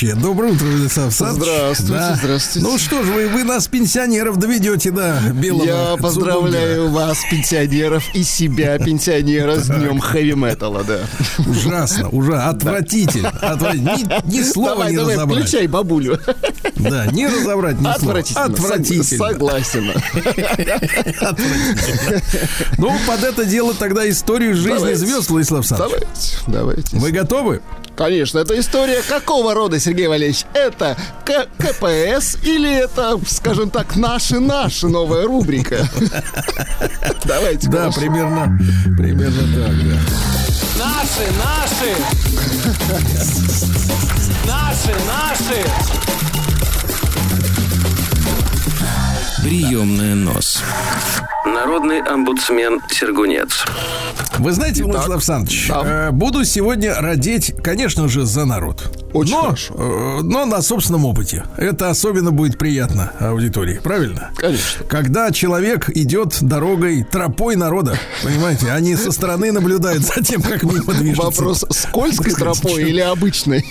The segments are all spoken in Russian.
товарищи. Доброе утро, Владислав Александрович. Здравствуйте, Да. здравствуйте. Ну что ж, вы, вы нас, пенсионеров, доведете до белого Я поздравляю вас, пенсионеров, и себя, пенсионера, с днем хэви-металла, да. Ужасно, ужасно, отвратительно. Ни, ни слова давай, не давай, разобрать. включай бабулю. Да, не разобрать ни слова. Отвратительно. Отвратительно. Сог- Согласен. Отвратительно. Ну, под это дело тогда историю жизни Давайте. звезд, Владислав Александрович. Давайте, давайте. Вы готовы? Конечно, это история какого рода, Сергей Валерьевич? Это К- КПС или это, скажем так, наши-наши новая рубрика? Давайте. Да, примерно, примерно так, да. Наши, наши! Наши, наши! Приемная нос. Народный омбудсмен Сергунец. Вы знаете, Владислав Александрович, Да. э, буду сегодня родить, конечно же, за народ. Очень но, хорошо. э, но на собственном опыте. Это особенно будет приятно аудитории, правильно? Конечно. Когда человек идет дорогой, тропой народа, понимаете, они со стороны наблюдают за тем, как мимо движется. Вопрос, скользкой тропой или обычной?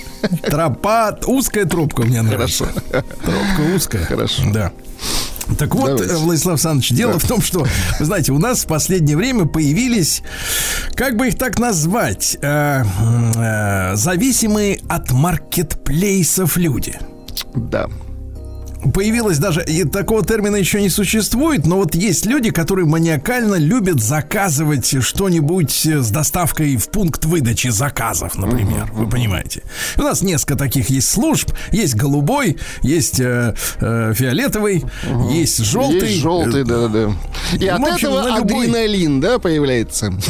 Тропа, узкая тропка мне нравится. Тропка узкая. Хорошо. Да. Так вот, Давайте. э, Владислав Александрович, дело в том, что, вы знаете, у нас в последнее время появились, как бы их так назвать, э, э, зависимые от маркетплейсов люди. Да. Появилось даже, и такого термина еще не существует, но вот есть люди, которые маниакально любят заказывать что-нибудь с доставкой в пункт выдачи заказов, например. Вы понимаете? У нас несколько таких есть служб. Есть голубой, есть э, э, фиолетовый, есть желтый. Есть желтый, да, да. И Ну, от общем, этого любой- адреналин, да, появляется.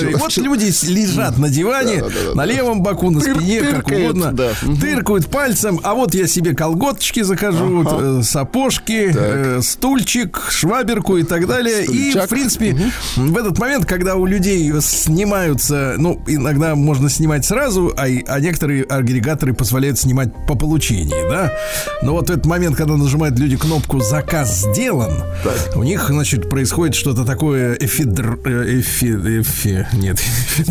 И вот люди лежат на диване, Да, да, да, на левом боку, на спине, как угодно. Тыркают пальцем, а вот я себе колготочки закажу, вот, э, сапожки, э, стульчик, шваберку и так далее. И, Стульчак. в принципе, в этот момент, когда у людей снимаются, ну, иногда можно снимать сразу, а, и- а некоторые агрегаторы позволяют снимать по получении, да. Но вот в этот момент, когда нажимают люди кнопку «Заказ сделан», у них, значит, происходит что-то такое эфидр... эфи- эфи- нет,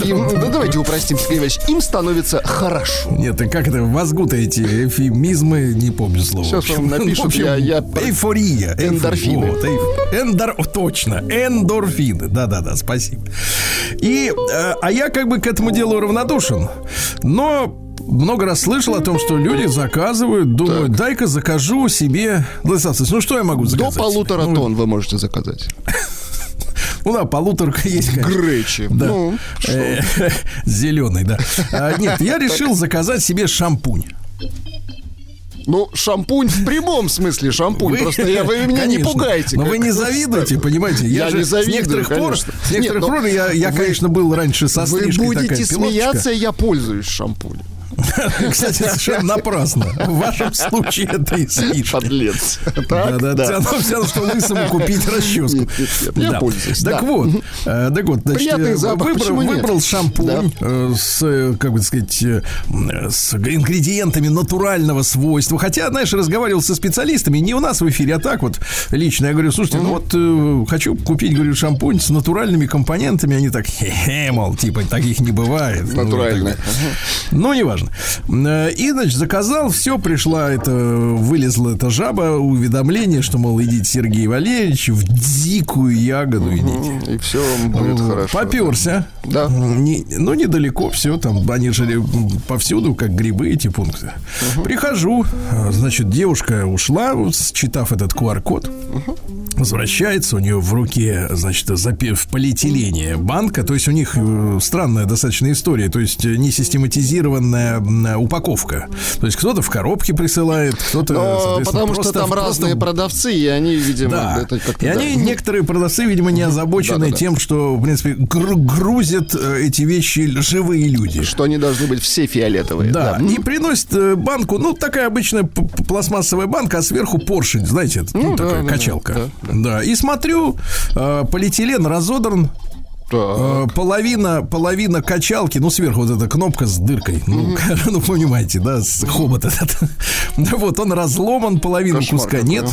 Им- ну, давайте упростим, Сергей Иванович. Им становится хорошо. нет, и как это, возгу-то эти эфемизмы, не помню слова. Сейчас Вам напишут, общем, я- я- Эйфория. эйф- Эндорфины. вот, эйф- эндор- точно, эндорфины. Да-да-да, спасибо. И, э, а я как бы к этому делу равнодушен. Но много раз слышал о том, что люди заказывают, думают, дай-ка закажу себе... Владислав Александрович, ну что я могу До заказать? полутора Ну, тонн вы можете заказать. Ну да, полуторка есть, конечно. Гречи. Да. Ну, Зеленый, да. А, нет, я решил заказать себе шампунь. Ну, шампунь в прямом смысле шампунь. Просто я, вы меня не Конечно. пугайте. Но как- вы не завидуете, понимаете? Я же не с завидую, некоторых пор, конечно. с некоторых Нет, но пор я, я вы- конечно, был раньше со Вы будете такая смеяться, я пользуюсь шампунем. Кстати, совершенно напрасно. В вашем случае это и слишком. Подлец. Да, да, да. Все равно, что лысому купить расческу. Я пользуюсь, Так вот, э, так вот, значит, э, выбрал, шампунь э, с, как бы сказать, с ингредиентами натурального свойства. Хотя, знаешь, разговаривал со специалистами, не у нас в эфире, а так вот лично. Я говорю, слушайте, ну вот хочу купить, говорю, шампунь с натуральными компонентами. Они так, хе-хе, мол, типа, таких не бывает. Ну, Натурально. Ну, неважно. Э, И, значит, заказал, все, пришла это, вылезла эта жаба, уведомление, что, мол, идите, Сергей Валерьевич, в дикую ягоду идите. И все будет хорошо. Поперся. Да. Не- ну, недалеко все, там, они же м, повсюду, как грибы, эти пункты. Прихожу, а, значит, девушка ушла, считав этот QR-код. Возвращается, у нее в руке, значит, в полиэтилене банка, то есть у них э, странная достаточно история, то есть э, не систематизированная упаковка. То есть кто-то в коробке присылает, кто-то, потому что там просто разные продавцы, и они, видимо, да. это как-то... И да. они, некоторые продавцы, видимо, не озабочены Да-да-да. тем, что, в принципе, гр- грузят э, эти вещи живые люди. Что они должны быть все фиолетовые. Да, и приносит э, банку, ну, такая обычная пластмассовая банка, а сверху поршень, знаете, ну, Ну, да, такая да, качалка. да, Да, и смотрю, э, полиэтилен разодран, Э, половина, половина качалки, ну, сверху вот эта кнопка с дыркой. Ну, ну понимаете, да, с хобот этот. Вот, он разломан, половину Кошмар куска какой, нет.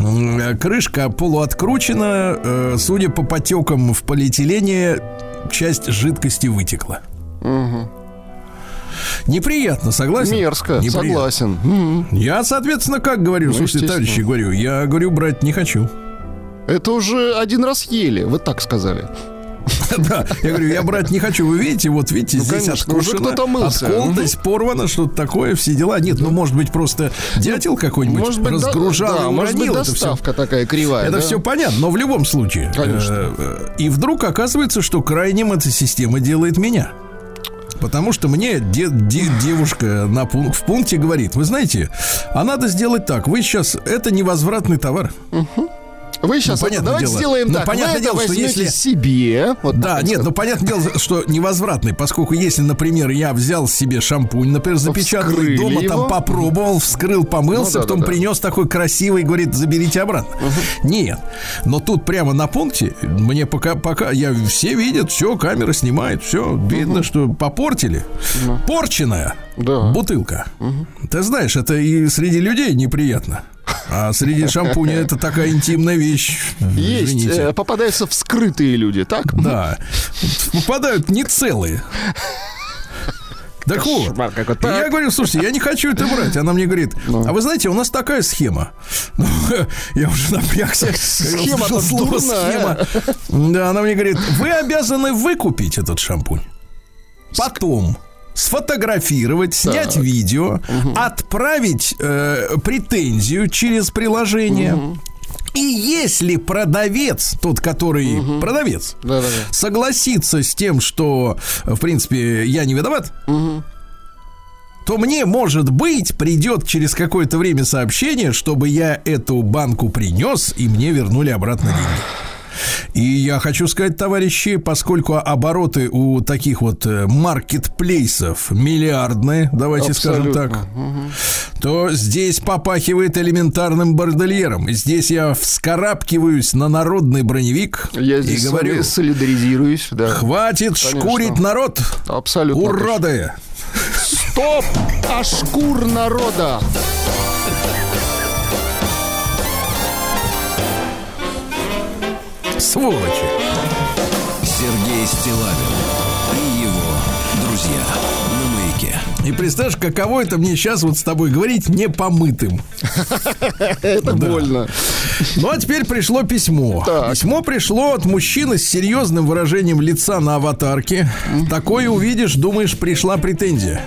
э, Крышка полуоткручена. э, Судя по потекам в полиэтилене, часть жидкости вытекла. Неприятно, согласен? Мерзко, Неприятно. согласен. Я, соответственно, как говорю, Ну, слушайте, товарищи, говорю, я говорю, брать не хочу. Это уже один раз ели, вы так сказали. Да, я говорю, я брать не хочу. Вы видите, вот видите, Ну, здесь конечно, уже откушено, кто-то мылся. отколотость, порвано, что-то такое, все дела. Нет, ну, может быть, просто дятел какой-нибудь Может быть, да- разгружал да, и может быть, уронил это все. доставка такая кривая. Это да? все понятно, но в любом случае. Конечно. э, э, И вдруг оказывается, что крайним эта система делает меня. Потому что мне де- де- девушка на пун- в пункте говорит, вы знаете, а надо сделать так, вы сейчас, это невозвратный товар. Вы сейчас, Ну, понятное давайте дело. сделаем Ну, так. понятное дело, что если- себе. Вот Да, нет, ну понятное дело, что невозвратный, поскольку если, например, я взял себе шампунь, например, Вскрыли дома его. там попробовал, вскрыл, помылся, Ну да, потом да, да. принес такой красивый, говорит, заберите обратно. Нет, но тут прямо на пункте мне пока, пока я все видят, все, камера снимает, все, видно, что попортили. Порченная Да. бутылка. Ты знаешь, это и среди людей неприятно. А среди шампуня это такая интимная вещь. Есть, Извините. э, попадаются вскрытые люди, так? Да. Попадают не целые. Так вот, Кошмар какой. и Так. я говорю, слушайте, я не хочу это брать. Она мне говорит, а вы знаете, у нас такая схема. Ну, я уже напрягся. услышал слово схема. Да, она мне говорит, вы обязаны выкупить этот шампунь. Потом сфотографировать, снять видео, отправить э, претензию через приложение. И если продавец, тот, который продавец, Да-да-да. согласится с тем, что, в принципе, я не виноват, то мне, может быть, придет через какое-то время сообщение, чтобы я эту банку принес, и мне вернули обратно деньги. И я хочу сказать, товарищи, поскольку обороты у таких вот э, маркетплейсов миллиардные, давайте скажем так, Абсолютно. то здесь попахивает элементарным бордельером. И Здесь я вскарабкиваюсь на народный броневик Я и здесь с говорю, солидаризируюсь, да. хватит шкурить народ, Абсолютно. уроды! Стоп! А шкур народа! Сволочи! Сергей Стилавин И представляешь, каково это мне сейчас вот с тобой говорить непомытым. Это больно. Ну а теперь пришло письмо. Так. Письмо пришло от мужчины с серьезным выражением лица на аватарке. Такое увидишь, думаешь, пришла претензия.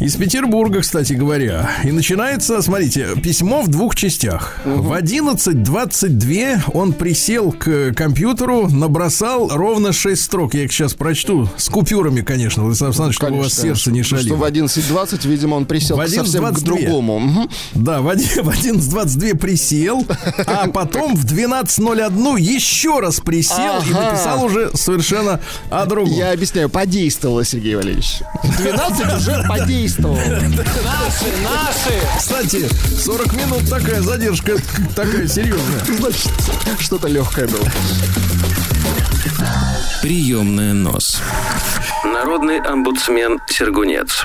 Из Петербурга, кстати говоря. И начинается, смотрите, письмо в двух частях. В 11.22 он присел к компьютеру, набросал ровно 6 строк. Я их сейчас прочту. С купюрами, конечно, Владислав Александрович, чтобы у вас сердце не шалило. Что в 11.20, видимо, он присел В к совсем к 11:22. другому. Да, в один- в 11.22 присел, а потом в 12.01 еще раз присел и Ага. написал уже совершенно о другом. Я объясняю, подействовало, Сергей Валерьевич. 12 уже подействовало. Наши, наши. Кстати, 40 минут такая задержка, такая серьезная. Значит, что-то легкое было. Приемная нос. Народный омбудсмен Сергунец.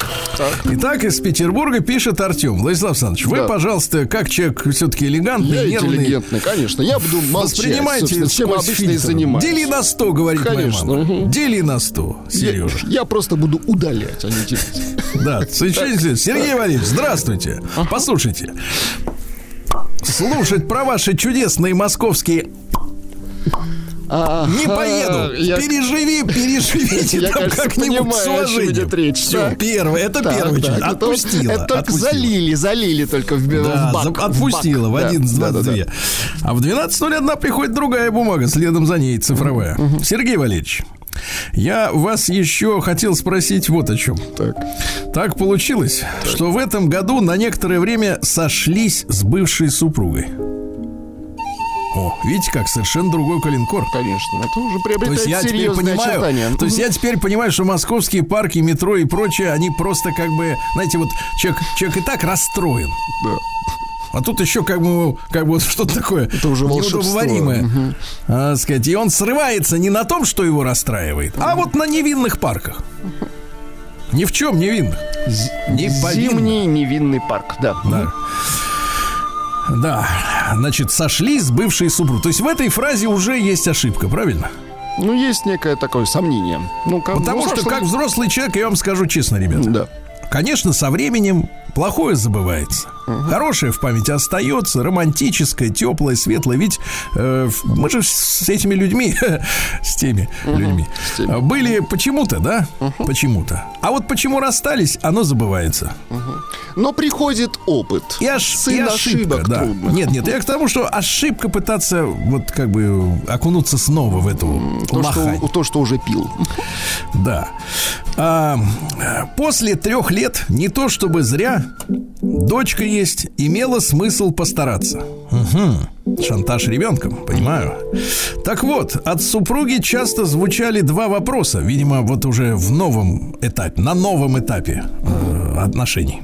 Итак, из Петербурга пишет Артем. Владислав Александрович, вы, Да. пожалуйста, как человек все-таки элегантный, Я нервный, интеллигентный, конечно. Я буду молчать, воспринимайте чем обычно и занимаюсь. Дели на 100, говорит Конечно, моя мама. мгм. Дели на 100, Я, Сережа. я просто буду удалять, а не делить. Да, совершенно- Сергей Валерьевич, здравствуйте. Послушайте. Слушать про ваши чудесные московские не поеду. Я- Переживи, переживите Я, там как-нибудь с уважением. речь. Все, Так. первое, это Так, первое. так, Отпустила. Это только отпустила. залили, залили только в, Да, в бак. за- в отпустила в бак. Да, 11.22. да-да-да. А в 12.01 приходит другая бумага, следом за ней цифровая. Сергей Валерьевич, я вас еще хотел спросить вот о чем. Так. Так получилось, что в этом году на некоторое время сошлись с бывшей супругой. О, видите, как совершенно другой калинкор. Конечно, это уже То приобретает есть я теперь понимаю, очертания. то есть я теперь понимаю, что московские парки, метро и прочее, они просто как бы, знаете, вот человек, человек и так расстроен. Да. А тут еще как бы, как бы что-то такое Это уже неудобоваримое. А, сказать, и он срывается не на том, что его расстраивает, а вот на невинных парках. Ни в чем невинных. Не повинных. Зимний невинный парк, да. Да. Да, значит, сошлись с бывшей супругой. То есть в этой фразе уже есть ошибка, правильно? Ну, есть некое такое сомнение. Ну, как, Потому что, что- как взрослый человек, я вам скажу честно, ребята, Да. Конечно, со временем плохое забывается. Хорошее в памяти остается, романтическое, теплое, светлое. Ведь э, мы же с этими людьми, с теми людьми, с теми. э, были почему-то, да? Почему-то. А вот почему расстались, оно забывается. Но приходит опыт. И, Сын и ошибка, ошибок да. трудных. Нет, нет, я к тому, что ошибка пытаться вот как бы окунуться снова в эту То что, лохань. то, что уже пил. Да. А, после трех лет, не то чтобы зря, дочка есть, имело смысл постараться. Мгм. Шантаж ребенком, понимаю. Так вот, от супруги часто звучали два вопроса, видимо, вот уже в новом этапе, на новом этапе э, отношений.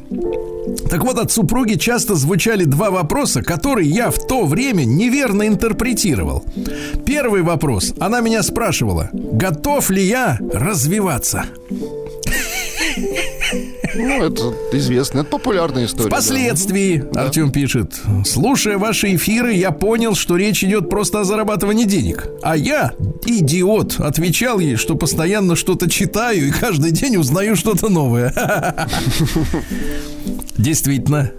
Так вот, от супруги часто звучали два вопроса, которые я в то время неверно интерпретировал. Первый вопрос. Она меня спрашивала, готов ли я развиваться. Ну, это известно, это популярная история. да. Впоследствии, Артем пишет, слушая ваши эфиры, я понял, что речь идет просто о зарабатывании денег. А я, идиот, отвечал ей, что постоянно что-то читаю и каждый день узнаю что-то новое. Действительно,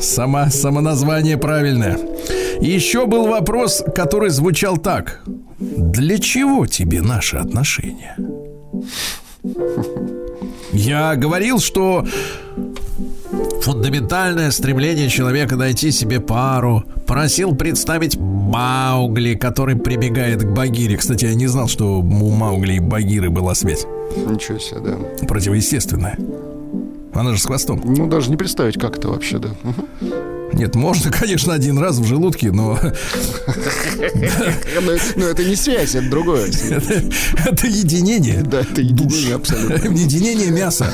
сама, само название правильное. Еще был вопрос, который звучал так. Для чего тебе наши отношения? Я говорил, что фундаментальное стремление человека найти себе пару. Просил представить Маугли, который прибегает к Багире. Кстати, я не знал, что у Маугли и Багиры была связь Ничего себе, да. противоестественная. Она же с хвостом. Ну, даже не представить, как это вообще, да. Мгм. Нет, можно, конечно, один раз в желудке, но Но но это не связь, это другое. это, единение. Да, это единение абсолютно. Единение мяса.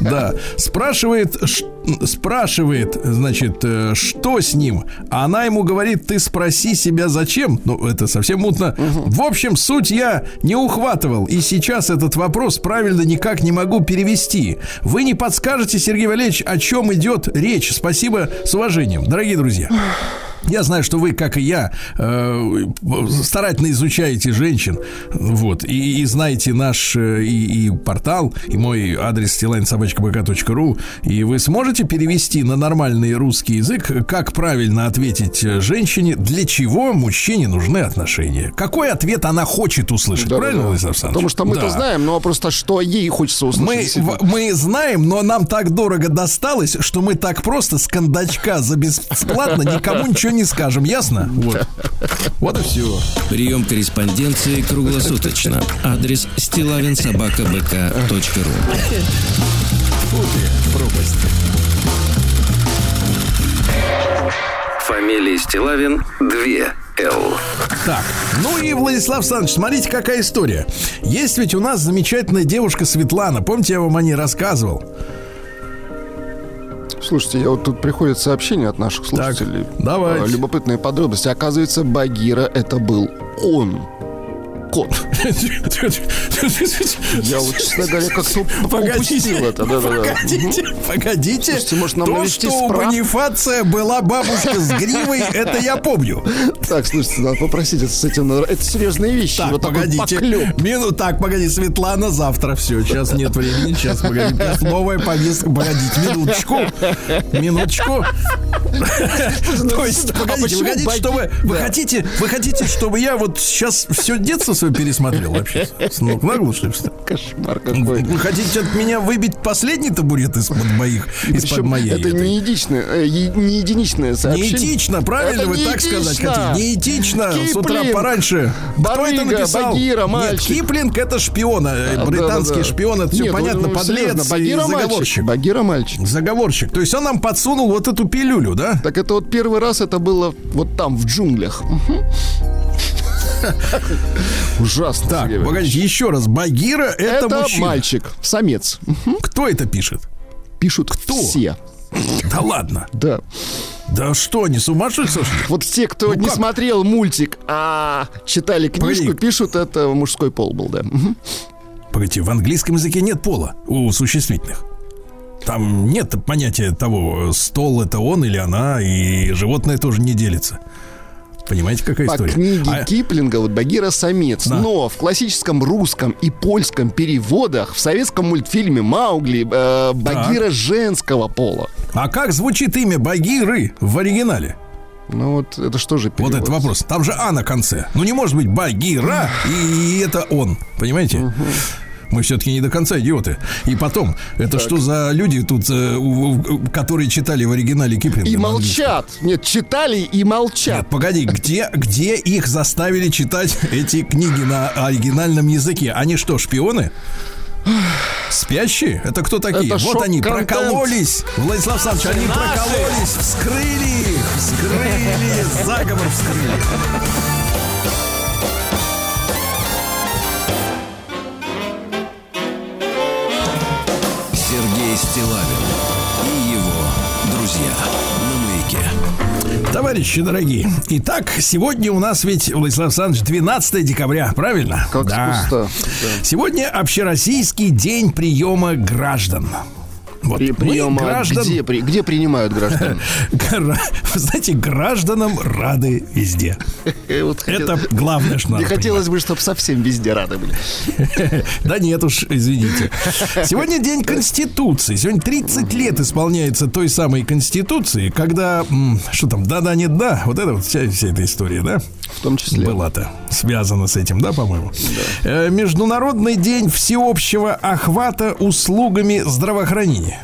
Да. Спрашивает, ш- спрашивает, значит, э, что с ним? А она ему говорит, ты спроси себя зачем. Ну, это совсем мутно. В общем, суть я не ухватывал. И сейчас этот вопрос правильно никак не могу перевести. Вы не подскажете, Сергей Валерьевич, о чем идет речь? Спасибо с уважением. Дорогие друзья. Я знаю, что вы, как и я, э, старательно изучаете женщин, вот, и, и знаете наш э, и, и портал, и мой адрес stilainsobachkabk.ru, и вы сможете перевести на нормальный русский язык, как правильно ответить э, женщине, для чего мужчине нужны отношения? Какой ответ она хочет услышать? Да, правильно, да. Владислав Александрович? Потому что мы-то Да. знаем, но просто что ей хочется услышать. Мы, мы знаем, но нам так дорого досталось, что мы так просто с кондачка за бесплатно никому ничего не скажем, ясно? Вот. Вот и все. Прием корреспонденции круглосуточно. Адрес стилавинсобакабк.ру Фамилия Стилавин 2 Л. Так, ну и Владислав Александрович, смотрите, какая история. Есть ведь у нас замечательная девушка Светлана. Помните, я вам о ней рассказывал? Слушайте, я вот тут приходит сообщение от наших слушателей. давайте. А, Любопытные подробности. Оказывается, Багира это был он. Кот. Я вот, честно говоря, как-то уп- упустил это. Да, да, да. погодите, погодите. Слушайте, может, нам То, что у справку? Бонифация была бабушка с гривой, это я помню. Так, слушайте, надо попросить это с этим. Это серьезные вещи. Так, вот погодите. Мину, так, погоди, Светлана, завтра все. Сейчас нет времени. Сейчас, погоди. новая повестка. Погодите, минуточку. Минуточку. То есть, погодите, почему вы хотите, баги- чтобы вы хотите, вы хотите, чтобы я вот сейчас все детство свое пересмотрел вообще? С ног на голову, что ли, встал? Кошмар какой. Вы хотите от меня выбить последний табурет из-под моих, из-под моей? это этой? не единичное, э, не единичное сообщение. Неэтично, правильно Это вы так сказать хотите? Неэтично. С утра Киплинг, пораньше. Кто это Барыга, написал? Багира, Нет, мальчик. Киплинг это шпион, э, Да, британский да, да. шпион, это все Нет, понятно, ну, подлец Багира мальчик. заговорщик. Багира мальчик. Заговорщик. То есть он нам подсунул вот эту пилюлю, да? Так это вот первый раз это было вот там, в джунглях. Ужасно. Так, Сергей погодите, еще раз. Багира это, Это мужчина. мальчик, самец. Кто это пишет? Пишут Кто? все. Да ладно. Да. Да что, не с ума что ли сошли? Вот те, кто Ну не как? смотрел мультик, а читали книжку, Погоди. пишут, это мужской пол был, да. Мгм. Погодите, в английском языке нет пола у существительных. Там нет понятия того, стол это он или она, и животное тоже не делится. Понимаете, какая По история? книге А- Киплинга вот Багира самец. Да. Но в классическом русском и польском переводах в советском мультфильме Маугли э, Багира женского пола. А как звучит имя Багиры в оригинале? Ну вот это что же Вот перевод? этот вопрос. Там же А на конце. Ну не может быть Багира, и это он. Понимаете? Мы все-таки не до конца идиоты. И потом, это что за люди тут, э, которые читали в оригинале Киплинга? И молчат. Нет, читали и молчат. Нет, погоди, где, где их заставили читать эти книги на оригинальном языке? Они что, шпионы? Спящие? Это кто такие? Это вот они прокололись. Владислав Александрович, они Наши. прокололись, вскрыли их, вскрыли, заговор вскрыли. Сергей Стилавин и его друзья на маяке. Товарищи дорогие, итак, сегодня у нас ведь, Владислав Александрович, 12 декабря, правильно? Как с куста. Сегодня общероссийский день приема граждан. Вот При, мы приема граждан, где, при- где принимают граждан? знаете, гражданам рады везде. Это главное, что надо Мне хотелось бы, чтобы совсем везде рады были. Да нет уж, извините. Сегодня день Конституции. Сегодня 30 лет исполняется той самой Конституции, когда, что там, да-да, нет, да, вот это вот вся, вся эта история, да? В том числе. Была-то связана с этим, да, по-моему? Э, Международный день всеобщего охвата услугами здравоохранения.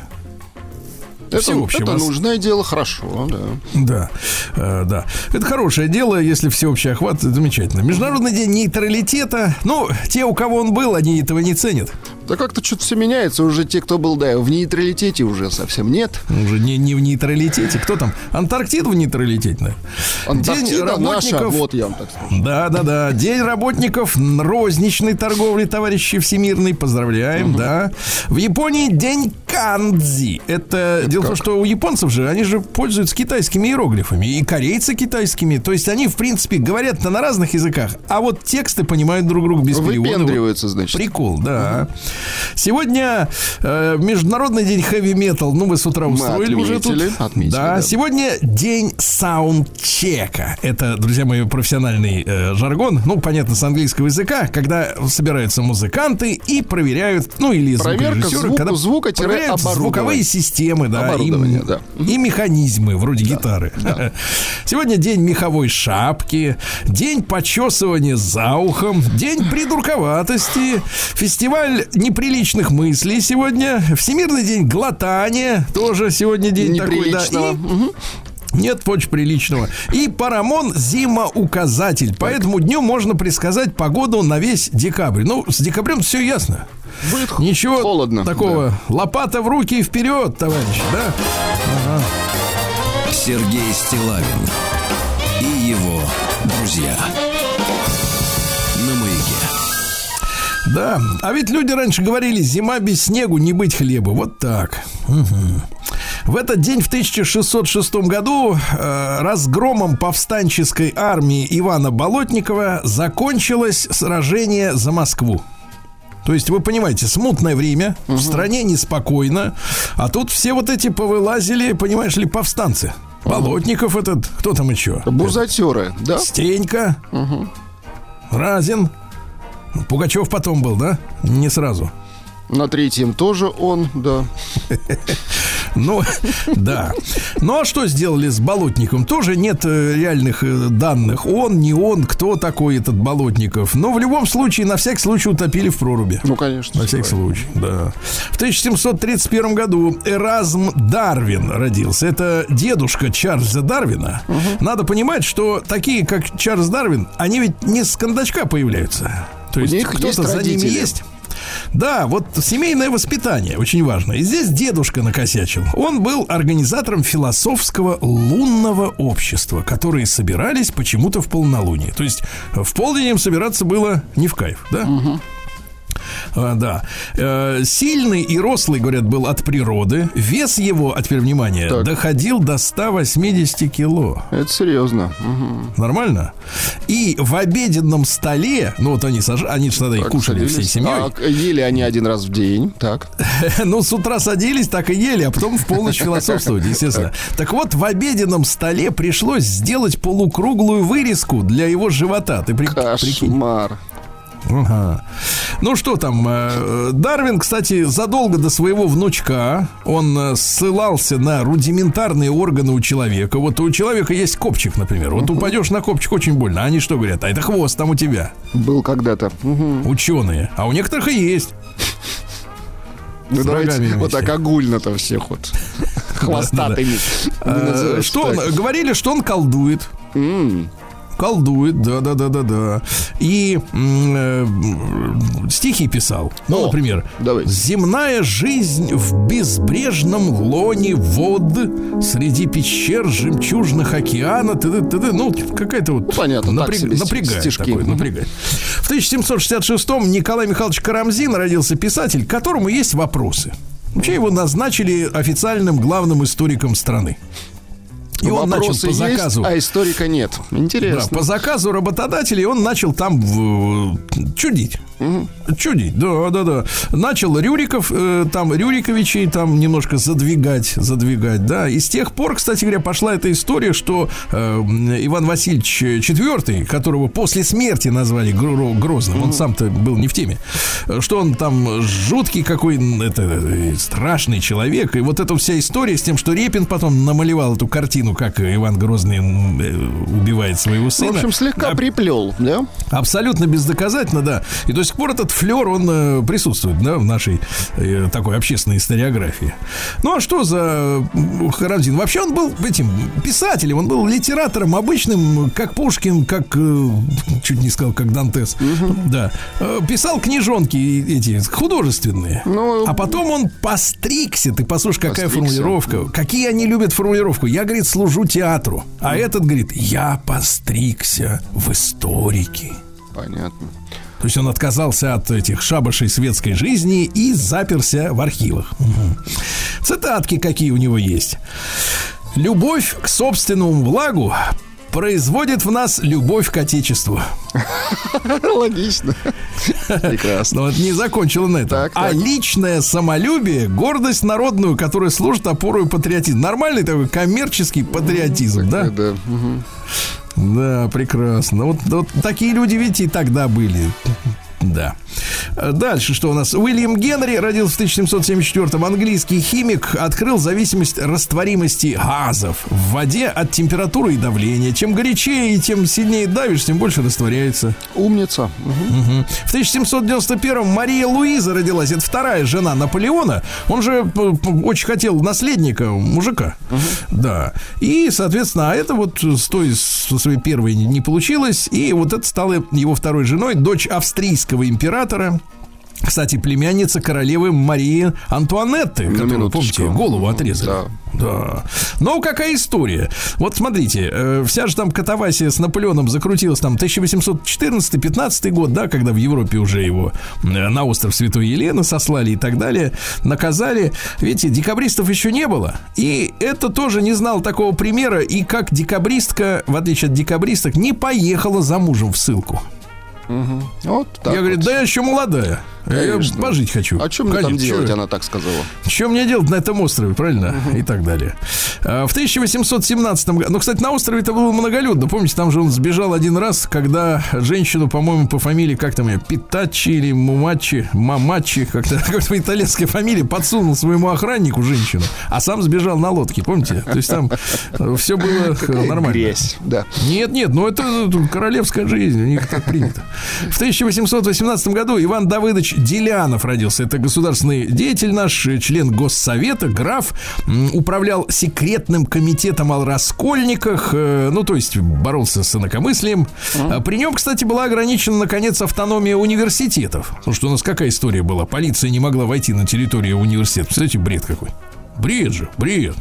Это, всеобщего. это нужное дело, хорошо, да. Да, э, да. Это хорошее дело, если всеобщий охват, замечательно. Международный день нейтралитета. Ну, те, у кого он был, они этого не ценят. Да как-то что-то все меняется. Уже те, кто был, да, в нейтралитете уже совсем нет. Уже не, не в нейтралитете. Кто там? Антарктида в нейтралитете, наверное. Антарктида наша, вот я вам так скажу. Да, да, да. День работников розничной торговли, товарищи всемирный. Поздравляем, да. В Японии день кандзи. Это, дело в том, что у японцев же, они же пользуются китайскими иероглифами. И корейцы китайскими. То есть они, в принципе, говорят на разных языках. А вот тексты понимают друг друга без перевода. Выпендриваются, значит. Прикол, да. Сегодня э, Международный день хэви-метал. Ну, вы с утра Мы устроили уже тут. отметили, да, да. сегодня день саундчека. Это, друзья мои, профессиональный э, жаргон. Ну, понятно, с английского языка, когда собираются музыканты и проверяют, ну, или звукорежиссеры, звука- когда звука-оборудования. проверяют звуковые системы, да, и, да. и механизмы, вроде гитары. Сегодня день меховой шапки, день почесывания за ухом, день придурковатости, фестиваль неприличных мыслей сегодня, Всемирный день глотания, тоже сегодня день такой, да, и нет очень приличного. И Парамон зимоуказатель. По этому дню можно предсказать погоду на весь декабрь. Ну, с декабрем все ясно. Будет Ничего холодно. такого. Лопата в руки и вперед, товарищи, да? Сергей Стилавин и его друзья Да. А ведь люди раньше говорили, зима без снегу не быть хлеба. Вот так. Мгм. В этот день в 1606 году э, разгромом повстанческой армии Ивана Болотникова закончилось сражение за Москву. То есть, вы понимаете, смутное время, в стране неспокойно, а тут все вот эти повылазили, понимаешь ли, повстанцы. Болотников этот, кто там еще? Бузатеры, да? Стенька, Разин, Пугачев потом был, да? Не сразу. На третьем тоже он, да. Ну, да. Ну, а что сделали с Болотником? Тоже нет э, реальных э, данных. Он, не он, кто такой этот Болотников. Но в любом случае, на всякий случай утопили в проруби. Ну, конечно. На всякий случай, да. В 1731 году Эразм Дарвин родился. Это дедушка Чарльза Дарвина. Надо понимать, что такие, как Чарльз Дарвин, они ведь не с кондачка появляются. То У есть кто-то за ними есть. Да, вот семейное воспитание очень важно. И здесь дедушка накосячил. Он был организатором философского лунного общества, которые собирались почему-то в полнолуние. То есть в полдень им собираться было не в кайф, да? А, да. Э, Сильный и рослый, говорят, был от природы. Вес его, а теперь внимание, Так. доходил до 180 кило. Это серьезно. Мгм. Нормально? И в обеденном столе, ну вот они, саж... они же тогда Так, кушали всей садились. семьей. А, ели они один раз в день. Так. Ну, с утра садились, так и ели, а потом в полночь философствовать, естественно. Так вот, в обеденном столе пришлось сделать полукруглую вырезку для его живота. Ты при- прикинь. Ага. Ну что там, э, Дарвин, кстати, задолго до своего внучка он э, ссылался на рудиментарные органы у человека. Вот у человека есть копчик, например. Вот упадешь на копчик очень больно. Они что говорят? А это хвост там у тебя. Был когда-то. Ученые. А у некоторых и есть. Ну, давайте вот так огульно-то всех вот. Хвостатыми. Э, Что он, говорили, что он колдует. Колдует, да, да, да, да, да. И э, стихи писал. Ну, О, например, давайте. Земная жизнь в безбрежном лоне вод Среди пещер жемчужных океана т.д. т.д. Ну, какая-то вот понятно, так себе напрягает стишки. такой, напрягает. В 1766-м Николай Михайлович Карамзин родился писатель, к которому есть вопросы. Вообще его назначили официальным главным историком страны. И он начал по заказу. есть, а историка нет. Да, Интересно. по заказу работодателей он начал там в- чудить. Чудить, да, да, да. Начал Рюриков, э, там Рюриковичей там немножко задвигать, задвигать, да. И с тех пор, кстати говоря, пошла эта история, что э, Иван Васильевич IV, которого после смерти назвали Гро- Грозным, он сам-то был не в теме, что он там жуткий какой, это, э, страшный человек. И вот эта вся история с тем, что Репин потом намалевал эту картину, как Иван Грозный э, убивает своего В сына. общем, слегка А, приплел, да? Абсолютно бездоказательно, да. И до сих пор этот флер, он э, присутствует, да, в нашей э, такой общественной историографии. Ну, а что за Харамзин? Вообще он был этим писателем, он был литератором обычным, как Пушкин, как, э, чуть не сказал, как Дантес. Да. Э, Писал книжонки эти художественные. Ну, а потом он постригся. Ты послушай, какая Постригся. формулировка. Какие они любят формулировку. Я, говорит, служу театру. А этот говорит, я постригся в историки. Понятно. То есть он отказался от этих шабашей светской жизни и заперся в архивах. Цитатки какие у него есть. Любовь к собственному влагу производит в нас любовь к Отечеству. Логично. Прекрасно. Но вот не закончила на этом. Так, а так. личное самолюбие, гордость народную, которая служит опорой патриотизма. Нормальный такой коммерческий патриотизм, да? Да. мгм. Да, прекрасно. Вот, вот такие люди, видите, и тогда были. Да. Дальше что у нас? Уильям Генри родился в 1774-м. Английский химик открыл зависимость растворимости газов в воде от температуры и давления. Чем горячее и тем сильнее давишь, тем больше растворяется. Умница. Мгм. Мгм. В 1791-м Мария Луиза родилась. Это вторая жена Наполеона. Он же очень хотел наследника, мужика. Да. И, соответственно, а это вот с той, со своей первой не, получилось. И вот это стала его второй женой, дочь австрийского императора. Кстати, племянница королевы Марии Антуанетты, которую, минуточку. помните, голову отрезали. Да. Да. Но какая история? Вот смотрите, э, вся же там катавасия с Наполеоном закрутилась там 1814-15 год, да, когда в Европе уже его э, на остров Святой Елены сослали и так далее, наказали. Видите, декабристов еще не было. И это тоже не знал такого примера. И как декабристка, в отличие от декабристок, не поехала за мужем в ссылку. Вот так я говорю, вот. да я еще молодая. Я Конечно. пожить хочу. А что мне там Конечно, делать, чё- она так сказала. что мне делать на этом острове, правильно? И так далее. А, В 1817 году... Ну, кстати, на острове это было многолюдно. Помните, там же он сбежал один раз, когда женщину, по-моему, по фамилии, как там ее, Питачи или Мумачи, Мамачи, как-то какой-то итальянской фамилии, подсунул своему охраннику женщину, а сам сбежал на лодке, помните? То есть там все было э, нормально. Грязь. Да. Нет, нет, ну это э, королевская жизнь, у них так принято. В 1818 году Иван Давыдович Делянов родился. Это государственный деятель наш, член Госсовета, граф, управлял секретным комитетом о раскольниках, э, ну, то есть боролся с инакомыслием. При нем, кстати, была ограничена, наконец, автономия университетов. Потому что у нас какая история была? Полиция не могла войти на территорию университета. Представляете, бред какой. Бред же, бред.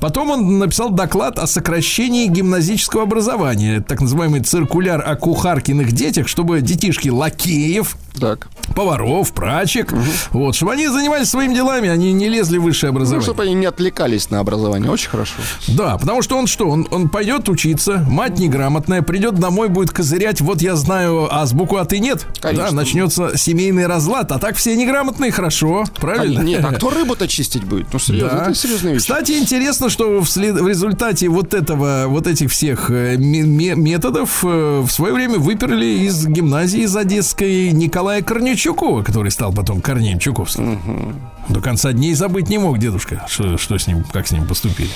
Потом он написал доклад о сокращении гимназического образования, так называемый циркуляр о кухаркиных детях, чтобы детишки лакеев, Так. поваров, прачек, вот, чтобы они занимались своими делами, они не лезли в высшее Ну, образование. чтобы они не отвлекались на образование. Очень хорошо. Да, потому что он что? Он, он пойдет учиться, мать неграмотная, придет домой, будет козырять, вот я знаю азбуку, а ты нет. Конечно. Да, начнется семейный разлад, а так все неграмотные, хорошо, правильно? Нет, а кто рыбу-то чистить будет? Ну, серьезно, Да. это серьезная вещь. Кстати, интересно, что вслед- в результате вот этого, вот этих всех э, ме- ме- методов э, в свое время выперли из гимназии из Одесской Николая Корничукова, который стал потом Корнеем Чуковским. До конца дней забыть не мог дедушка, что, что с ним, как с ним поступили.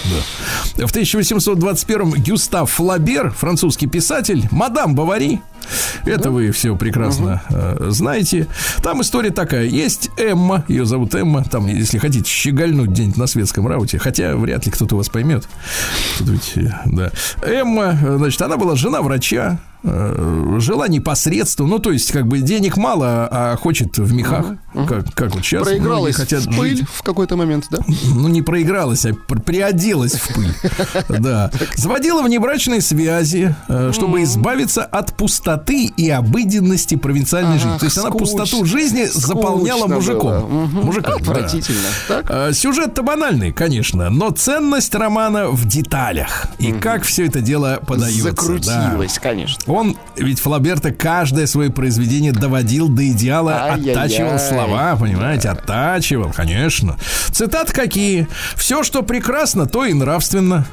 Да. В 1821-м Гюстав Флабер, французский писатель, мадам Бавари. Это вы все прекрасно э, знаете. Там история такая. Есть Эмма, ее зовут Эмма. Там, если хотите, щегольнуть где-нибудь на светском рауте. Хотя вряд ли кто-то вас поймет. Тут ведь, э, да. Эмма, э, значит, она была жена врача. Э, Жила непосредственно, ну то есть как бы денег мало, а хочет в мехах, как, как вот сейчас. Проигралась хотят в пыль жить. в какой-то момент, да? Ну, не проигралась, а пр- приоделась в пыль. Да. Заводила внебрачные связи, э, чтобы избавиться от пустоты и обыденности провинциальной жизни. То есть она пустоту жизни заполняла мужиком. Мужиком. Отвратительно. Э, Сюжет-то банальный, конечно, но ценность романа в деталях. И как все это дело подается. да. Закрутилась, конечно. Он, ведь Флаберта каждое свое произведение доводил до идеала, Ай-яй-яй. оттачивал слова, понимаете, оттачивал, конечно. Цитаты какие? Все, что прекрасно, то и нравственно.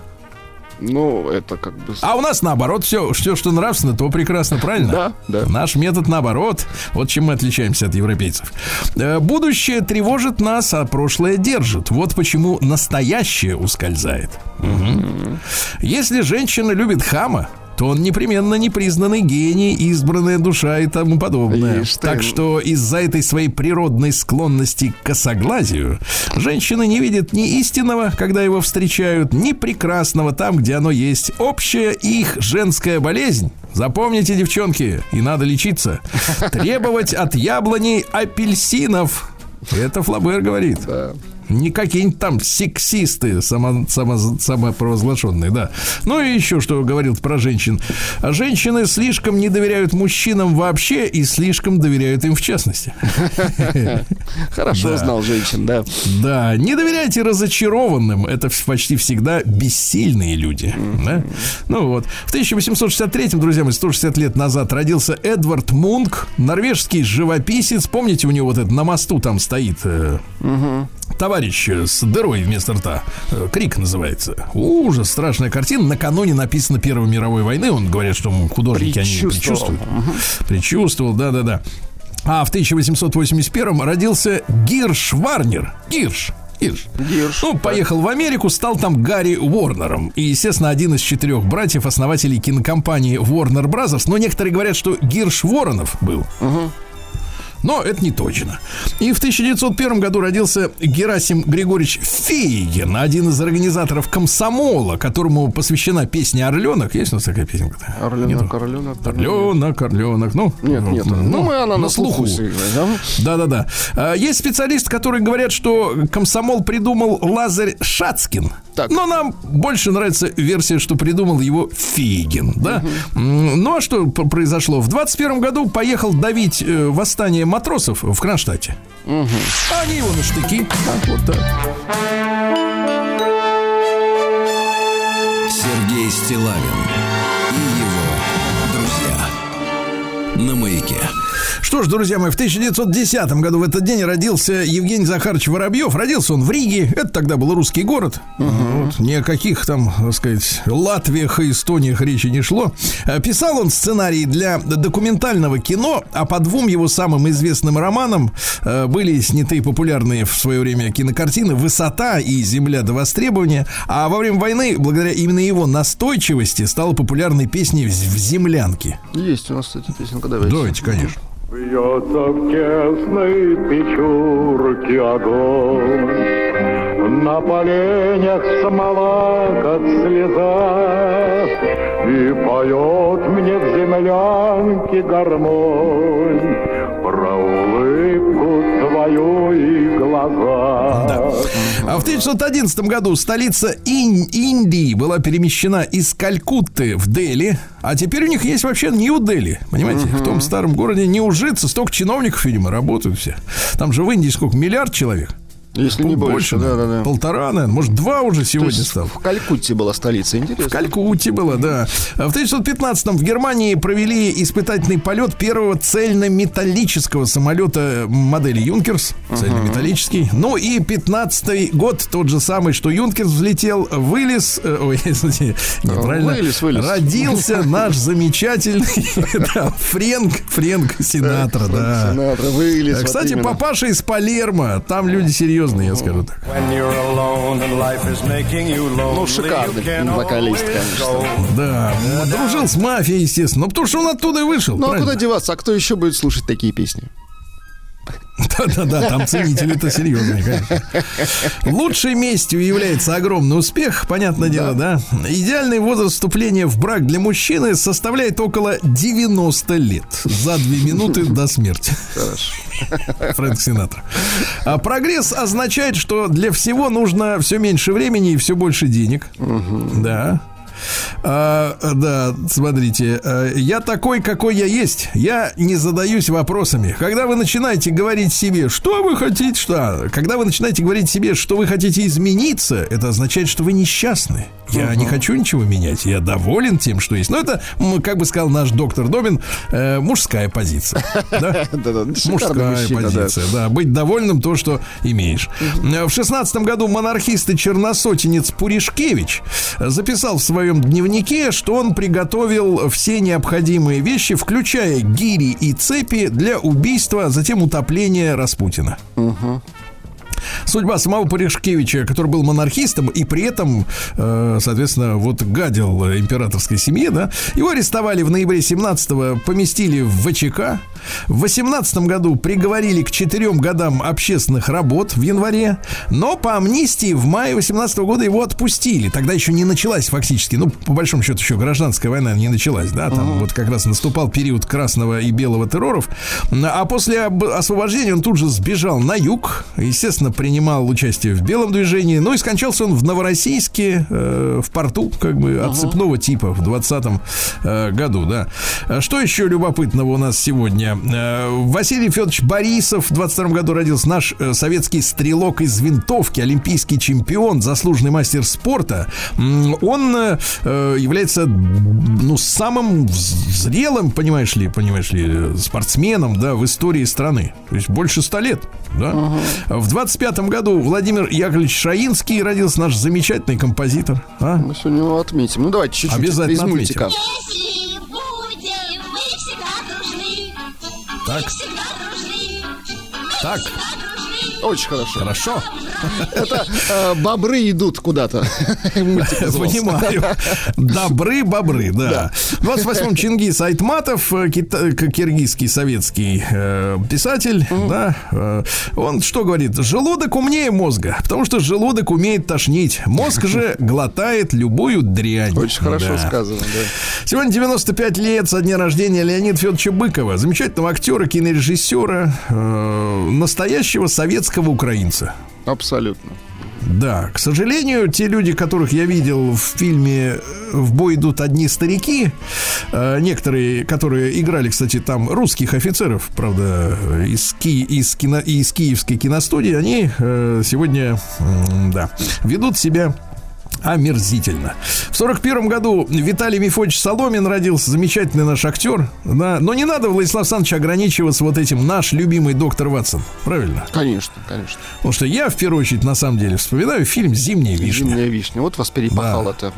Ну, это как бы... А у нас наоборот, все, все что нравственно, то прекрасно, правильно? Да, да. Наш метод наоборот. Вот чем мы отличаемся от европейцев. Э, Будущее тревожит нас, а прошлое держит. Вот почему настоящее ускользает. Мгм. Если женщина любит хама, то он непременно непризнанный гений, избранная душа и тому подобное. Ишь. Так что из-за этой своей природной склонности к косоглазию женщины не видят ни истинного, когда его встречают, ни прекрасного там, где оно есть. Общая их женская болезнь. Запомните, девчонки, и надо лечиться. Требовать от яблоней апельсинов. Это Флабер говорит. Не какие-нибудь там сексисты само, само- самопровозглашенные, да. Ну и еще что говорил про женщин. Женщины слишком не доверяют мужчинам вообще и слишком доверяют им в частности. Хорошо знал женщин, да. Да, не доверяйте разочарованным. Это почти всегда бессильные люди. Ну вот. В 1863-м, друзья мои, 160 лет назад родился Эдвард Мунк, норвежский живописец. Помните, у него вот это на мосту там стоит э, товарищ с дырой вместо рта. Э, Крик называется. Ужас, страшная картина. Накануне написано Первой мировой войны. Он говорит, что художники они предчувствуют. Предчувствовал, да-да-да. А в 1881 родился Гирш Варнер. Гирш. Гирш. Гирш, Ну, поехал в Америку, стал там Гарри Уорнером. И, естественно, один из четырех братьев, основателей кинокомпании Warner Brothers. Но некоторые говорят, что Гирш Воронов был. Но это не точно. И в 1901 году родился Герасим Григорьевич Фейгин, один из организаторов комсомола, которому посвящена песня «Орленок». Есть у нас такая песенка? Орленок, орленок. Орленок, орленок. Ну, Нет, нет. ну, Ну, мы она на слуху. сыграет, да? да-да-да. А, Есть специалисты, которые говорят, что комсомол придумал Лазарь Шацкин. Так. Но нам больше нравится версия, что придумал его Фейгин, да? М, Ну а что произошло? В 21 году поехал давить э, восстание матросов в Кронштадте. А они его на штыки. Так, вот так. Сергей Стилавин и его друзья. На маяке. Что ж, друзья мои, в 1910 году в этот день родился Евгений Захарович Воробьев. Родился он в Риге. Это тогда был русский город. Вот. Ни о каких там, так сказать, Латвиях и Эстониях речи не шло. Э, Писал он сценарий для документального кино, а по двум его самым известным романам э, были сняты популярные в свое время кинокартины «Высота» и «Земля до востребования». А во время войны, благодаря именно его настойчивости, стала популярной песней «В в землянке». Есть у нас, кстати, песенка, давайте. Давайте, конечно. Бьется в тесной печурке огонь, На поленях смола, как слеза, И поет мне в землянке гармонь Про улыбку твою и глаза. назад. А в 1911 году столица Ин- Индии была перемещена из Калькутты в Дели, а теперь у них есть вообще Нью-Дели. Понимаете, в том старом городе не ужиться, столько чиновников, видимо, работают все. Там же в Индии сколько, миллиард человек? Если не больше, да, да, наверное. да. Полтора, наверное, может, два уже сегодня стало. в Калькутте была столица, интересно. В Калькутте было, да. А В 1915 в Германии провели испытательный полет первого цельнометаллического самолета модели Юнкерс. Цельнометаллический. Ну и 15 год, тот же самый, что Юнкерс взлетел, вылез... э, Ой, извините, неправильно. вылез, вылез. Родился наш замечательный да, Френк, Френк Синатра, да. Синатра вылез. Кстати, папаша из Палермо. Там люди серьезные, я скажу так. Ну, шикарный вокалист, конечно. Да, дружил с мафией, естественно. Ну, потому что он оттуда и вышел. Ну, а куда деваться? А кто еще будет слушать такие песни? Да-да-да, там ценители-то серьезные, конечно. Лучшей местью является огромный успех, понятное дело, да. Идеальный возраст вступления в брак для мужчины составляет около 90 лет. За две минуты до смерти. Фрэнк Синатра. А прогресс означает, что для всего нужно все меньше времени и все больше денег. Да. А, да, смотрите, а, я такой, какой я есть. Я не задаюсь вопросами. Когда вы начинаете говорить себе, что вы хотите, что... Когда вы начинаете говорить себе, что вы хотите измениться, это означает, что вы несчастны. Я не хочу ничего менять. Я доволен тем, что есть. Но это, м, как бы сказал наш доктор Добин, э, мужская позиция. Да? Шикарный Мужская мужчина, позиция, да. Быть довольным то, что имеешь. В шестнадцатом году монархист и черносотенец Пуришкевич записал в своем дневнике, что он приготовил все необходимые вещи, включая гири и цепи для убийства, а затем утопления Распутина. Судьба самого Пуришкевича, который был монархистом и при этом, э, соответственно, вот гадил императорской семье, да, его арестовали в ноябре 17-го, поместили в ВЧК. В 18 году приговорили к четырем годам общественных работ в январе, но по амнистии в мае 18 года его отпустили. Тогда еще не началась фактически, ну, по большому счету, еще гражданская война не началась, да, там вот как раз наступал период красного и белого терроров. А после об- освобождения он тут же сбежал на юг, естественно, принимал участие в белом движении, ну и скончался он в Новороссийске, э, в порту, как бы, отцепного типа в 20 э, году, да. А Что еще любопытного у нас сегодня? Э, Василий Федорович Борисов в 22 году родился, наш э, советский стрелок из винтовки, олимпийский чемпион, заслуженный мастер спорта. Он э, является, ну, самым зрелым, понимаешь ли, понимаешь ли, э, спортсменом, да, в истории страны. То есть больше ста лет, да. В 25 году Владимир Яковлевич Шаинский родился наш замечательный композитор. а? Мы сегодня его отметим. Ну, давайте чуть-чуть Обязательно из отметим. мультика. Если будем мы всегда дружны, Так. мы всегда дружны, мы Так. всегда дружны. Очень хорошо. Хорошо. Это э, бобры идут куда-то. Понимаю. Добры бобры, да. В 28-м Чингис Айтматов, э, кита- к- киргизский советский э, писатель, да, э, он что говорит? Желудок умнее мозга, потому что желудок умеет тошнить. Мозг же глотает любую дрянь. Очень хорошо Да. сказано, да. Сегодня 95 лет со дня рождения Леонида Федоровича Быкова, замечательного актера, кинорежиссера, э, настоящего советского украинца. Абсолютно. Да, к сожалению, те люди, которых я видел в фильме «В бой идут одни старики», э, некоторые, которые играли, кстати, там русских офицеров, правда, из, Ки- из, кино, из киевской киностудии, они э, сегодня, да, ведут себя омерзительно. В сорок первом году Виталий Мифович Соломин родился, замечательный наш актер. Да, но не надо, Владислав Александрович, ограничиваться вот этим наш любимый доктор Ватсон. Правильно? Конечно, конечно. Потому что я, в первую очередь, на самом деле, вспоминаю фильм «Зимняя вишня». Зимняя вишня. Вот вас перепахал Да.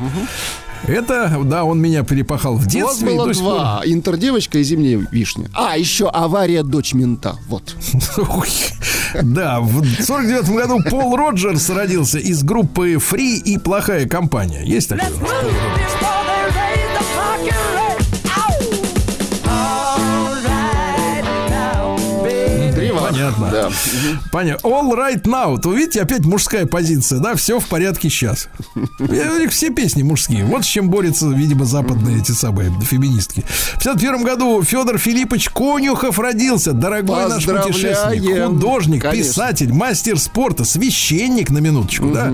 Это, да, он меня перепахал в У вас детстве. было до сих пор- два. Интердевочка и зимняя вишня. А, еще авария дочь мента. Вот. Да, в 49 году Пол Роджерс родился из группы Фри и плохая компания. Есть такое? Понятно. Да. Понятно. All right now. Вы видите, опять мужская позиция, да, все в порядке сейчас. Все песни мужские. Вот с чем борются, видимо, западные эти самые феминистки. В 51 году Федор Филиппович Конюхов родился. Дорогой наш путешественник, художник, Конечно. писатель, мастер спорта, священник на минуточку, да.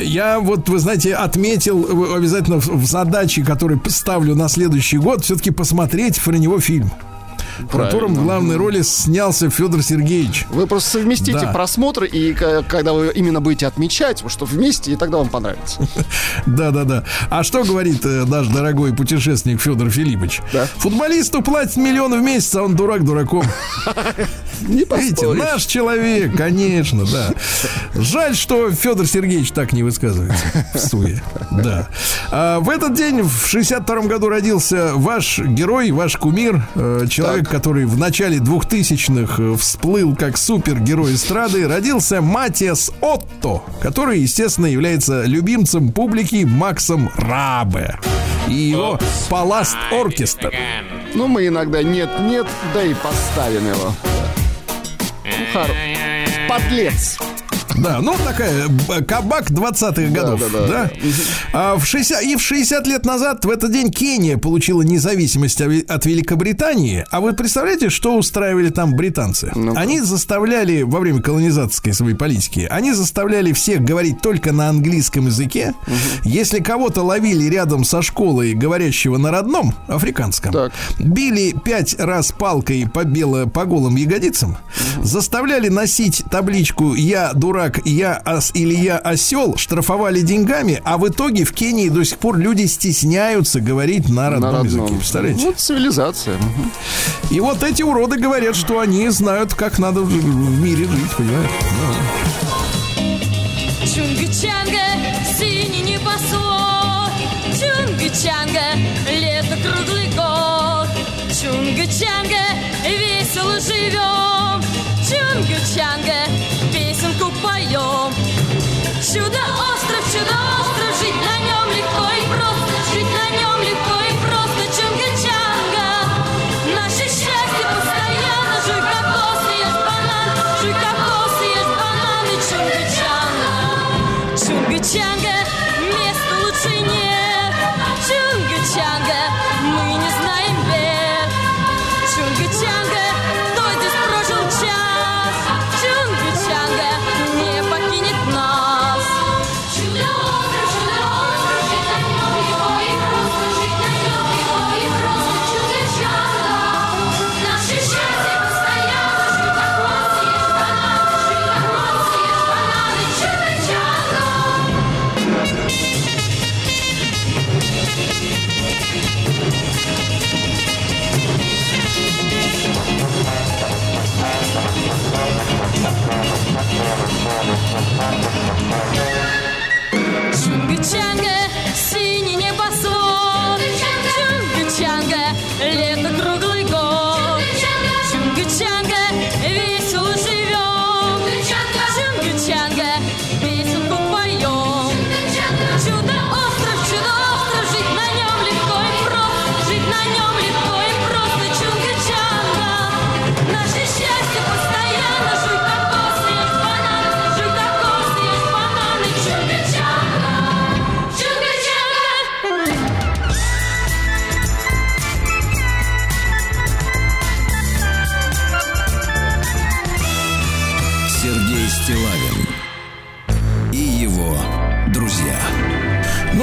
Я вот, вы знаете, отметил э, обязательно в задаче, которые ставлю на следующий год, все-таки посмотреть про него фильм. В котором в главной роли снялся Федор Сергеевич. Вы просто совместите Да. просмотр, и к- когда вы именно будете отмечать, что вместе, и тогда вам понравится. Да, да, да. А что говорит э, наш дорогой путешественник Федор Филиппович? Да. Футболисту платят миллион в месяц, а он дурак дураком. Не Видите, наш человек, конечно, да. Жаль, что Федор Сергеевич так не высказывается в суе. Да. А в этот день, в 62 году, родился ваш герой, ваш кумир, э, человек, который в начале 2000-х э, всплыл как супергерой эстрады, родился Матиас Отто, который, естественно, является любимцем публики Максом Рабе. И его Паласт Оркестр. Ну, мы иногда нет-нет, да и поставим его. Ну, хор- Подлец. Да, ну такая б- кабак 20-х годов. да, да. Да, А в 60, и в 60 лет назад в этот день Кения получила независимость от Великобритании. А вы представляете, что устраивали там британцы? Ну-ка. Они заставляли во время колонизаторской своей политики, они заставляли всех говорить только на английском языке. Если кого-то ловили рядом со школой, говорящего на родном, африканском, Так. били пять раз палкой по, бело, по голым ягодицам, заставляли носить табличку «Я дурак, я ос или я осел», штрафовали деньгами, а в итоге в Кении до сих пор люди стесняются говорить на родном, На языке. родном. Представляете? Ну, цивилизация. И вот эти уроды говорят, что они знают, как надо в в мире жить, понимаете? Чунга-чанга, синий небосвод Чунга-чанга, лето круглый год Чунга-чанга, весело живем Чудо-остров,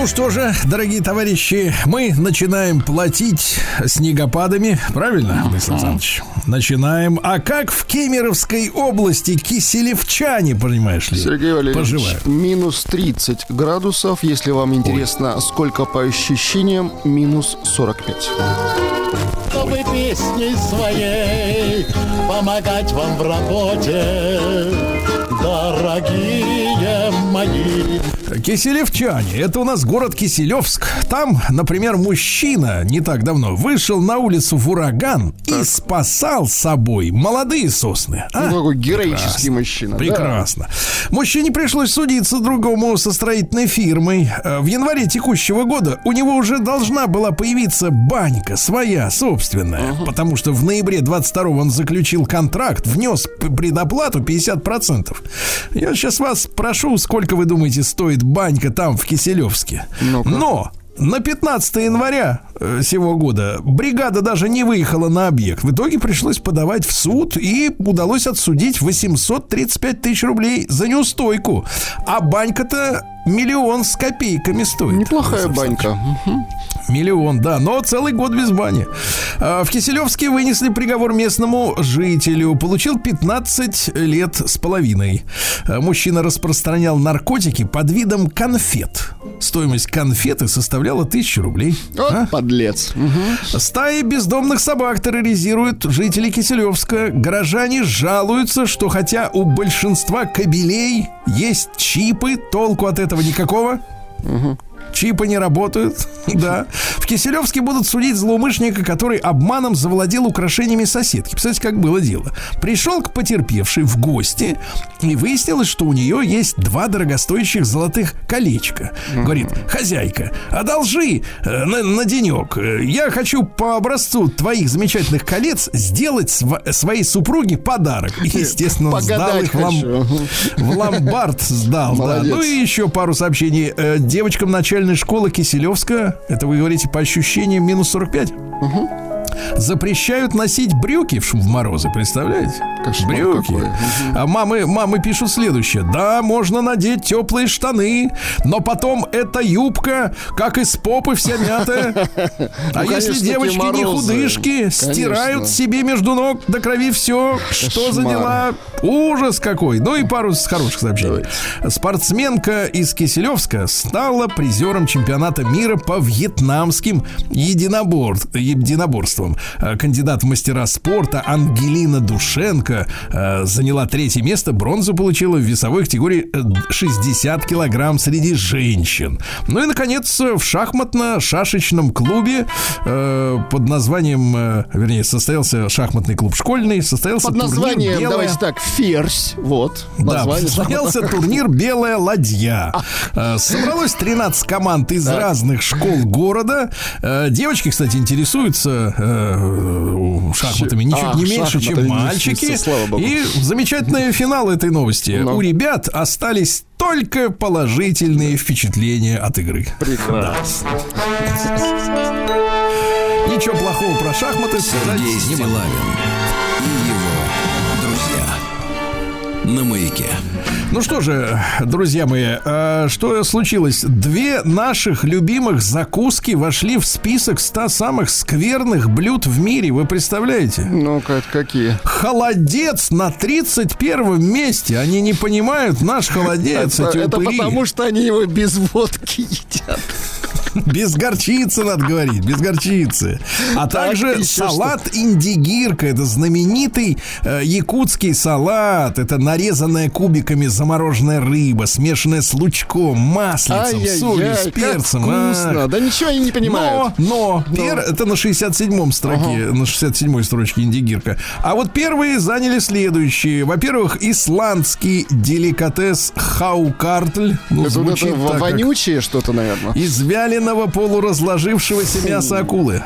Ну что же, дорогие товарищи, мы начинаем платить снегопадами, правильно, Александр Александрович? Начинаем. А как в Кемеровской области киселевчане, понимаешь ли, Сергей Валерьевич, поживают? минус 30 градусов. Если вам интересно, сколько по ощущениям, минус 45. чтобы песней своей помогать вам в работе, дорогие мои. Киселевчане, это у нас город Киселевск. Там, например, мужчина не так давно вышел на улицу в ураган и спасал с собой молодые сосны. А? Ну, такой героический Прекрасно. мужчина. да. Прекрасно. Мужчине пришлось судиться другому со строительной фирмой. Э, В январе текущего года у него уже должна была появиться банька своя, собственная. Потому что в ноябре 22 он заключил контракт, внес предоплату 50%. Я сейчас вас прошу, сколько вы думаете стоит банька там, в Киселевске? Ну-ка. Но на 15 января э, сего года бригада даже не выехала на объект. В итоге пришлось подавать в суд и удалось отсудить 835 тысяч рублей за неустойку. А банька-то миллион с копейками стоит. Неплохая банька. Миллион, да, но целый год без бани. А, В Киселевске вынесли приговор местному жителю. Получил 15 лет с половиной. А, Мужчина распространял наркотики под видом конфет. Стоимость конфеты составляла 1000 рублей. Вот А? подлец. Мгм. Стаи бездомных собак терроризируют жителей Киселевска. Горожане жалуются, что хотя у большинства кабелей есть чипы, толку от этого никакого. Чипы не работают, да. В Киселевске будут судить злоумышленника, который обманом завладел украшениями соседки. Представляете, как было дело. Пришел к потерпевшей в гости, и выяснилось, что у нее есть два дорогостоящих золотых колечка. Говорит, хозяйка, одолжи э, на, на денек. Э, Я хочу по образцу твоих замечательных колец сделать св- своей супруге подарок. Естественно, он сдал их в, лам- в ломбард сдал. да. Ну и еще пару сообщений. Э, Девочкам начальной школы Киселевска, это вы говорите по ощущениям минус 45, запрещают носить брюки в, в морозы, представляете? Кошмар брюки. какой. А мамы, мамы пишут следующее. Да, можно надеть теплые штаны, но потом эта юбка, как из попы вся мятая. А Ну, если девочки не худышки, стирают себе между ног до крови все. Что за дела? Ужас какой. Ну и пару хороших сообщений. Спортсменка из Киселевска стала призером чемпионата мира по вьетнамским единобор... единоборствам. Э, Кандидат в мастера спорта Ангелина Душенко э, заняла третье место. Бронзу получила в весовой категории э, 60 килограмм среди женщин. Ну и, наконец, в шахматно-шашечном клубе э, под названием, э, вернее, состоялся шахматный клуб школьный, состоялся Под турнир названием, «Белая». давайте так, ферзь. Вот. Да, состоялся турнир «Белая ладья». Э, Собралось 13 команд из разных школ города. Э, Девочки, кстати, интересуются э, шахматами ничуть А, не меньше, чем мальчики. Слава богу. И замечательный финал этой новости. Ну. У ребят остались только положительные впечатления от игры. Прекрасно. Ничего плохого про шахматы сказать не могу. И его друзья. На маяке. Ну что же, друзья мои, э, что случилось? Две наших любимых закуски вошли в список 100 самых скверных блюд в мире. Вы представляете? Ну-ка, это какие? Холодец на 31 месте. Они не понимают наш холодец, Это, эти это упыри. потому, что они его без водки едят. Без горчицы, надо говорить, без горчицы. А Так, также салат индигирка. Это знаменитый э, якутский салат. Это нарезанная кубиками замороженная рыба, смешанная с лучком, маслицем, солью, с перцем. вкусно. А. Да ничего они не понимают. Но, это на 67-м строке, на 67-й строчке индигирка. А вот первые заняли следующие. Во-первых, исландский деликатес хаукартль. Ну, это звучит вонючее что-то, наверное. из вяленого полуразложившегося мяса акулы.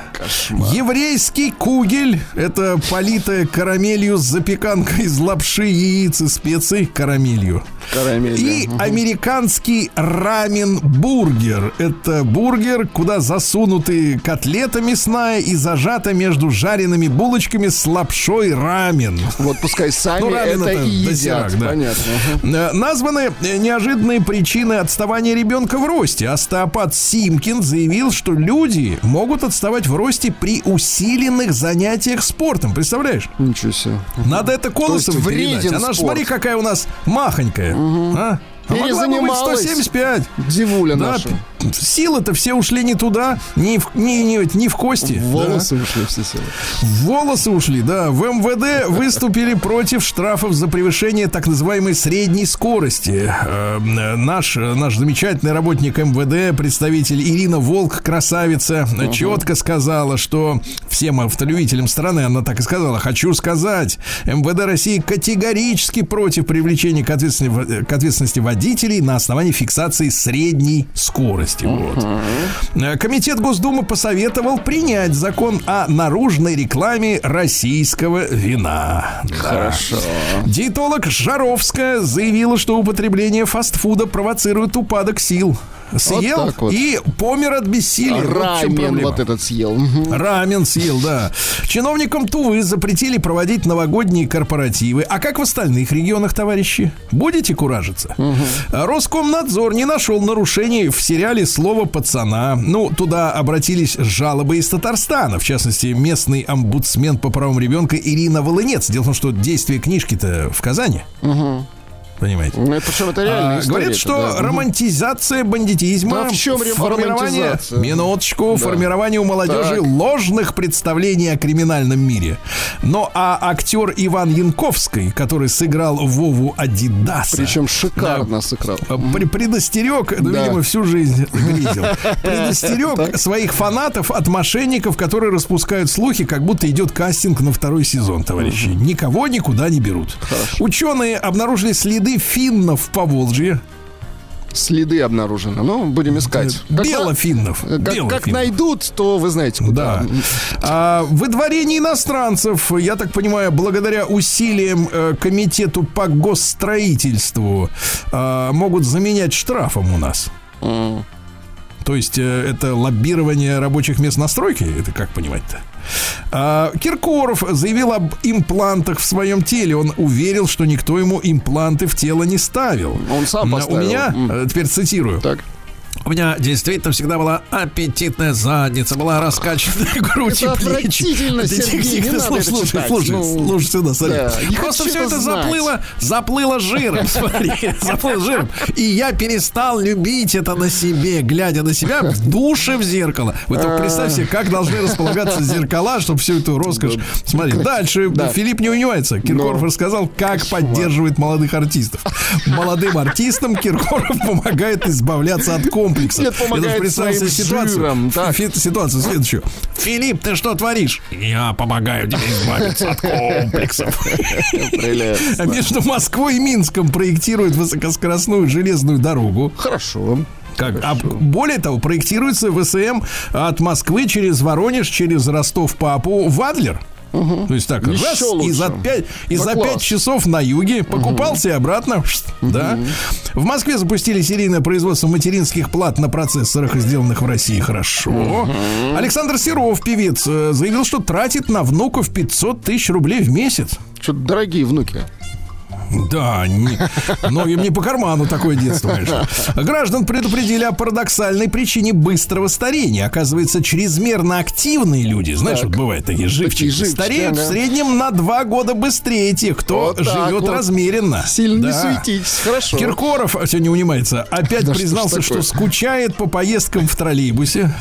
Еврейский кугель – это политая карамелью с запеканкой из лапши, яиц и специй карамелью. Карамель. И да. американский рамен-бургер. Это бургер, куда засунуты котлета мясная и зажата между жареными булочками с лапшой рамен. Вот пускай сами Ну, рамен это это и едят. досерак, да. Понятно. Э, Названы э, неожиданные причины отставания ребенка в росте. Остеопат Симкин заявил, что люди могут отставать в росте при усиленных занятиях спортом. Представляешь? Ничего себе. Надо это Колосовой есть передать. вреден Она ж, спорт. смотри, какая у нас махонькая. А? А могла бы быть Перезанималась. 175. Дивуля Да, наша. силы-то все ушли не туда, не в, не, не, не в кости. Волосы ушли все силы. В волосы ушли, да. В МВД выступили против штрафов за превышение так называемой средней скорости. Э, Наш, наш замечательный работник МВД, представитель Ирина Волк, красавица, четко сказала, что всем автолюбителям страны, она так и сказала, хочу сказать, МВД России категорически против привлечения к ответственности, к ответственности водителей на основании фиксации средней скорости. Вот. Э, Комитет Госдумы посоветовал принять закон о наружной рекламе российского вина. Хорошо. Диетолог Жаровская заявила, что употребление фастфуда провоцирует упадок сил. Съел так вот. и помер от бессилия. Вот Рамен проблема. вот этот съел. Рамен съел, да. Чиновникам Тувы запретили проводить новогодние корпоративы. А как в остальных регионах, товарищи? Будете куражиться? Роскомнадзор не нашел нарушений в сериале «Слово пацана». Ну, туда обратились с жалобой из Татарстана. В частности, местный омбудсмен по правам ребенка Ирина Волынец. Дело в том, что действие книжки-то в Казани. Понимаете? Ну, это причем это реальная А. Говорят, что романтизация бандитизма, Да в чем формирование, минуточку, Да. формирование у молодежи Так. ложных представлений о криминальном мире. Но а актер Иван Янковский, который сыграл Вову Адидаса, Причем шикарно сыграл. при- предостерег, ну, Да. видимо, всю жизнь грезил, предостерег своих фанатов от мошенников, которые распускают слухи, как будто идет кастинг на второй сезон, товарищи. Никого никуда не берут. Ученые обнаружили следы финнов по Волжье. Следы обнаружены. Ну, будем искать. Как Белофиннов. Как, Белофиннов. как найдут, то вы знаете куда. Да. А, выдворение иностранцев, я так понимаю, благодаря усилиям э, комитету по госстроительству а, могут заменять штрафом у нас. М. То есть э, это лоббирование рабочих мест на стройке? Это как понимать-то? А, Киркоров заявил об имплантах в своем теле. Он уверил, что никто ему импланты в тело не ставил. Он сам У поставил. меня, М. э, теперь цитирую. Так. У меня действительно всегда была аппетитная задница, была раскачанная грудь Это и плечи. Сергей, не надо слушай, слушай, читать. слушай, Ну, слушай сюда, смотри. да, Просто все это знать. заплыло, заплыло жиром, смотри, заплыло жиром. И я перестал любить это на себе, глядя на себя в душе в зеркало. Вы А. только представьте себе, как должны располагаться зеркала, чтобы всю эту роскошь смотреть. Дальше Да. Филипп не унимается. Киркоров Но. рассказал, как поддерживает молодых артистов. Молодым артистам Киркоров помогает избавляться от комплексов. Нет, помогает Я даже представил себе своим ситуацию. жиром, так. Фи- Ситуацию следующую. Филипп, ты что творишь? Я помогаю тебе избавиться от комплексов. А Между Москвой и Минском проектируют высокоскоростную железную дорогу. Хорошо. Как, а более того, проектируется ВСМ от Москвы через Воронеж, через Ростов-Папу в Адлер. То есть так, Еще раз, и лучше. за пять, и за пять часов на юге покупался и обратно, да. В Москве запустили серийное производство материнских плат на процессорах, сделанных в России. Хорошо. Александр Серов, певец, э, заявил, что тратит на внуков 500 тысяч рублей в месяц. Что-то дорогие внуки. Да, не, многим не по карману такое детство, конечно. Граждан предупредили о парадоксальной причине быстрого старения. Оказывается, чрезмерно активные люди, знаешь, Так. вот бывают такие живчики, живчики, стареют в ага. среднем на два года быстрее тех, кто Вот живет вот. размеренно. Сильно Да. не суетитесь. Хорошо. Киркоров сегодня унимается. Опять Да что признался, что, такое? скучает по поездкам в троллейбусе.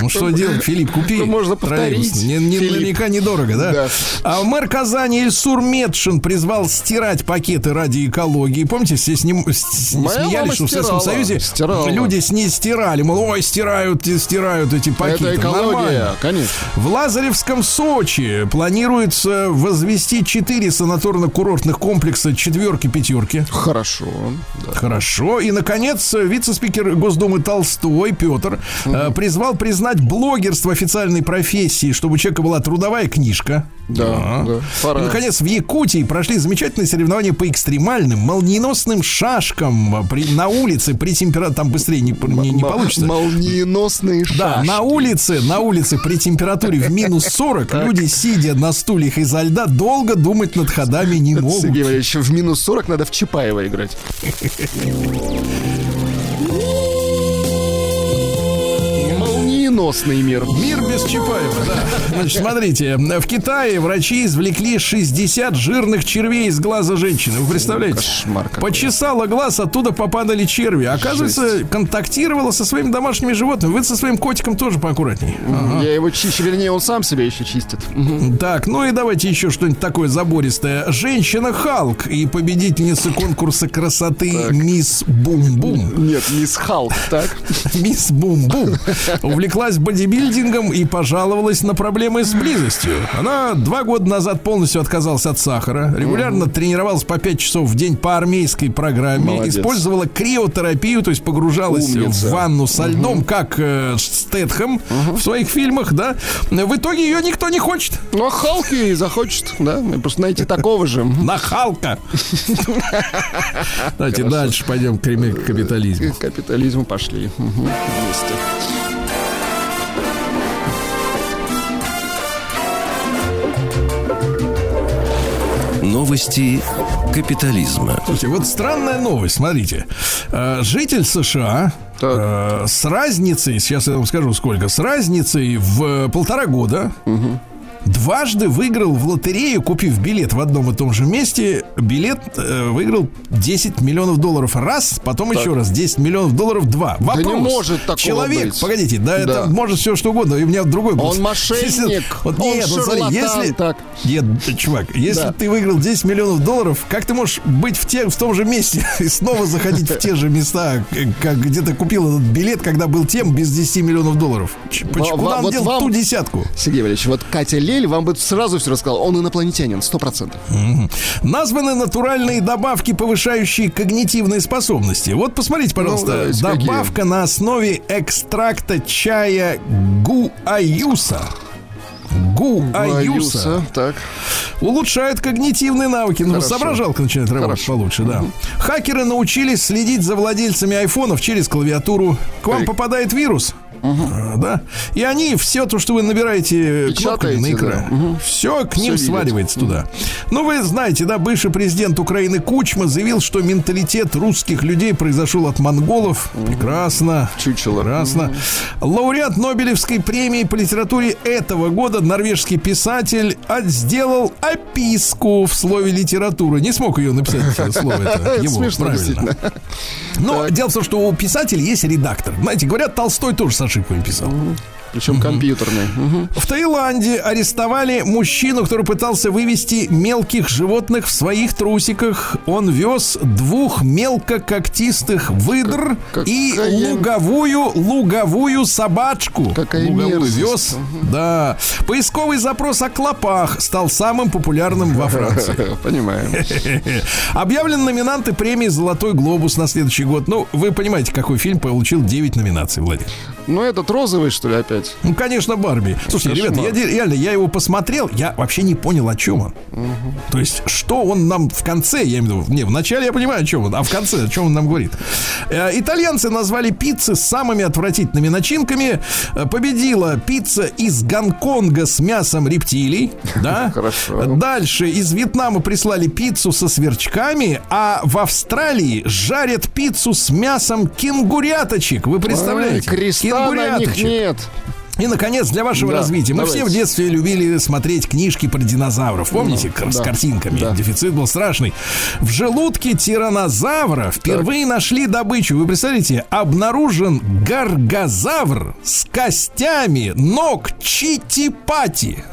Ну что делать, Филипп, купи. Ну, можно повторить, Не, не- наверняка недорого, да? Да. А мэр Казани Ильсур Медшин призвал стирать пакеты ради экологии. Помните, все с ним с- с- Моя смеялись, что в Советском. Союзе Стирала. люди с ней стирали. Мол, ой, стирают, стирают эти пакеты. Это экология, Нормально. конечно. В Лазаревском Сочи планируется возвести четыре санаторно-курортных комплекса четверки-пятерки. Хорошо. да. Хорошо. И, наконец, вице-спикер Госдумы Толстой Петр э, призвал признать блогерство официальной профессии, чтобы у человека была трудовая книжка. Да, да, пора. И, наконец, в Якутии прошли замечательные соревнования по экстремальным, молниеносным шашкам при, на улице при температуре. Там быстрее не, не, не получится. Молниеносные Да, шашки. на улице, на улице при температуре в минус 40 люди, сидя на стульях изо льда, долго думать над ходами не могут. Сергей Валерьевич, в минус 40 надо в Чапаева играть. сносный мир. Мир без Чапаева, да. Значит, смотрите, в Китае врачи извлекли 60 жирных червей из глаза женщины. Вы представляете? Кошмар какой. Почесала глаз, оттуда попадали черви. Оказывается, контактировала со своими домашними животными. Вы со своим котиком тоже поаккуратней. Ага. Я его чищу, вернее, он сам себя еще чистит. Так, ну и давайте еще что-нибудь такое забористое. Женщина Халк и победительница конкурса красоты Мисс Бум-Бум. Нет, мисс Халк, так? Мисс Бум-Бум увлеклась бодибилдингом и пожаловалась на проблемы с близостью. Она два года назад полностью отказалась от сахара, регулярно тренировалась по 5 часов в день по армейской программе, Молодец. использовала криотерапию, то есть погружалась Умница. в ванну со льдом, как э, Стэтхэм в своих фильмах, да. В итоге ее никто не хочет. Ну, а Халк и захочет, да? Просто найти такого же. Нахалка. Давайте дальше пойдем к капитализму. К капитализму пошли. Вместе. Новости капитализма. Слушайте, вот странная новость, смотрите. Э, Житель США Так. э, с разницей, сейчас я вам скажу сколько, с разницей в э, полтора года дважды выиграл в лотерею, купив билет в одном и том же месте. Билет э, выиграл 10 миллионов долларов раз, потом еще раз 10 миллионов долларов два. Вопрос. не может такого Человек, быть. погодите, да, это Да. может все что угодно. И у меня другой вопрос. Он мошенник, Если- вот он нет, вот смотри, шарлатан, если, так. нет, чувак, если Да. ты выиграл 10 миллионов долларов, как ты можешь быть в, те, в том же месте и снова заходить в те же места, как где ты купил этот билет, когда был тем без 10 миллионов долларов? Куда он дел ту десятку? Сергей Валерьевич, вот Катя Лель вам бы сразу все рассказала. Он инопланетянин, сто процентов. Названы натуральные добавки, повышающие когнитивные способности. Вот посмотрите, пожалуйста, давайте, какие? добавка на основе экстракта чая гуаюса. Гуаюса. Так. Улучшает когнитивные навыки. Ну, соображалка начинает работать Хорошо. получше, да. Хакеры научились следить за владельцами айфонов через клавиатуру. К вам Так. попадает вирус. А, Да. И они все то, что вы набираете кнопками на экране, да. Мгм. все к ним видят. сваливается туда. Ну, вы знаете, да, бывший президент Украины Кучма заявил, что менталитет русских людей произошел от монголов. Прекрасно. Чучело. Прекрасно. Лауреат Нобелевской премии по литературе этого года, норвежский писатель, от- сделал описку в слове литература. Не смог ее написать, это слово это его, смешно, правильно. Но дело в том, что у писателя есть редактор. Знаете, говорят, Толстой тоже с ошибками писал. Причем компьютерный. Мгм. В Таиланде арестовали мужчину, который пытался вывести мелких животных в своих трусиках. Он вез двух мелкококтистых выдр Как- и какая- луговую луговую собачку. Какая луговую мерзость. вез. Да. Поисковый запрос о клопах стал самым популярным во Франции. Понимаем. Объявлены номинанты премии «Золотой глобус» на следующий год. Ну, вы понимаете, какой фильм получил 9 номинаций, Владимир. Ну, этот розовый, что ли, опять? Ну, конечно, Барби. Слушайте, Кошмар. ребята, я реально, я его посмотрел, я вообще не понял, о чем он. То есть, что он нам в конце, я имею в виду, не, в начале я понимаю, о чем он, а в конце, о чем он нам говорит. Э, итальянцы назвали пиццы самыми отвратительными начинками. Э, победила пицца из Гонконга с мясом рептилий. Да? Хорошо. Дальше из Вьетнама прислали пиццу со сверчками, а в Австралии жарят пиццу с мясом кенгуряточек. Вы представляете? Ой, на них нет. И, наконец, для вашего Да, развития. Мы давайте. все в детстве любили смотреть книжки про динозавров. Помните? Ну, С да, картинками. да. Дефицит был страшный. В желудке тиранозавра впервые нашли добычу. Вы представляете? Обнаружен гаргозавр с костями ног читипати.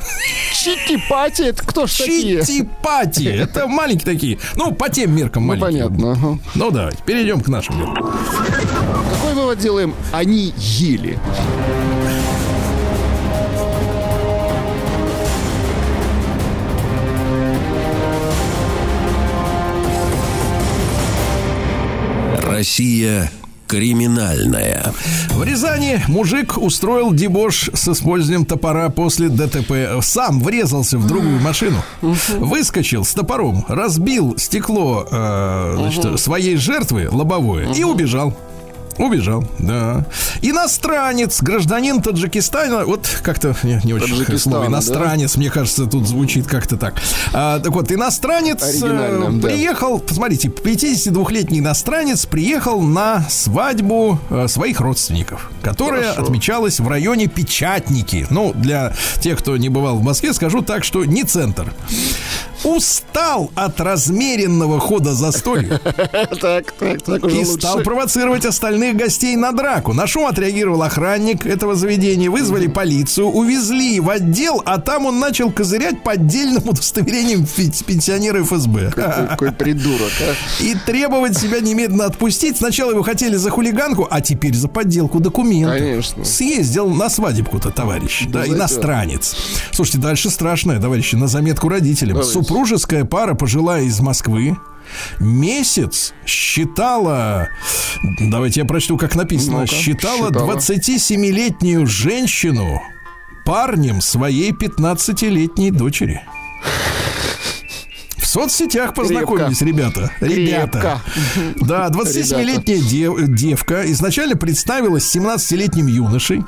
Чики-пати, это кто ж такие? Читипати. Это маленькие такие. Ну, по тем меркам Ну, маленькие. понятно. ага. Ну, давайте, перейдем к нашим делам. Какой вывод делаем? Они ели. Россия криминальная. В Рязани мужик устроил дебош с использованием топора после ДТП. Сам врезался в другую машину, выскочил с топором, разбил стекло э, значит, своей жертвы лобовое и убежал. Убежал, да. Иностранец, гражданин Таджикистана, вот как-то не, не очень слово иностранец, мне кажется, тут звучит как-то так. А, так вот, иностранец э, Оригинально, да. приехал, посмотрите, 52-летний иностранец приехал на свадьбу э, своих родственников, которая Хорошо. отмечалась в районе Печатники. Ну, для тех, кто не бывал в Москве, скажу так, что не центр. Устал от размеренного хода застолья Так, так, так уже и стал провоцировать остальных гостей на драку. На шум отреагировал охранник этого заведения, вызвали полицию, увезли в отдел, а там он начал козырять поддельным удостоверением пен- пенсионера ФСБ. Какой, придурок, а? И требовать себя немедленно отпустить. Сначала его хотели за хулиганку, а теперь за подделку документов. Конечно. Съездил на свадебку-то, товарищ. Да, иностранец. Слушайте, дальше страшное, товарищи, на заметку родителям. Давайте. Супружеская пара пожилая из Москвы месяц считала, давайте я прочту, как написано, Ну-ка, считала считала. 27-летнюю женщину парнем своей 15-летней дочери. В соцсетях познакомились, ребята. Ребята. Крепко. Да, 27-летняя дев- девка изначально представилась 17-летним юношей.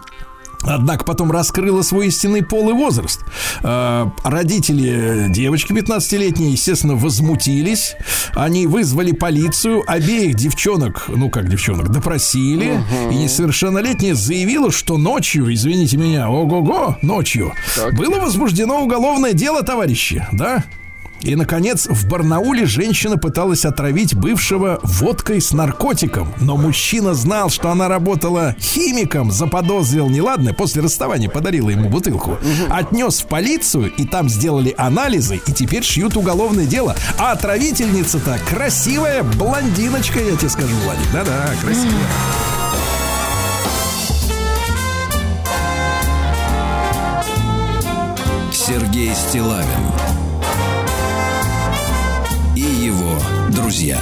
Однако потом раскрыла свой истинный пол и возраст. А, Родители девочки 15-летней, естественно, возмутились. Они вызвали полицию. Обеих девчонок, ну как девчонок, допросили. И несовершеннолетняя заявила, что ночью, извините меня, ого-го, ночью, было возбуждено уголовное дело, товарищи, да? И, наконец, в Барнауле женщина пыталась отравить бывшего водкой с наркотиком. Но мужчина знал, что она работала химиком, заподозрил неладное. После расставания подарила ему бутылку. Отнес в полицию, и там сделали анализы, и теперь шьют уголовное дело. А отравительница-то красивая блондиночка, я тебе скажу, Владик. Да-да, красивая. Сергей Стилавин друзья.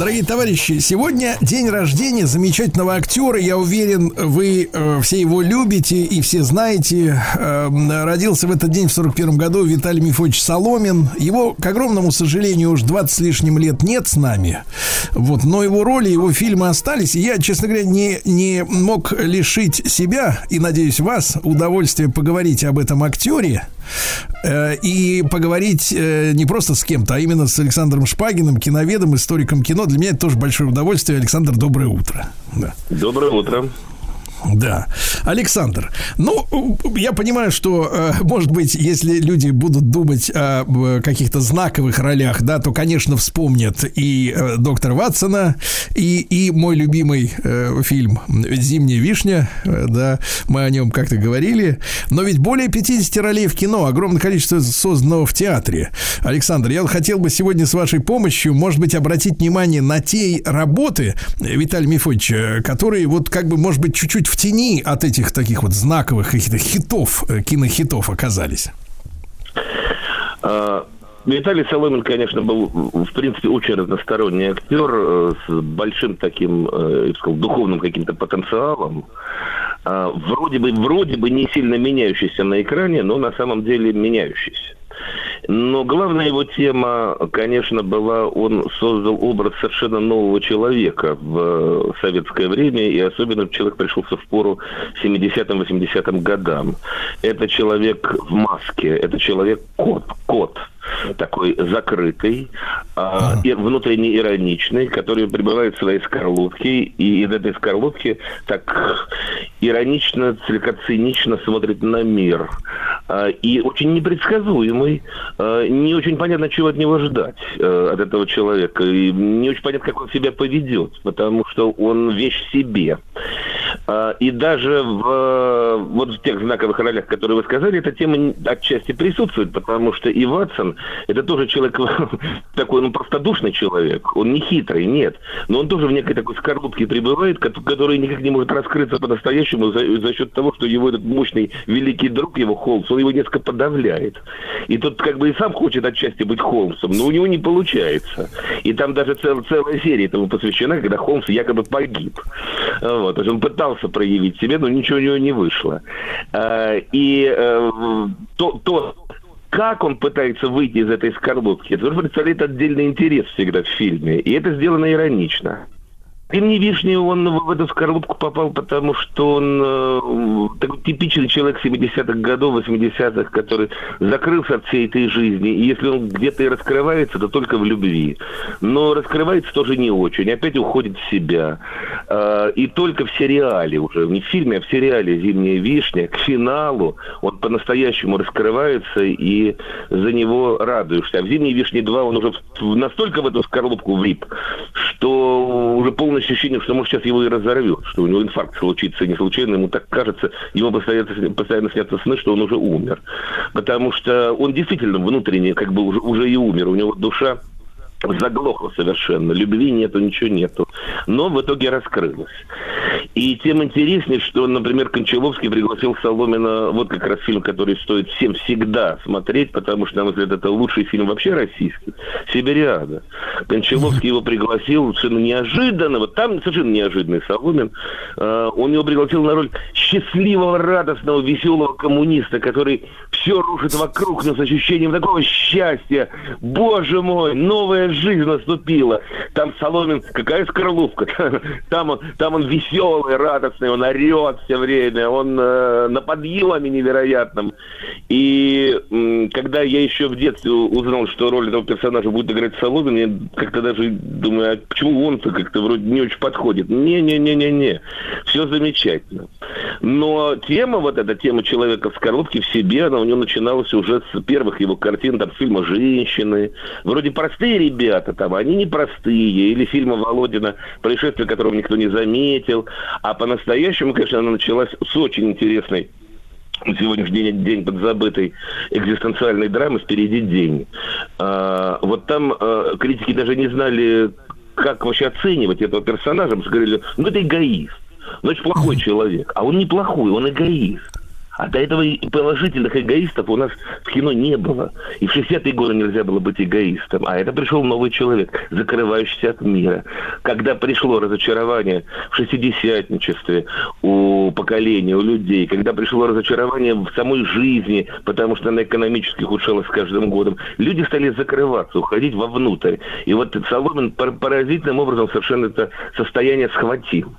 Дорогие товарищи, сегодня день рождения замечательного актера. Я уверен, вы э, все его любите и все знаете. Э, родился в этот день в 41 году Виталий Мифович Соломин. Его, к огромному сожалению, уж 20 с лишним лет нет с нами. Вот, но его роли, его фильмы остались. И я, честно говоря, не, не мог лишить себя и, надеюсь, вас удовольствия поговорить об этом актере. Э, и поговорить э, не просто с кем-то, а именно с Александром Шпагиным, киноведом, историком кино. Для меня это тоже большое удовольствие. Александр, доброе утро. Да. Доброе утро. Да. Александр, ну, я понимаю, что, э, может быть, если люди будут думать о каких-то знаковых ролях, да, то, конечно, вспомнят и э, доктора Ватсона, и, и мой любимый э, фильм «Зимняя вишня», да, мы о нем как-то говорили. Но ведь более 50 ролей в кино, огромное количество созданного в театре. Александр, я хотел бы сегодня с вашей помощью, может быть, обратить внимание на те работы Виталия Мифовича, которые вот как бы, может быть, чуть-чуть в тени от этих таких вот знаковых каких-то хитов, э, кинохитов оказались. А, Виталий Соломин, конечно, был, в принципе, очень разносторонний актер э, с большим таким, э, я бы сказал, духовным каким-то потенциалом. А, Вроде бы, вроде бы не сильно меняющийся на экране, но на самом деле меняющийся. Но главная его тема, конечно, была, он создал образ совершенно нового человека в э, советское время, и особенно человек пришелся в пору 70-80-м годам. Это человек в маске, это человек-кот, кот такой закрытый, а, и внутренне ироничный, который пребывает в своей скорлупке, и из этой скорлупки так иронично, слегка цинично смотрит на мир. А, и очень непредсказуемый, а, не очень понятно, чего от него ждать, э, от этого человека, и не очень понятно, как он себя поведет, потому что он вещь себе. А, И даже в, вот в тех знаковых ролях, которые вы сказали, эта тема отчасти присутствует, потому что и Ватсон – это тоже человек такой, ну, простодушный человек. Он не хитрый, нет. Но он тоже в некой такой скорлупке пребывает, ко- который никак не может раскрыться по-настоящему за, за счет того, что его этот мощный великий друг, его Холмс, он его несколько подавляет. И тот как бы и сам хочет отчасти быть Холмсом, но у него не получается. И там даже цел- целая серия этому посвящена, когда Холмс якобы погиб. Вот. То есть он пытался проявить себя, но ничего у него не вышло. А, И э, то, то как он пытается выйти из этой скорлупки, это тоже представляет отдельный интерес всегда в фильме. И это сделано иронично. Дым не он в эту скорлупку попал, потому что он э, такой типичный человек 70-х годов, 80-х, который закрылся от всей этой жизни. И если он где-то и раскрывается, то только в любви. Но раскрывается тоже не очень. Опять уходит в себя. Э, и только в сериале уже, не в фильме, а в сериале «Зимняя вишня» к финалу он по-настоящему раскрывается и за него радуешься. А в «Зимней вишне 2» он уже настолько в эту скорлупку влип, что уже полное ощущение, что может сейчас его и разорвет, что у него инфаркт случится не случайно, ему так кажется, ему постоянно, постоянно снятся сны, что он уже умер. Потому что он действительно внутренне как бы уже, уже и умер, у него душа заглохла совершенно, любви нету, ничего нету. Но в итоге раскрылась. И тем интереснее, что, например, Кончаловский пригласил Соломина, вот как раз фильм, который стоит всем всегда смотреть, потому что, на мой взгляд, это лучший фильм вообще российский, «Сибириада». Кончаловский его пригласил совершенно неожиданно, вот там совершенно неожиданный Соломин, Э, он его пригласил на роль счастливого, радостного, веселого коммуниста, который все рушит вокруг, но с ощущением такого счастья. Боже мой, новая жизнь наступила. Там Соломин, какая скорлупка. Там он, там он веселый, радостный, он орет все время, он э, на подъеме невероятном. И м, когда я еще в детстве узнал, что роль этого персонажа будет играть Соломин, я как-то даже думаю, а почему он-то как-то вроде не очень подходит. Не-не-не-не-не. Все замечательно. Но тема, вот эта тема человека в скорлупке в себе, она у него начиналась уже с первых его картин, там, фильма «Женщины». Вроде простые ребята, там, они непростые. Или фильма Володина «Происшествие, которого никто не заметил». А по-настоящему, конечно, она началась с очень интересной на сегодняшний день, день подзабытой экзистенциальной драмы «Впереди день». А, вот там а, критики даже не знали, как вообще оценивать этого персонажа, что говорили, ну это эгоист, ну это плохой человек. А он не плохой, он эгоист. А до этого и положительных эгоистов у нас в кино не было. И в 60-е годы нельзя было быть эгоистом. А это пришел новый человек, закрывающийся от мира. Когда пришло разочарование в шестидесятничестве у поколения, у людей, когда пришло разочарование в самой жизни, потому что она экономически ухудшалась с каждым годом, люди стали закрываться, уходить вовнутрь. И вот Соломин поразительным образом совершенно это состояние схватил.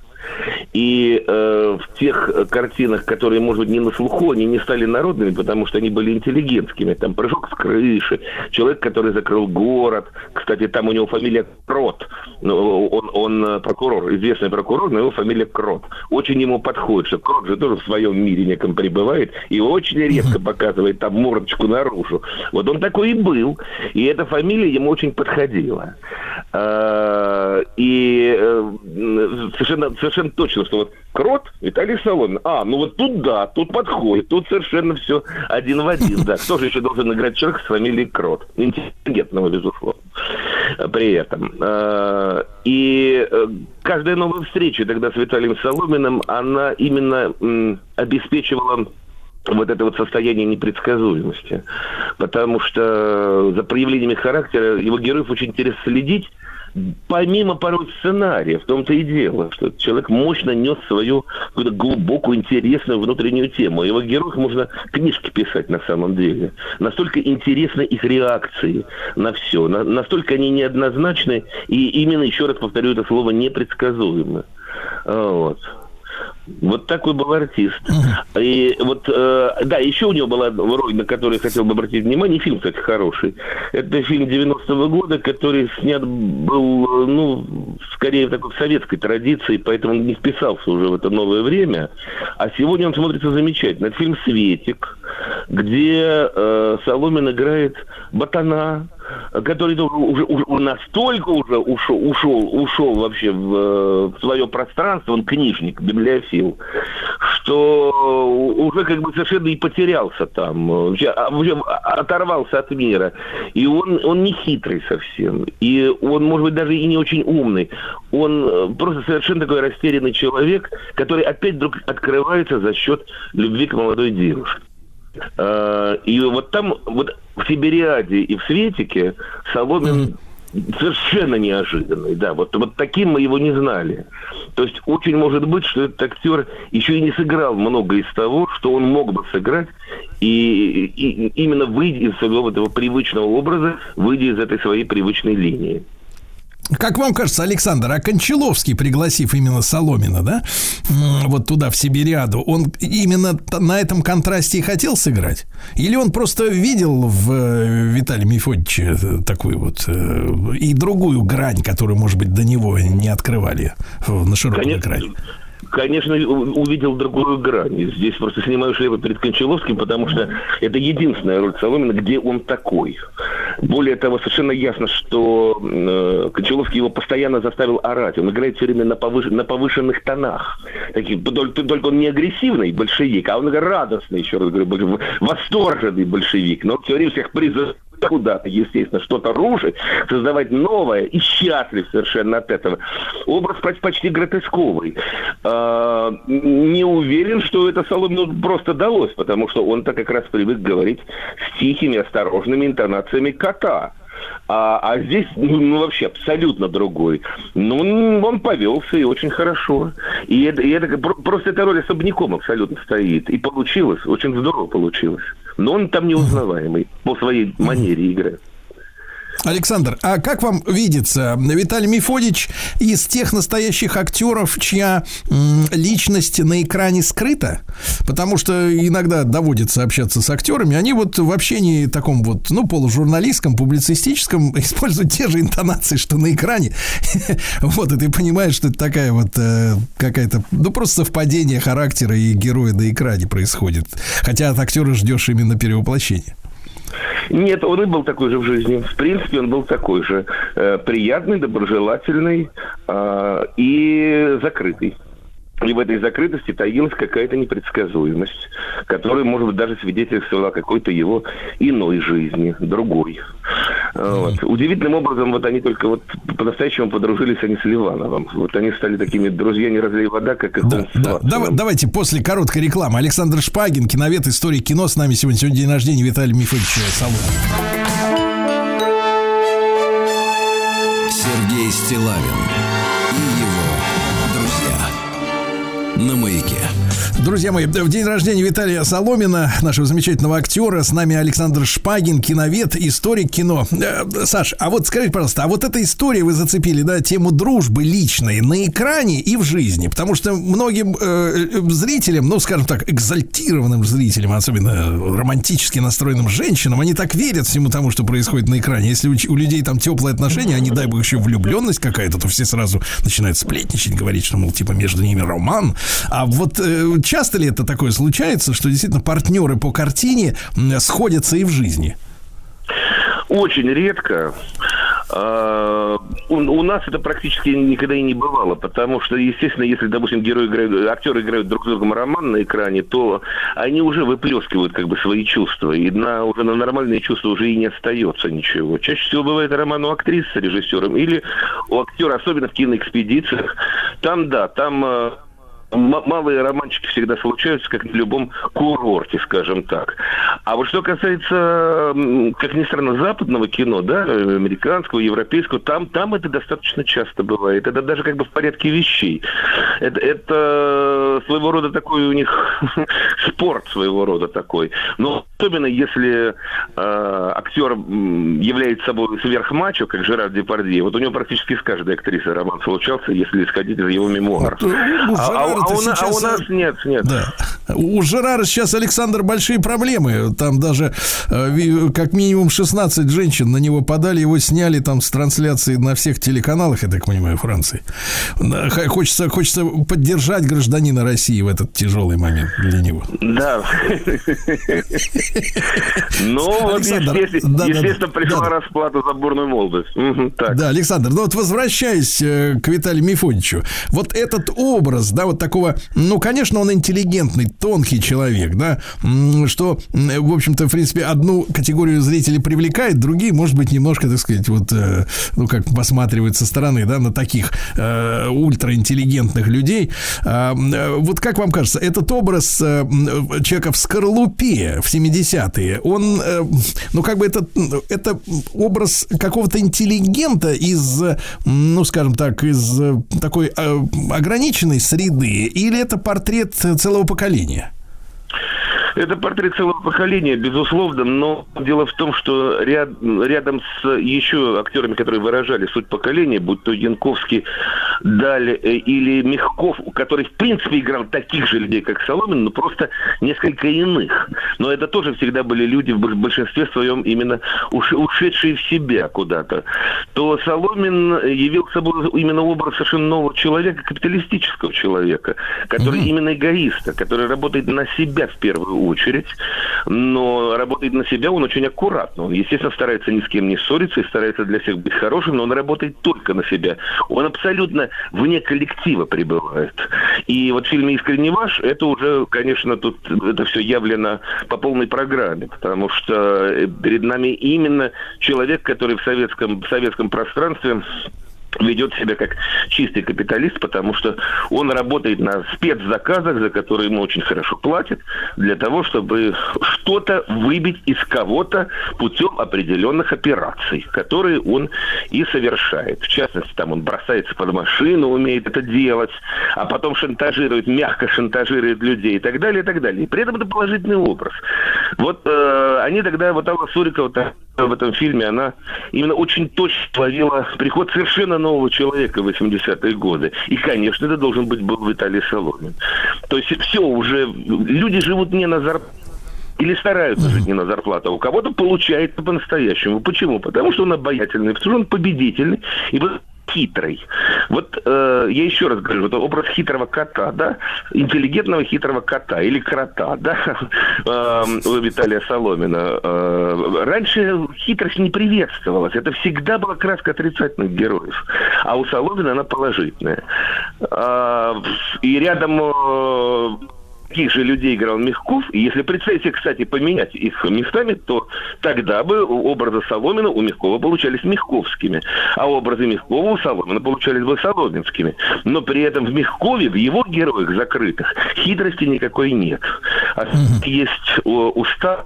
И э, в тех э, картинах, которые, может быть, не на слуху, они не стали народными, потому что они были интеллигентскими. Там «Прыжок с крыши», «Человек, который закрыл город». Кстати, там у него фамилия Крот. Ну, Он, он э, прокурор, известный прокурор, но его фамилия Крот. Очень ему подходит, что Крот же тоже в своем мире неком пребывает и очень редко показывает там мордочку наружу. Вот он такой и был. И эта фамилия ему очень подходила. Э, И э, совершенно, совершенно точно, что вот Крот, Виталий Соломин. А, ну вот тут да, тут подходит, тут совершенно все один в один. Да, кто же еще должен играть человека с фамилией Крот? Интеллигентного, безусловно, при этом. Э, И э, каждая новая встреча тогда с Виталием Соломиным, она именно обеспечивала вот это вот состояние непредсказуемости. Потому что за проявлениями характера его героев очень интересно следить, помимо порой сценария, в том-то и дело, что человек мощно нес свою какую-то глубокую, интересную внутреннюю тему. Его героев можно книжки писать на самом деле. Настолько интересны их реакции на все, на- настолько они неоднозначны, и именно, еще раз повторю это слово, непредсказуемы. Вот. Вот такой был артист. И вот, э, да, еще у него была роль, на которую я хотел бы обратить внимание. Фильм, кстати, хороший. Это фильм 90-го года, который снят был, ну, скорее в такой советской традиции, поэтому он не вписался уже в это новое время. А сегодня он смотрится замечательно. Это фильм «Светик», где э, Соломин играет ботана, который ну, уже, уже- уже настолько уже ушел, ушел, ушел вообще в, э, в свое пространство, он книжник, библиофил, что уже как бы совершенно и потерялся там, э, а, вообще оторвался от мира. И он, он не хитрый совсем, и он, может быть, даже и не очень умный. Он э, просто совершенно такой растерянный человек, который опять вдруг открывается за счет любви к молодой девушке. Э, И вот там, вот в Сибириаде и в Светике Соломин совершенно неожиданный, да, вот, вот таким мы его не знали. То есть очень может быть, что этот актер еще и не сыграл много из того, что он мог бы сыграть И, и именно выйдя из своего этого привычного образа, выйдя из этой своей привычной линии. Как вам кажется, Александр, а Кончаловский, пригласив именно Соломина, да, вот туда, в Сибириаду, он именно на этом контрасте и хотел сыграть? Или он просто видел в э, Виталии Мефодиче э, такую вот э, и другую грань, которую, может быть, до него не открывали на широком Конечно, экране? Конечно, увидел другую грань. Здесь просто снимаю шляпу перед Кончаловским, потому что это единственная роль Соломина, где он такой. Более того, совершенно ясно, что э, Кончаловский его постоянно заставил орать. Он играет все время на, повыш- на повышенных тонах. Таких, только, только он не агрессивный большевик, а он радостный, еще раз говорю, восторженный большевик. Но он все время всех призывает куда-то, естественно, что-то рушить, создавать новое и счастлив совершенно от этого. Образ поч- почти гротесковый. А, Не уверен, что это Соломину просто далось, потому что он-то как раз привык говорить с тихими, осторожными интонациями кота. А, а здесь ну, ну, вообще абсолютно другой. Ну, он, он повелся и очень хорошо. И это, и это про- просто эта роль особняком абсолютно стоит. И получилось, очень здорово получилось. Но он там неузнаваемый по своей манере игры. Александр, а как вам видится Виталий Мефодич из тех настоящих актеров, чья личность на экране скрыта? Потому что иногда доводится общаться с актерами, они вот в общении таком вот, ну, полужурналистском, публицистическом используют те же интонации, что на экране. Вот, и ты понимаешь, что это такая вот э, какая-то, ну, просто совпадение характера и героя на экране происходит. Хотя от актера ждешь именно перевоплощения. Нет, он и был такой же в жизни. В принципе, он был такой же. э, приятный, доброжелательный э, и закрытый. И в этой закрытости таилась какая-то непредсказуемость, которая, может быть, даже свидетельствовала о какой-то его иной жизни, другой. Вот. Удивительным образом, вот они только вот по-настоящему подружились они с Ливановым. Вот они стали такими друзья не разлей вода, как и Да, с да. Ватсоном. Дава- давайте после короткой рекламы. Александр Шпагин, киновед, истории кино. С нами сегодня, сегодня день рождения Виталия Мифовича Соломина. Сергей Стилавин Друзья мои, в день рождения Виталия Соломина, нашего замечательного актера, с нами Александр Шпагин, киновед, историк кино. Э, Саш, а вот скажите, пожалуйста, а вот эта история вы зацепили, да, тему дружбы личной на экране и в жизни, потому что многим э, зрителям, ну, скажем так, экзальтированным зрителям, особенно романтически настроенным женщинам, они так верят всему тому, что происходит на экране. Если у, у людей там теплые отношения, они, дай бог, еще влюбленность какая-то, то все сразу начинают сплетничать, говорить, что, мол, типа, между ними роман. А вот э, часто ли это такое случается, что действительно партнеры по картине сходятся и в жизни? Очень редко. А, У, нас это практически никогда и не бывало, потому что, естественно, если, допустим, герои играют, актеры играют друг с другом роман на экране, то они уже выплескивают как бы свои чувства, и на, уже на нормальные чувства уже и не остается ничего. Чаще всего бывает роман у актрисы с режиссером или у актера, особенно в киноэкспедициях. Там, да, там э, малые романчики всегда случаются, как на любом курорте, скажем так. А вот что касается, как ни странно, западного кино, да, американского, европейского, там, там это достаточно часто бывает. Это даже как бы в порядке вещей. Это, это своего рода такой у них спорт своего рода такой. Но особенно если э, актер является собой сверхмачо, как Жерар Депардье, вот у него практически с каждой актрисой роман случался, если исходить из его мемуаров. У А- а- Жерара-то а у на- а у сейчас, нас нет, нет. Да. У Жерара сейчас, Александр, большие проблемы. Там даже э, как минимум 16 женщин на него подали, его сняли там с трансляции на всех телеканалах, я так понимаю, Франции. Хочется, хочется поддержать гражданина России в этот тяжелый момент для него. Да. Ну, вот, естественно, пришла расплата за бурную молодость. Так. Да, Александр, ну вот возвращаясь э, к Виталию Мефодичу, вот этот образ, да, вот такого, ну, конечно, он интеллигентный, тонкий человек, да, что, в общем-то, в принципе, одну категорию зрителей привлекает, другие, может быть, немножко, так сказать, вот, э, ну, как посматривают со стороны, да, на таких э, ультраинтеллигентных людей. А, э, вот как вам кажется, этот образ э, человека в скорлупе в 70-е, он, э, ну, как бы это, это образ какого-то интеллигента из, э, ну, скажем так, из э, такой э, ограниченной среды, или это портрет целого поколения? Это портрет целого поколения, безусловно, но дело в том, что ряд, рядом с еще актерами, которые выражали суть поколения, будь то Янковский, Даль э, или Мягков, который, в принципе, играл таких же людей, как Соломин, но просто несколько иных. Но это тоже всегда были люди в большинстве своем именно уш, ушедшие в себя куда-то. То Соломин явил собой именно образ совершенно нового человека, капиталистического человека, который mm-hmm. именно эгоиста, который работает на себя в первую очередь, но работает на себя он очень аккуратно. Он, естественно, старается ни с кем не ссориться и старается для всех быть хорошим, но он работает только на себя. Он абсолютно вне коллектива пребывает. И вот в фильме «Искренне ваш» это уже, конечно, тут это все явлено по полной программе, потому что э, перед нами именно человек, который в советском, в советском пространстве ведет себя как чистый капиталист, потому что он работает на спецзаказах, за которые ему очень хорошо платят, для того, чтобы что-то выбить из кого-то путем определенных операций, которые он и совершает. В частности, там он бросается под машину, умеет это делать, а потом шантажирует, мягко шантажирует людей и так далее, и так далее. И при этом это положительный образ. Вот э, они тогда, вот Алла Сурикова в этом фильме, она именно очень точно ловила приход совершенно нового человека в 80-е годы. И, конечно, это должен быть был Виталий Соломин. То есть все уже, люди живут не на зарплату, или стараются жить не на зарплату, а у кого-то получается по-настоящему. Почему? Потому что он обаятельный, потому что он победительный, и хитрый. Вот э, я еще раз говорю, вот образ хитрого кота, да, интеллигентного хитрого кота или крота, да, э, у Виталия Соломина. Э, раньше хитрость не приветствовалась, это всегда была краска отрицательных героев, а у Соломина она положительная. Э, и рядом э, таких же людей играл Мягков, и если представить себе, кстати, поменять их местами, то тогда бы образы Соломина у Мягкова получались мягковскими, а образы Мягкова у Соломина получались бы соломинскими. Но при этом в Мягкове, в его героях закрытых, хитрости никакой нет. А есть уста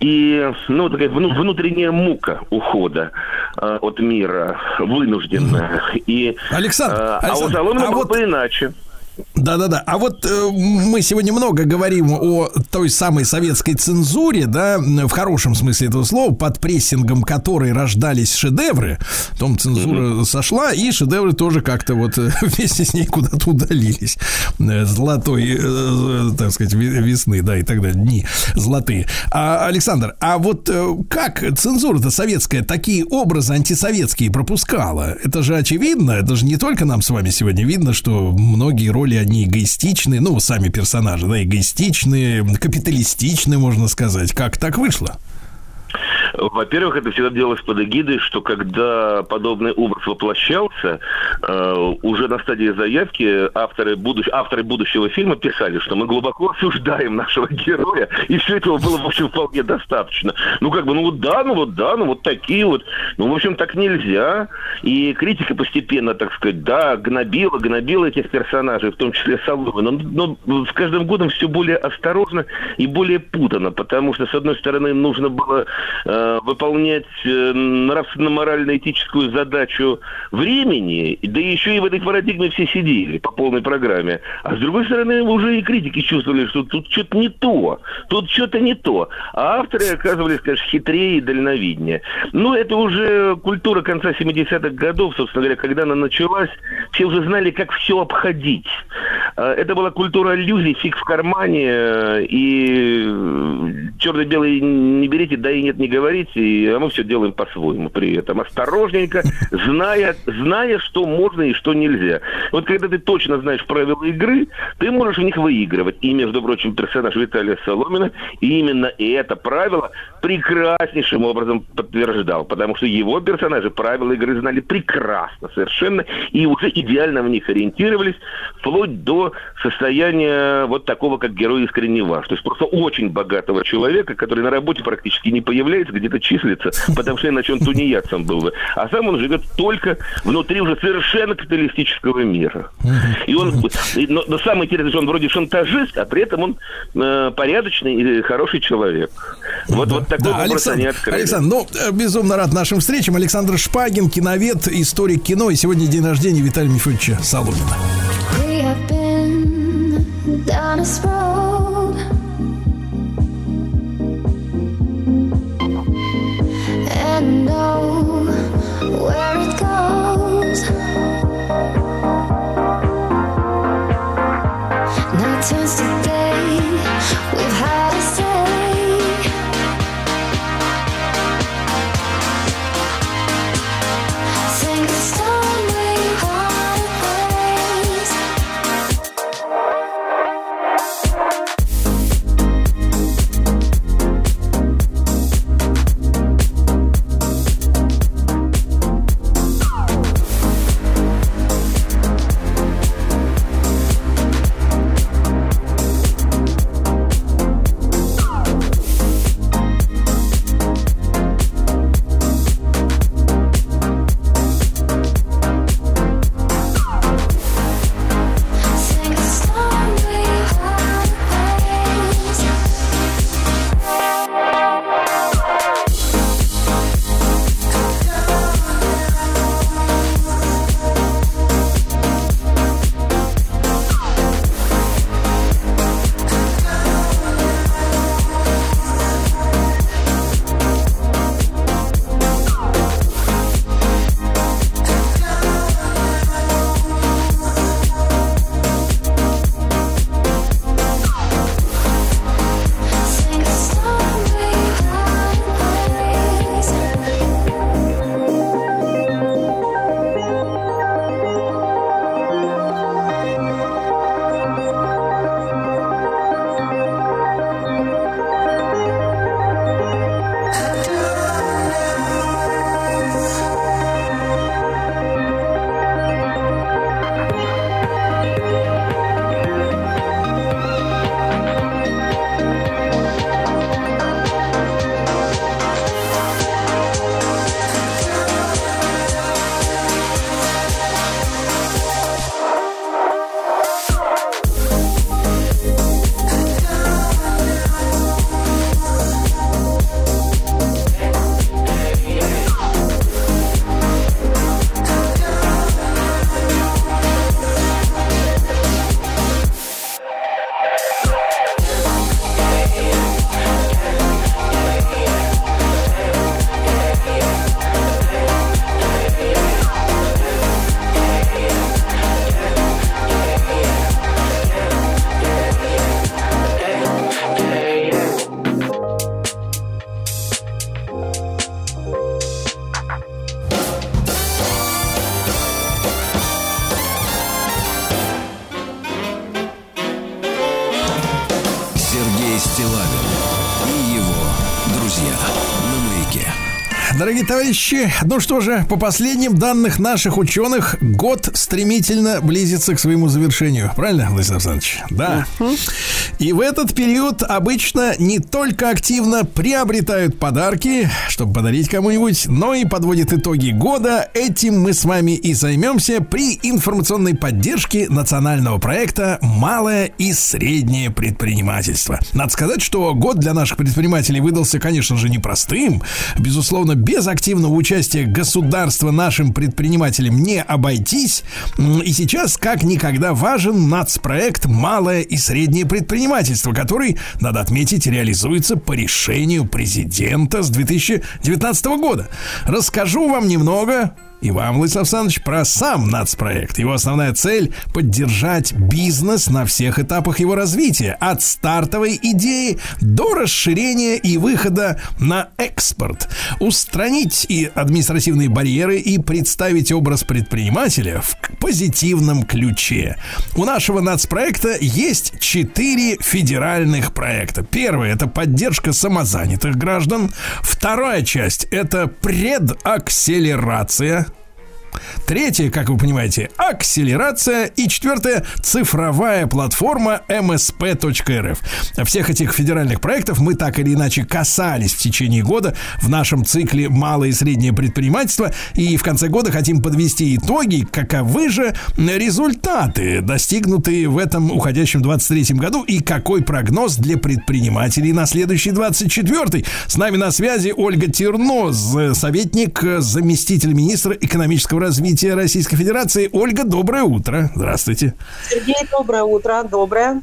и ну, такая внутренняя мука ухода э, от мира, вынужденная. И, Александр, э, Александр, а у Соломина а было вот... иначе. Да-да-да. А вот э, мы сегодня много говорим о той самой советской цензуре, да, в хорошем смысле этого слова, под прессингом которой рождались шедевры. Потом цензура mm-hmm. сошла, и шедевры тоже как-то вот э, вместе с ней куда-то удалились. Э, золотой, э, э, так сказать, весны, да, и так далее, дни золотые. А, Александр, а вот э, как цензура-то советская такие образы антисоветские пропускала? Это же очевидно, это же не только нам с вами сегодня видно, что многие роли они эгоистичные, ну, сами персонажи, да, эгоистичные, капиталистичные, можно сказать. Как так вышло? Во-первых, это всегда делалось под эгидой, что когда подобный образ воплощался, э, уже на стадии заявки авторы, будущ... авторы будущего фильма писали, что мы глубоко осуждаем нашего героя, и все этого было, в общем, вполне достаточно. Ну, как бы, ну вот да, ну вот да, ну вот такие вот. Ну, в общем, так нельзя. И критика постепенно, так сказать, да, гнобила, гнобила этих персонажей, в том числе Соломина. Но, но с каждым годом все более осторожно и более путано, потому что, с одной стороны, нужно было э, выполнять э, нравственно-морально-этическую задачу времени, да еще и в этой парадигме все сидели по полной программе. А с другой стороны, уже и критики чувствовали, что тут что-то не то, тут что-то не то. А авторы оказывались, конечно, хитрее и дальновиднее. Но это уже культура конца 70-х годов, собственно говоря, когда она началась, все уже знали, как все обходить. А, это была культура иллюзий, фиг в кармане, э, и э, черно-белый не берите, да и нет, не говорите, и, а мы все делаем по-своему при этом. Осторожненько, зная, зная, что можно и что нельзя. Вот когда ты точно знаешь правила игры, ты можешь в них выигрывать. И, между прочим, персонаж Виталия Соломина именно это правило прекраснейшим образом подтверждал, потому что его персонажи правила игры знали прекрасно совершенно и уже идеально в них ориентировались, вплоть до состояния вот такого, как герой искренне ваш. То есть просто очень богатого человека, который на работе практически не появляется, где-то числится, потому что иначе он тунеядцем был бы. А сам он живет только внутри уже совершенно капиталистического мира. И он, но, но самое интересное, что он вроде шантажист, а при этом он э, порядочный и хороший человек. Вот, вот такой да, Александр, Александр, ну, э, безумно рад нашим встречам. Александр Шпагин, киновед, историк кино. И сегодня день рождения Виталия Мифовича Соломина. turns to товарищи, ну что же, по последним данных наших ученых, год стремительно близится к своему завершению. Правильно, Владислав Александрович? Да. И в этот период обычно не только активно приобретают подарки, чтобы подарить кому-нибудь, но и подводят итоги года. Этим мы с вами и займемся при информационной поддержке национального проекта «Малое и среднее предпринимательство». Надо сказать, что год для наших предпринимателей выдался, конечно же, непростым. Безусловно, без активного участия государства нашим предпринимателям не обойтись. И сейчас, как никогда, важен нацпроект «Малое и среднее предпринимательство», который, надо отметить, реализуется по решению президента с 2019 года. Расскажу вам немного и вам, Владислав Александрович, про сам нацпроект. Его основная цель – поддержать бизнес на всех этапах его развития. От стартовой идеи до расширения и выхода на экспорт. Устранить и административные барьеры и представить образ предпринимателя в позитивном ключе. У нашего нацпроекта есть четыре федеральных проекта. Первый – это поддержка самозанятых граждан. Вторая часть – это предакселерация Третье, как вы понимаете, акселерация. И четвертое, цифровая платформа msp.rf. Всех этих федеральных проектов мы так или иначе касались в течение года в нашем цикле «Малое и среднее предпринимательство». И в конце года хотим подвести итоги, каковы же результаты, достигнутые в этом уходящем 23 году, и какой прогноз для предпринимателей на следующий 24 С нами на связи Ольга Терноз, советник заместитель министра экономического развития Российской Федерации. Ольга, доброе утро. Здравствуйте. Сергей, доброе утро. Доброе.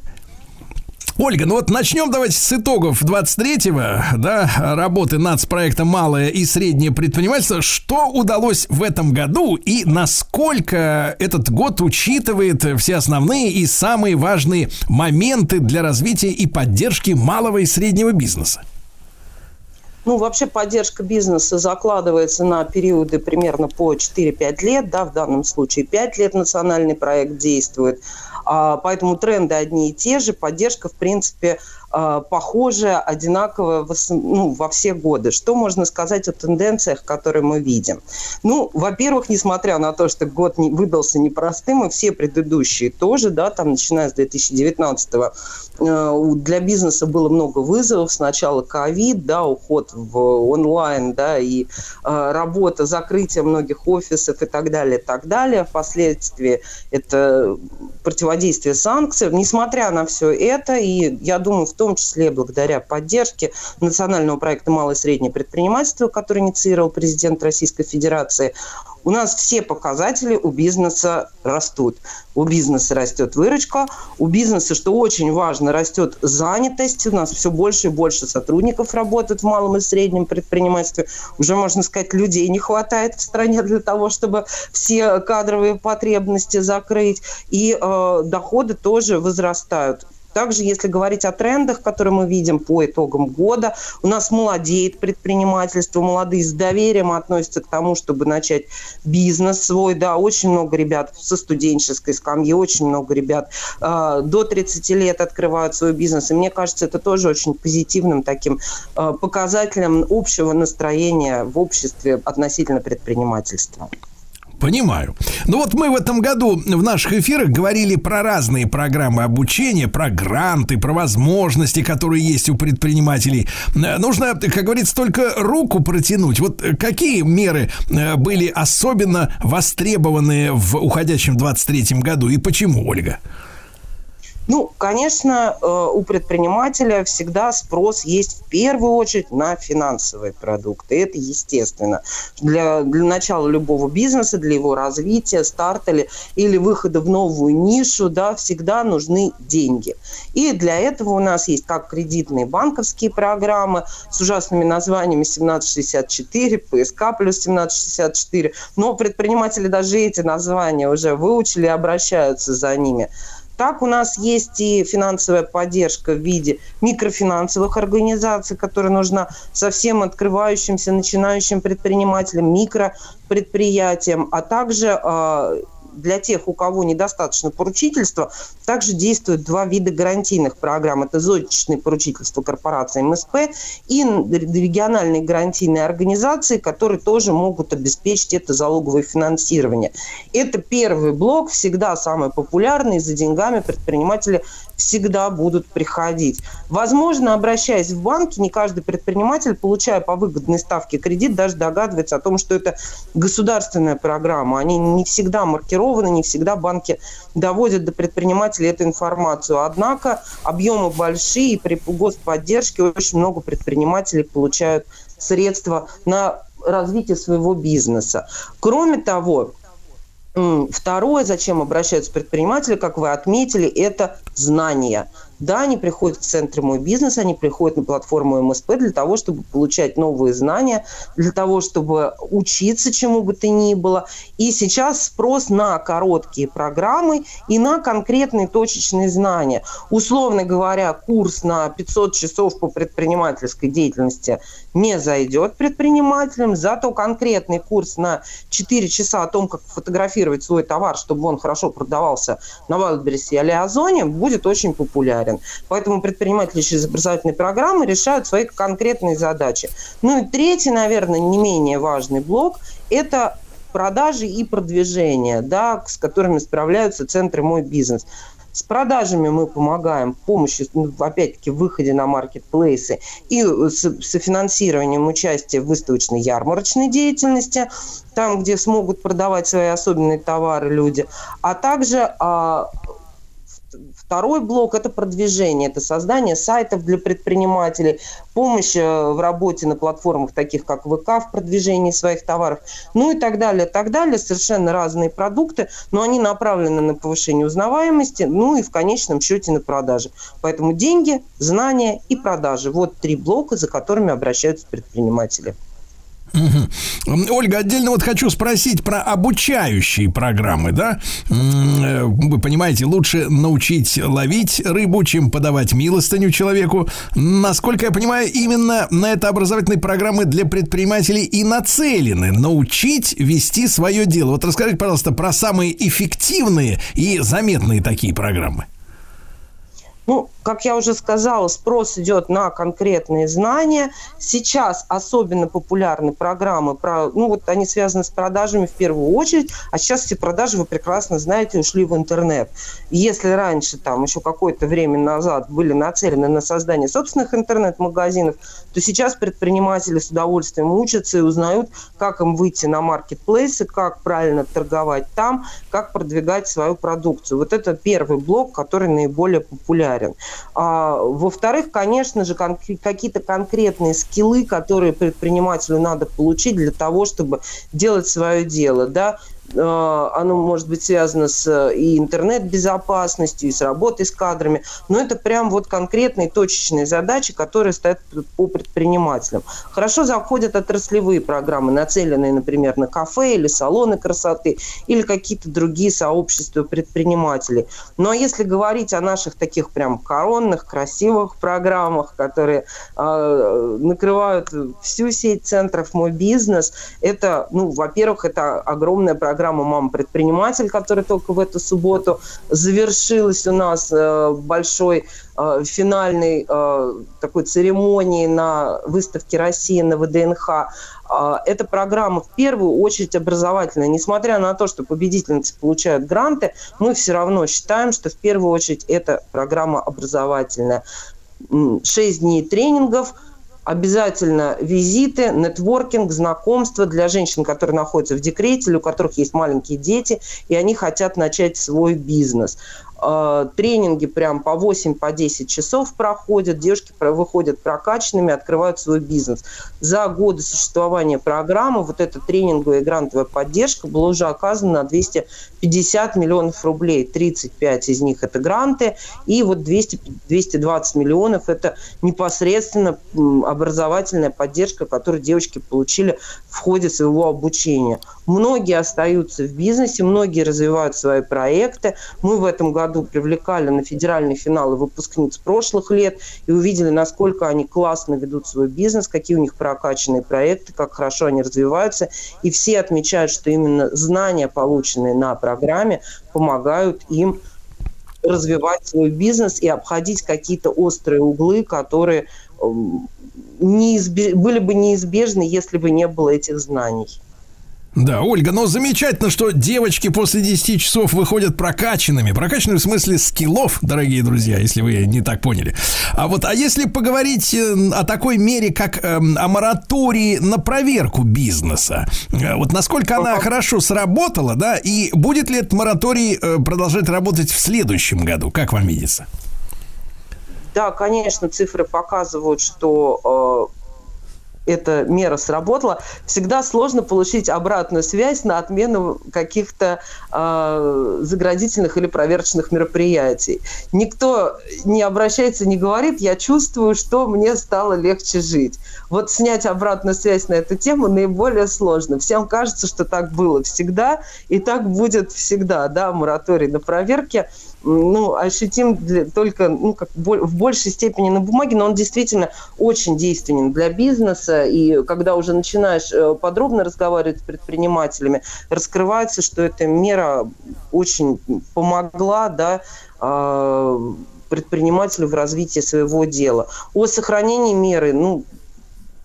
Ольга, ну вот начнем давайте с итогов 23-го, да, работы нацпроекта «Малое и среднее предпринимательство». Что удалось в этом году и насколько этот год учитывает все основные и самые важные моменты для развития и поддержки малого и среднего бизнеса? Ну, вообще поддержка бизнеса закладывается на периоды примерно по 4-5 лет, да, в данном случае 5 лет национальный проект действует. А, поэтому тренды одни и те же, поддержка, в принципе, похожая, одинаковая ну, во все годы. Что можно сказать о тенденциях, которые мы видим? Ну, во-первых, несмотря на то, что год не, выдался непростым, и все предыдущие тоже, да, там, начиная с 2019 го э, для бизнеса было много вызовов. Сначала ковид, да, уход в онлайн, да, и э, работа, закрытие многих офисов и так далее, и так далее. Впоследствии это противодействие санкциям. Несмотря на все это, и я думаю, в том числе благодаря поддержке национального проекта «Малое и среднее предпринимательство», который инициировал президент Российской Федерации, у нас все показатели у бизнеса растут. У бизнеса растет выручка, у бизнеса, что очень важно, растет занятость. У нас все больше и больше сотрудников работает в малом и среднем предпринимательстве. Уже, можно сказать, людей не хватает в стране для того, чтобы все кадровые потребности закрыть. И э, доходы тоже возрастают. Также, если говорить о трендах, которые мы видим по итогам года, у нас молодеет предпринимательство, молодые с доверием относятся к тому, чтобы начать бизнес свой. Да, очень много ребят со студенческой скамьи, очень много ребят э, до 30 лет открывают свой бизнес. И мне кажется, это тоже очень позитивным таким э, показателем общего настроения в обществе относительно предпринимательства. Понимаю. Ну вот мы в этом году в наших эфирах говорили про разные программы обучения, про гранты, про возможности, которые есть у предпринимателей. Э, нужно, как говорится, только руку протянуть. Вот какие меры э, были особенно востребованы в уходящем 23 году и почему, Ольга? Ну, конечно, э, у предпринимателя всегда спрос есть в первую очередь на финансовые продукты. Это естественно. Для, для начала любого бизнеса, для его развития, старта или, или выхода в новую нишу, да, всегда нужны деньги. И для этого у нас есть как кредитные банковские программы с ужасными названиями 1764, ПСК плюс 1764. Но предприниматели даже эти названия уже выучили и обращаются за ними. Так у нас есть и финансовая поддержка в виде микрофинансовых организаций, которая нужна совсем открывающимся, начинающим предпринимателям, микропредприятиям, а также э, для тех, у кого недостаточно поручительства, также действуют два вида гарантийных программ. Это зодчное поручительство корпорации МСП и региональные гарантийные организации, которые тоже могут обеспечить это залоговое финансирование. Это первый блок, всегда самый популярный, за деньгами предприниматели всегда будут приходить. Возможно, обращаясь в банки, не каждый предприниматель, получая по выгодной ставке кредит, даже догадывается о том, что это государственная программа. Они не всегда маркированы, не всегда банки доводят до предпринимателей эту информацию. Однако объемы большие, при господдержке очень много предпринимателей получают средства на развитие своего бизнеса. Кроме того, Второе, зачем обращаются предприниматели, как вы отметили, это знания. Да, они приходят в центры «Мой бизнес», они приходят на платформу МСП для того, чтобы получать новые знания, для того, чтобы учиться чему бы то ни было. И сейчас спрос на короткие программы и на конкретные точечные знания. Условно говоря, курс на 500 часов по предпринимательской деятельности не зайдет предпринимателям, зато конкретный курс на 4 часа о том, как фотографировать свой товар, чтобы он хорошо продавался на Wildberries или Озоне, будет очень популярен. Поэтому предприниматели через образовательные программы решают свои конкретные задачи. Ну и третий, наверное, не менее важный блок – это продажи и продвижение, да, с которыми справляются центры «Мой бизнес». С продажами мы помогаем помощью, ну, опять-таки, в выходе на маркетплейсы и с, с финансированием участия в выставочной ярмарочной деятельности, там, где смогут продавать свои особенные товары люди, а также а, Второй блок – это продвижение, это создание сайтов для предпринимателей, помощь э, в работе на платформах таких, как ВК, в продвижении своих товаров, ну и так далее, так далее. Совершенно разные продукты, но они направлены на повышение узнаваемости, ну и в конечном счете на продажи. Поэтому деньги, знания и продажи – вот три блока, за которыми обращаются предприниматели. Ольга, отдельно вот хочу спросить про обучающие программы, да? Э, вы понимаете, лучше научить ловить рыбу, чем подавать милостыню человеку. Насколько я понимаю, именно на это образовательные программы для предпринимателей и нацелены научить вести свое дело. Вот расскажите, пожалуйста, про самые эффективные и заметные такие программы. Ну, как я уже сказала, спрос идет на конкретные знания. Сейчас особенно популярны программы, про, ну вот они связаны с продажами в первую очередь, а сейчас все продажи, вы прекрасно знаете, ушли в интернет. Если раньше, там, еще какое-то время назад были нацелены на создание собственных интернет-магазинов, то сейчас предприниматели с удовольствием учатся и узнают, как им выйти на маркетплейсы, как правильно торговать там, как продвигать свою продукцию. Вот это первый блок, который наиболее популярен популярен. А, во-вторых, конечно же, кон- какие-то конкретные скиллы, которые предпринимателю надо получить для того, чтобы делать свое дело. Да? Э, оно может быть связано с э, и интернет-безопасностью, и с работой с кадрами, но это прям вот конкретные точечные задачи, которые стоят по предпринимателям. Хорошо заходят отраслевые программы, нацеленные, например, на кафе или салоны красоты, или какие-то другие сообщества предпринимателей. А если говорить о наших таких прям коронных, красивых программах, которые э, накрывают всю сеть центров «Мой бизнес», это, ну, во-первых, это огромная программа программа «Мама-предприниматель», которая только в эту субботу завершилась у нас э, большой э, финальной э, такой церемонии на выставке России на ВДНХ. Эта программа в первую очередь образовательная. Несмотря на то, что победительницы получают гранты, мы все равно считаем, что в первую очередь это программа образовательная. Шесть дней тренингов – обязательно визиты, нетворкинг, знакомства для женщин, которые находятся в декрете или у которых есть маленькие дети, и они хотят начать свой бизнес. Э, тренинги прям по 8, по 10 часов проходят, девушки выходят прокачанными, открывают свой бизнес. За годы существования программы вот эта тренинговая и грантовая поддержка была уже оказана на 250 миллионов рублей. 35 из них это гранты, и вот 200, 220 миллионов это непосредственно образовательная поддержка, которую девочки получили в ходе своего обучения. Многие остаются в бизнесе, многие развивают свои проекты. Мы в этом году году привлекали на федеральные финалы выпускниц прошлых лет и увидели, насколько они классно ведут свой бизнес, какие у них прокачанные проекты, как хорошо они развиваются. И все отмечают, что именно знания, полученные на программе, помогают им развивать свой бизнес и обходить какие-то острые углы, которые эм, неизбеж... были бы неизбежны, если бы не было этих знаний. Да, Ольга, но замечательно, что девочки после 10 часов выходят прокачанными. Прокачанными в смысле скиллов, дорогие друзья, если вы не так поняли. А вот, а если поговорить э, о такой мере, как э, о моратории на проверку бизнеса, э, вот насколько она хорошо сработала, да, и будет ли этот мораторий э, продолжать работать в следующем году, как вам видится? Да, конечно, цифры показывают, что эта мера сработала, всегда сложно получить обратную связь на отмену каких-то э, заградительных или проверочных мероприятий. Никто не обращается, не говорит, я чувствую, что мне стало легче жить. Вот снять обратную связь на эту тему наиболее сложно. Всем кажется, что так было всегда, и так будет всегда, да, мораторий на проверки – ну, ощутим для, только ну, как в большей степени на бумаге, но он действительно очень действенен для бизнеса. И когда уже начинаешь э, подробно разговаривать с предпринимателями, раскрывается, что эта мера очень помогла, да, а, предпринимателю в развитии своего дела. О сохранении меры, ну,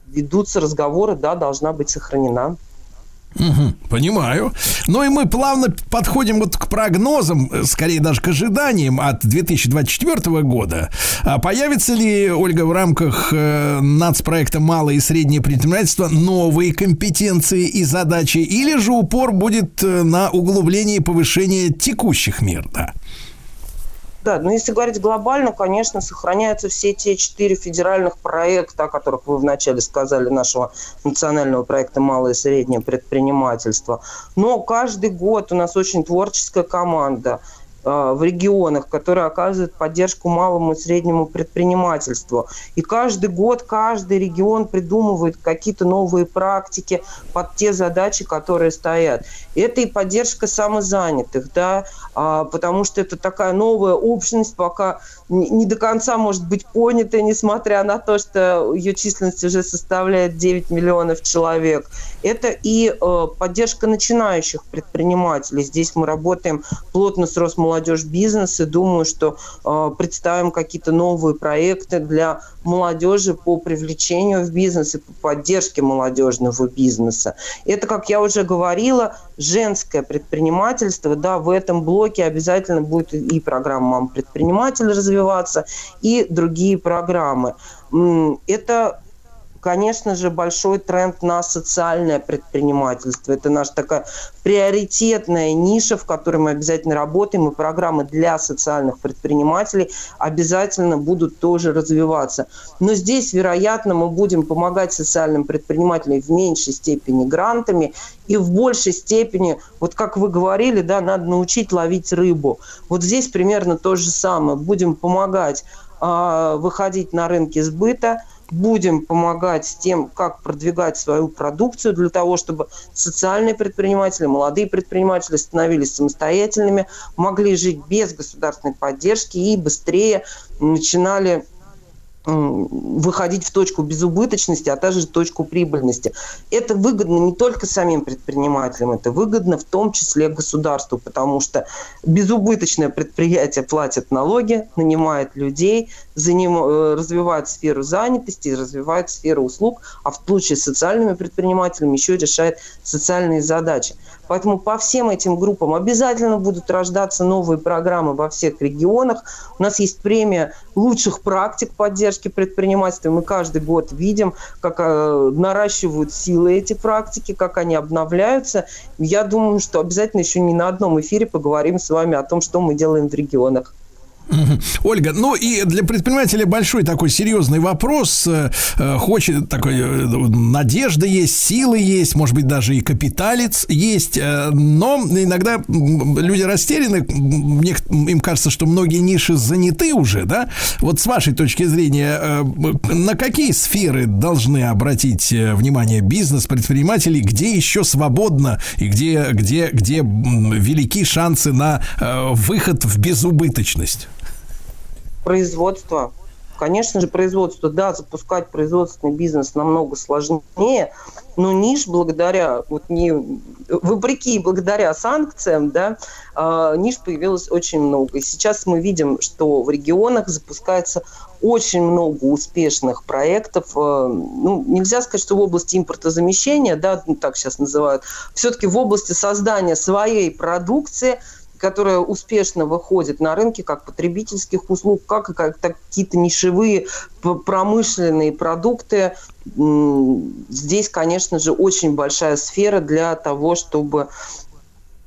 ведутся разговоры, да, должна быть сохранена. Угу, понимаю. Ну и мы плавно подходим вот к прогнозам, скорее даже к ожиданиям от 2024 года. А появится ли, Ольга, в рамках э, нацпроекта «Малое и среднее предпринимательство» новые компетенции и задачи, или же упор будет э, на углубление и повышение текущих мер? Да? Да, но если говорить глобально, конечно, сохраняются все те четыре федеральных проекта, о которых вы вначале сказали, нашего национального проекта «Малое и среднее предпринимательство». Но каждый год у нас очень творческая команда – в регионах, которые оказывают поддержку малому и среднему предпринимательству. И каждый год каждый регион придумывает какие-то новые практики под те задачи, которые стоят. Это и поддержка самозанятых, да, а, потому что это такая новая общность, пока не до конца может быть понятая, несмотря на то, что ее численность уже составляет 9 миллионов человек. Это и э, поддержка начинающих предпринимателей. Здесь мы работаем плотно с Росмолодежь бизнес и думаю, что э, представим какие-то новые проекты для молодежи по привлечению в бизнес и по поддержке молодежного бизнеса. Это, как я уже говорила, женское предпринимательство. Да, в этом блоке обязательно будет и программа «Мам предприниматель» развиваться, и другие программы. Это конечно же, большой тренд на социальное предпринимательство. Это наша такая приоритетная ниша, в которой мы обязательно работаем, и программы для социальных предпринимателей обязательно будут тоже развиваться. Но здесь, вероятно, мы будем помогать социальным предпринимателям в меньшей степени грантами и в большей степени, вот как вы говорили, да, надо научить ловить рыбу. Вот здесь примерно то же самое. Будем помогать э, выходить на рынки сбыта, будем помогать с тем, как продвигать свою продукцию для того, чтобы социальные предприниматели, молодые предприниматели становились самостоятельными, могли жить без государственной поддержки и быстрее начинали выходить в точку безубыточности, а также в точку прибыльности. Это выгодно не только самим предпринимателям, это выгодно в том числе государству, потому что безубыточное предприятие платит налоги, нанимает людей, заним... Э, развивает сферу занятости, развивает сферу услуг, а в случае с социальными предпринимателями еще решает социальные задачи. Поэтому по всем этим группам обязательно будут рождаться новые программы во всех регионах. У нас есть премия лучших практик поддержки предпринимательства. Мы каждый год видим, как э, наращивают силы эти практики, как они обновляются. Я думаю, что обязательно еще не на одном эфире поговорим с вами о том, что мы делаем в регионах. Ольга, ну и для предпринимателя большой такой серьезный вопрос. Э, э, хочет такой, э, надежда есть, силы есть, может быть, даже и капиталец есть. Но иногда люди растеряны, мне, им кажется, что многие ниши заняты уже, да? Вот с вашей точки зрения, на какие сферы должны обратить внимание бизнес, предприниматели, где еще свободно и где, где, где велики шансы на выход в безубыточность? Производство. Конечно же, производство, да, запускать производственный бизнес намного сложнее, но ниш благодаря, вот не, вопреки благодаря санкциям, да, э, ниш появилось очень много. И сейчас мы видим, что в регионах запускается очень много успешных проектов. Э, ну, нельзя сказать, что в области импортозамещения, да, ну, так сейчас называют, все-таки в области создания своей продукции – которая успешно выходит на рынки как потребительских услуг, как как какие-то нишевые промышленные продукты. Здесь, конечно же, очень большая сфера для того, чтобы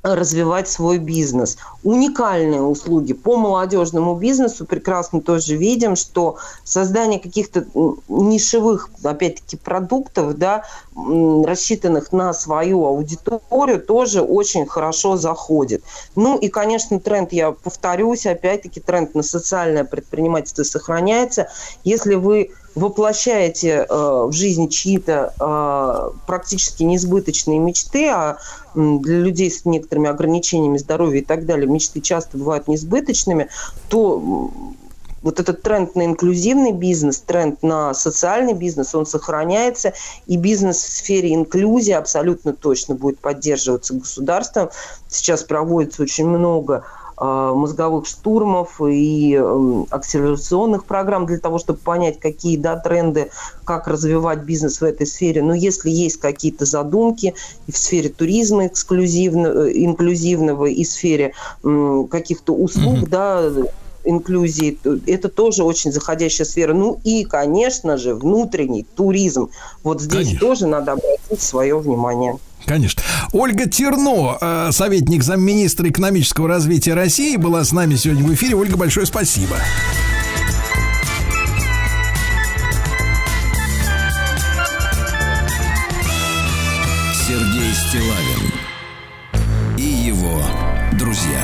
развивать свой бизнес. Уникальные услуги по молодежному бизнесу прекрасно тоже видим, что создание каких-то нишевых, опять-таки, продуктов, да, рассчитанных на свою аудиторию, тоже очень хорошо заходит. Ну и, конечно, тренд, я повторюсь, опять-таки, тренд на социальное предпринимательство сохраняется. Если вы воплощаете э, в жизнь чьи-то э, практически несбыточные мечты, а для людей с некоторыми ограничениями здоровья и так далее мечты часто бывают несбыточными, то вот этот тренд на инклюзивный бизнес, тренд на социальный бизнес, он сохраняется, и бизнес в сфере инклюзии абсолютно точно будет поддерживаться государством. Сейчас проводится очень много мозговых штурмов и эм, акселерационных программ для того, чтобы понять, какие да, тренды, как развивать бизнес в этой сфере. Но если есть какие-то задумки и в сфере туризма эксклюзивного, э, инклюзивного, и в сфере каких-то услуг, mm-hmm. да, инклюзии, это тоже очень заходящая сфера. Ну и, конечно же, внутренний туризм. Вот здесь конечно. тоже надо обратить свое внимание. Конечно. Ольга Терно, э, советник замминистра экономического развития России, была с нами сегодня в эфире. Ольга, большое спасибо. Сергей Стилавин и его друзья.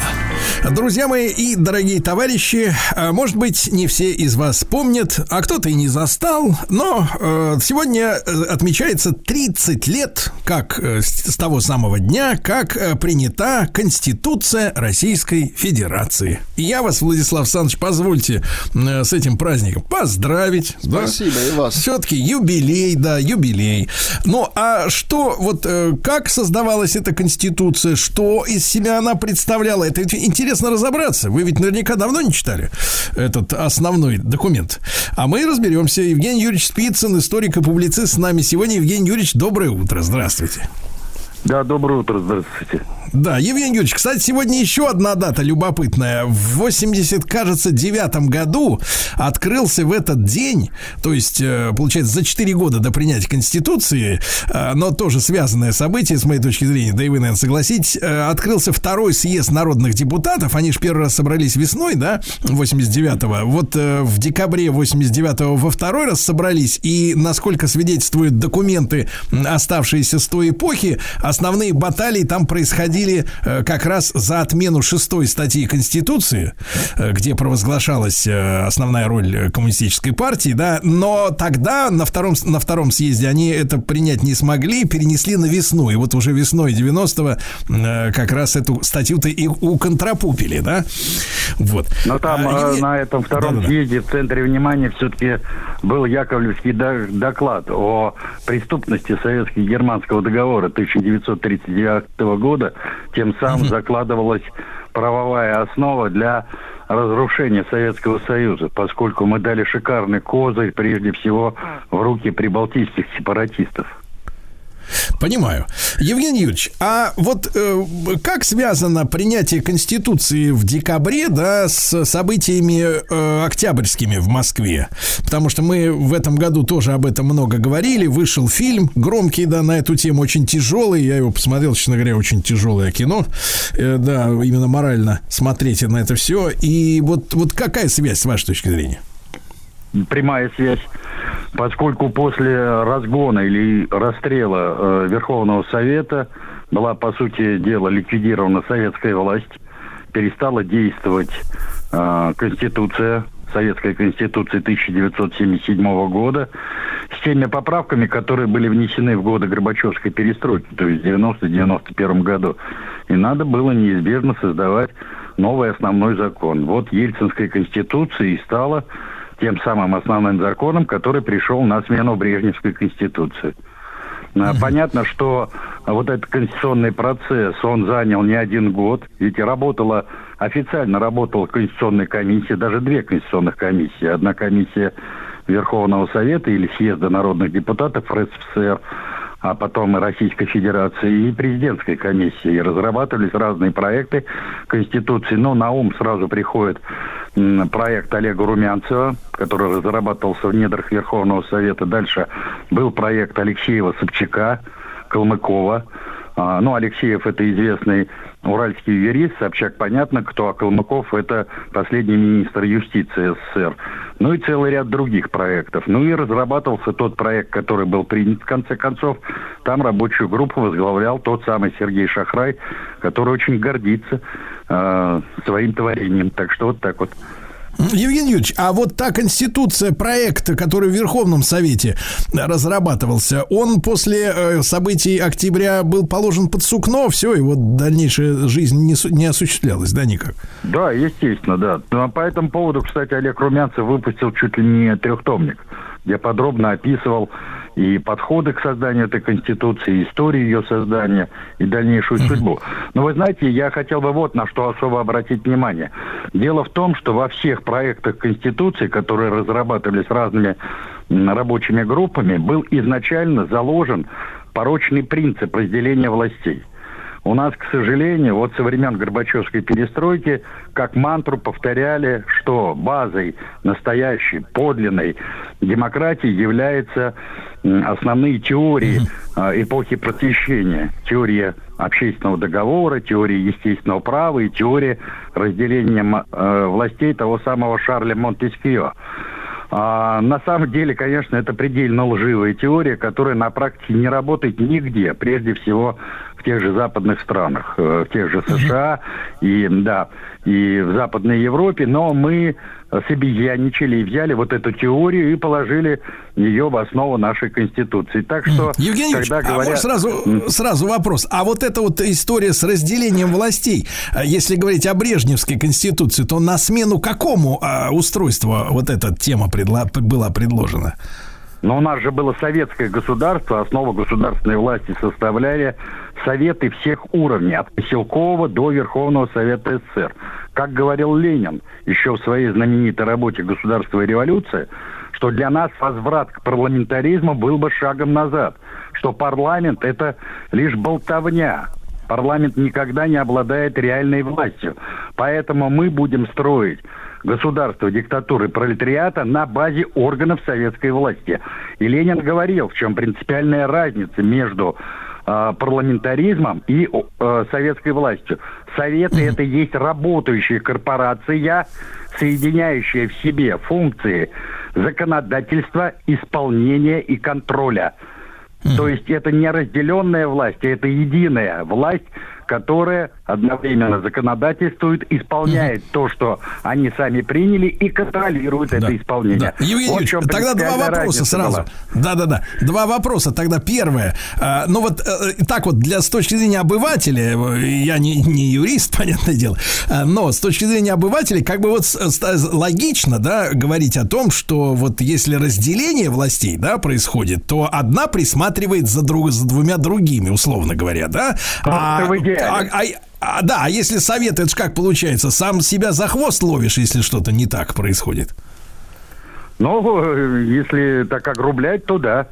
Друзья мои и дорогие товарищи, э, может быть, не все из вас помнят, а кто-то и не застал, но э, сегодня э, отмечается 30 лет, как с, того самого дня, как принята Конституция Российской Федерации. И я вас, Владислав Александрович, позвольте с этим праздником поздравить. да? Спасибо и вас. Все-таки юбилей, да, юбилей. Ну, а что, вот как создавалась эта конституция, что из себя она представляла? Это ведь интересно разобраться. Вы ведь наверняка давно не читали этот основной документ. А мы разберемся. Евгений Юрьевич Спицын, историк и публицист с нами сегодня. Евгений Юрьевич, доброе утро. Здравствуйте. Да, доброе утро, здравствуйте. Да, Евгений Юрьевич, кстати, сегодня еще одна дата любопытная. В 80, кажется, девятом году открылся в этот день, то есть, э, получается, за 4 года до принятия Конституции, э, но тоже связанное событие, с моей точки зрения, да и вы, наверное, согласитесь, э, открылся второй съезд народных депутатов, они же первый раз собрались весной, да, 89-го, вот в декабре 89-го во второй раз собрались, и, насколько свидетельствуют документы, оставшиеся с той эпохи, основные баталии там происходили э, как раз за отмену шестой статьи Конституции, э, где провозглашалась э, основная роль коммунистической партии, да, но тогда на втором, на втором съезде они это принять не смогли, перенесли на весну, и вот уже весной 90-го э, как раз эту статью-то и уконтрапупили, да, вот. Но там А, Евгений- на этом втором Да-да-да. съезде в центре внимания все-таки был Яковлевский до- доклад о преступности советско-германского договора 1939 года. Тем самым закладывалась правовая основа для разрушения Советского Союза, поскольку мы дали шикарный козырь, прежде всего, в руки прибалтийских сепаратистов. Понимаю. Евгений Юрьевич, а вот э, как связано принятие Конституции в декабре, да, с событиями э, октябрьскими в Москве? Потому что мы в этом году тоже об этом много говорили. Вышел фильм громкий, да, на эту тему, очень тяжелый. Я его посмотрел, честно говоря, очень тяжелое кино. Э, да, именно морально смотреть на это все. И вот, вот какая связь, с вашей точки зрения? прямая связь, поскольку после разгона или расстрела э, Верховного Совета была, по сути дела, ликвидирована советская власть, перестала действовать э, Конституция, Советская Конституция 1977 года, с теми поправками, которые были внесены в годы Горбачевской перестройки, то есть в 90-91 году. И надо было неизбежно создавать новый основной закон. Вот Ельцинская Конституция и стала тем самым основным законом, который пришел на смену Брежневской Конституции. А, Понятно, что вот этот конституционный процесс, он занял не один год, ведь работала, официально работала Конституционная комиссия, даже две конституционных комиссии. Одна комиссия Верховного Совета или съезда народных депутатов РСФСР, а потом и Российской Федерации, и президентской комиссии. И разрабатывались разные проекты Конституции. Но на ум сразу приходит проект Олега Румянцева, который разрабатывался в недрах Верховного Совета. Дальше был проект Алексеева Собчака, Калмыкова. А, ну, Алексеев это известный уральский юрист, Собчак понятно, кто, а Калмыков это последний министр юстиции СССР. Ну и целый ряд других проектов. Ну и разрабатывался тот проект, который был принят в конце концов. Там рабочую группу возглавлял тот самый Сергей Шахрай, который очень гордится э, своим творением. Так что вот так вот. Евгений Юрьевич, а вот та конституция, проект, который в Верховном Совете разрабатывался, он после э, событий октября был положен под сукно, все, его дальнейшая жизнь не, не осуществлялась, да, никак? Да, естественно, да. Ну, а по этому поводу, кстати, Олег Румянцев выпустил чуть ли не трехтомник, где подробно описывал и подходы к созданию этой Конституции, историю ее создания, и дальнейшую судьбу. Но вы знаете, я хотел бы вот на что особо обратить внимание. Дело в том, что во всех проектах Конституции, которые разрабатывались разными рабочими группами, был изначально заложен порочный принцип разделения властей. У нас, к сожалению, вот со времен Горбачевской перестройки, как мантру повторяли, что базой настоящей, подлинной демократии являются основные теории э, эпохи просвещения. Теория общественного договора, теория естественного права и теория разделения э, властей того самого Шарля Монтескио. А, на самом деле, конечно, это предельно лживая теория, которая на практике не работает нигде, прежде всего в тех же западных странах, э, в тех же США и, да, и в Западной Европе, но мы собезьяничали и взяли вот эту теорию и положили ее в основу нашей Конституции. Так что, Евгений когда а говорят... вот сразу, сразу вопрос. А вот эта вот история с разделением властей, а если говорить о Брежневской Конституции, то на смену какому а, устройству вот эта тема предла- была предложена? Но у нас же было советское государство, основу государственной власти составляли советы всех уровней, от поселкового до Верховного Совета СССр. Как говорил Ленин еще в своей знаменитой работе «Государство и революция», что для нас возврат к парламентаризму был бы шагом назад, что парламент – это лишь болтовня, Парламент никогда не обладает реальной властью. Поэтому мы будем строить государство диктатуры пролетариата на базе органов советской власти. И Ленин говорил, в чем принципиальная разница между парламентаризмом и э, советской властью. Советы это есть работающая корпорация, соединяющая в себе функции законодательства, исполнения и контроля. То есть это не разделенная власть, а это единая власть, которая одновременно законодательствует, исполняет то, что они сами приняли, и контролирует это исполнение. Да. Евгений Вот Юрьевич, тогда два вопроса сразу. Да-да-да. Два вопроса. Тогда первое. А, ну вот э, так вот, для, с точки зрения обывателя, э, я не, не юрист, понятное дело, а, но с точки зрения обывателя, как бы вот с- с- логично, да, говорить о том, что вот если разделение властей, да, происходит, то одна присматривает за, друг, за двумя другими, условно говоря, да? В идеале. а- а- а, да, а если совет, это же как получается, сам себя за хвост ловишь, если что-то не так происходит. Ну, если так огрублять, то да.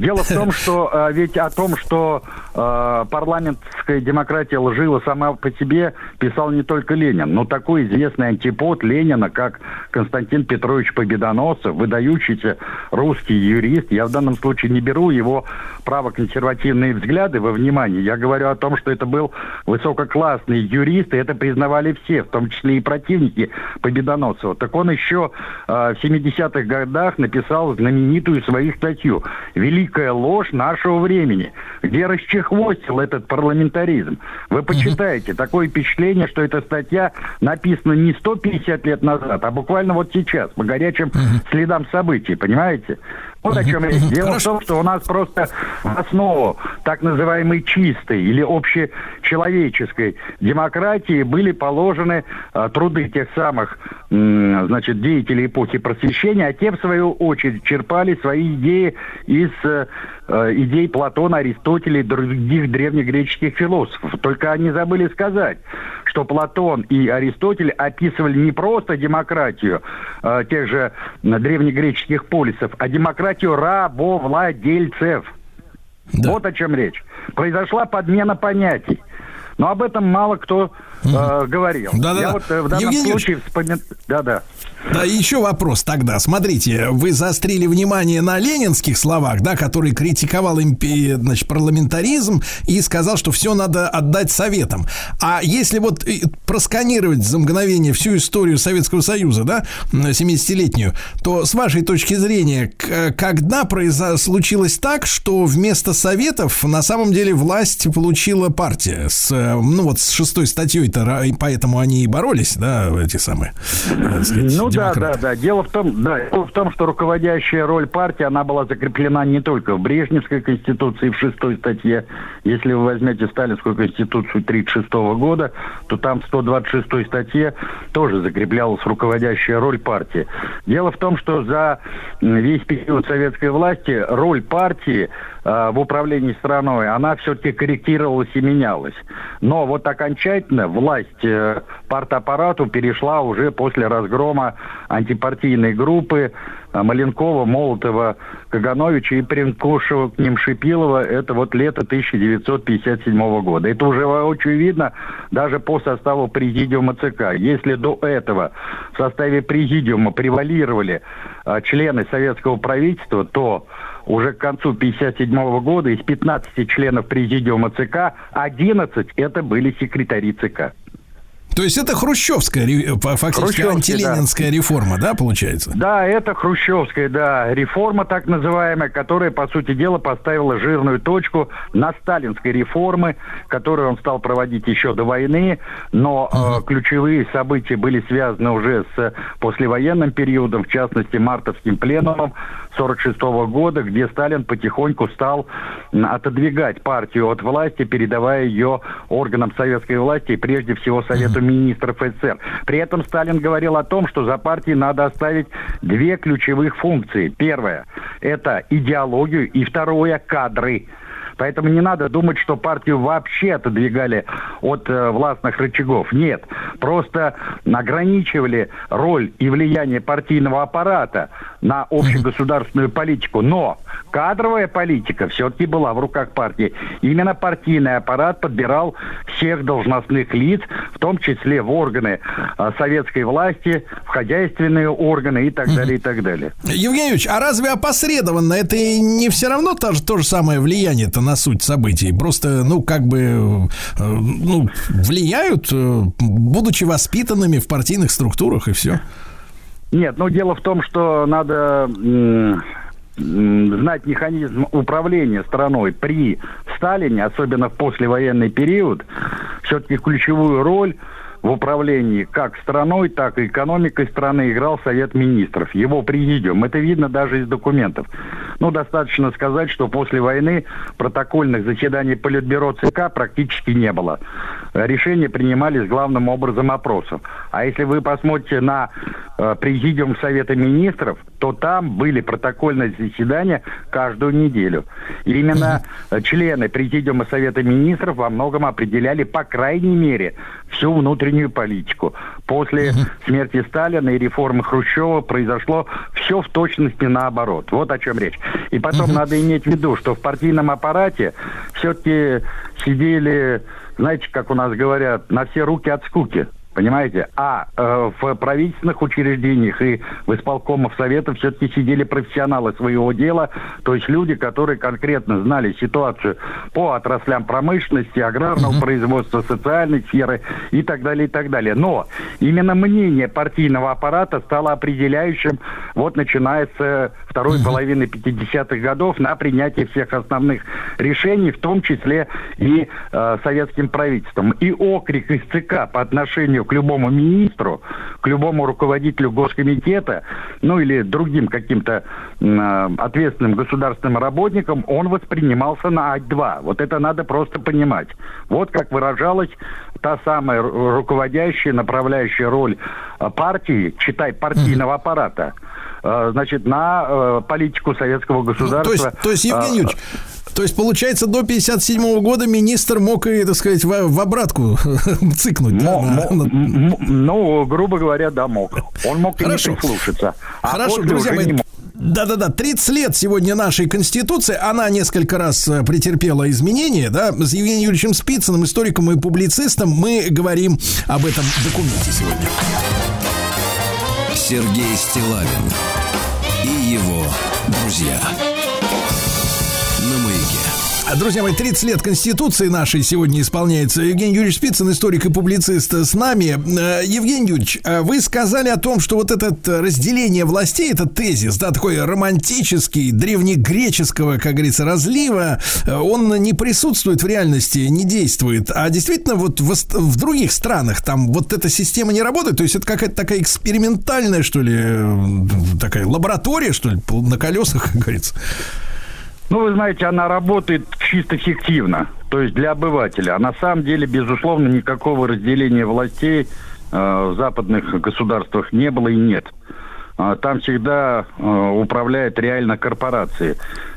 Дело в том, что э, ведь о том, что э, парламентская демократия лжива сама по себе, писал не только Ленин, но такой известный антипод Ленина, как Константин Петрович Победоносцев, выдающийся русский юрист. Я в данном случае не беру его правоконсервативные взгляды во внимание. Я говорю о том, что это был высококлассный юрист, и это признавали все, в том числе и противники Победоносцева. Так он еще э, в 70-х годах написал знаменитую свою статью «Великая ложь нашего времени», где расчехвостил этот парламентаризм. Вы почитаете, такое впечатление, что эта статья написана не 150 лет назад, а буквально вот сейчас, по горячим следам событий, понимаете? Вот о чем речь. Дело в том, что у нас просто в основу так называемой чистой или общечеловеческой демократии были положены э, труды тех самых, м, значит, деятелей эпохи просвещения, а те, в свою очередь, черпали свои идеи из э, э, идей Платона, Аристотеля и других древнегреческих философов. Только они забыли сказать, что Платон и Аристотель описывали не просто демократию э, тех же древнегреческих полисов, а демократию рабовладельцев. Вот о чем речь. Произошла подмена понятий. Но об этом мало кто э, говорил. Да-да-да. Я вот э, в данном Евгений случае вспоминаю... Да-да. Да, еще вопрос тогда. Смотрите, вы заострили внимание на ленинских словах, да, который критиковал импи- значит, парламентаризм и сказал, что все надо отдать советам. А если вот э, просканировать за мгновение всю историю Советского Союза, да, м, 70-летнюю, то с вашей точки зрения, когда произо- случилось так, что вместо советов на самом деле власть получила партия с, э, ну вот с шестой статьей-то, поэтому они и боролись, да, эти самые, сказать, Ну да, демократы. да, да. Дело в том, да, дело в том, что руководящая роль партии, она была закреплена не только в Брежневской конституции в шестой статье. Если вы возьмете Сталинскую конституцию 1936 года, то там в 126 статье тоже закреплялась руководящая роль партии. Дело в том, что за весь период советской власти роль партии в управлении страной, она все-таки корректировалась и менялась. Но вот окончательно власть э, партаппарату перешла уже после разгрома антипартийной группы э, Маленкова, Молотова, Кагановича и Принкушева к ним Шипилова. Это вот лето 1957 года. Это уже воочию видно даже по составу президиума ЦК. Если до этого в составе президиума превалировали э, члены советского правительства, то уже к концу 1957 года из 15 членов президиума ЦК 11 это были секретари ЦК. То есть это хрущевская, по- фактически Хрущевская, антиленинская реформа, да, получается? Да, это хрущевская, да, реформа так называемая, которая, по сути дела, поставила жирную точку на сталинской реформы, которую он стал проводить еще до войны, но э, ключевые события были связаны уже с послевоенным периодом, в частности, мартовским пленумом 46 года, где Сталин потихоньку стал отодвигать партию от власти, передавая ее органам советской власти и прежде всего Совету министров СССР. При этом Сталин говорил о том, что за партией надо оставить две ключевых функции. Первое – это идеологию, и второе – кадры. Поэтому не надо думать, что партию вообще отодвигали от э, властных рычагов. Нет, просто ограничивали роль и влияние партийного аппарата на общегосударственную политику. Но кадровая политика все-таки была в руках партии. Именно партийный аппарат подбирал всех должностных лиц, в том числе в органы э, советской власти, в хозяйственные органы и так далее, и так далее. Евгений Юрьевич, а разве опосредованно это не все равно то, то же самое влияние-то на суть событий? Просто, ну, как бы, э, ну, влияют, э, будучи воспитанными в партийных структурах и все. Нет, ну дело в том, что надо знать механизм управления страной при Сталине, особенно в послевоенный период, все-таки ключевую роль в управлении как страной, так и экономикой страны играл Совет Министров, его президиум. Это видно даже из документов. Ну, достаточно сказать, что после войны протокольных заседаний Политбюро ЦК практически не было. Решения принимались главным образом опросом. А если вы посмотрите на э, президиум Совета Министров, то там были протокольные заседания каждую неделю. И именно э, члены президиума Совета Министров во многом определяли, по крайней мере, всю внутреннюю политику. После смерти Сталина и реформы Хрущева произошло все в точности наоборот. Вот о чем речь. И потом надо иметь в виду, что в партийном аппарате все-таки сидели, знаете, как у нас говорят, на все руки от скуки. Понимаете? А э, в правительственных учреждениях и в исполкомах Совета все-таки сидели профессионалы своего дела, то есть люди, которые конкретно знали ситуацию по отраслям промышленности, аграрного производства, социальной сферы и так далее, и так далее. Но именно мнение партийного аппарата стало определяющим, вот начиная с второй половины 50-х годов на принятие всех основных решений, в том числе и э, советским правительством. И окрик из ЦК по отношению к любому министру, к любому руководителю Госкомитета, ну или другим каким-то э, ответственным государственным работникам, он воспринимался на Ать-2. Вот это надо просто понимать. Вот как выражалась та самая ру- руководящая, направляющая роль э, партии, читай, партийного аппарата, э, значит, на э, политику советского Ну, то государства. есть, то есть, Евгений Юрьевич, то есть, получается, до 57 года министр мог и, так сказать, в, в обратку цикнуть, да? Мо- на- мо- на- ну, грубо говоря, да, мог. Он мог и Хорошо. не прислушаться. А Хорошо, друзья мои. Да-да-да, 30 лет сегодня нашей Конституции, она несколько раз э, претерпела изменения, да, с Евгением Юрьевичем Спицыным, историком и публицистом, мы говорим об этом документе сегодня. Сергей Стилавин и его друзья. Друзья мои, 30 лет Конституции нашей сегодня исполняется. Евгений Юрьевич Спицын, историк и публицист с нами. Э, Евгений Юрьевич, э, вы сказали о том, что вот это э, разделение властей, этот тезис, да, такой романтический, древнегреческого, как говорится, разлива, э, он не присутствует в реальности, не действует. А действительно, вот в, в других странах там вот эта система не работает, то есть это какая-то такая экспериментальная, что ли, э, такая лаборатория, что ли, на колесах, как говорится. Ну, вы знаете, она работает чисто фиктивно, то есть для обывателя. А на самом деле, безусловно, никакого разделения властей э, в западных государствах не было и нет. А, Там всегда э, управляют реально корпорации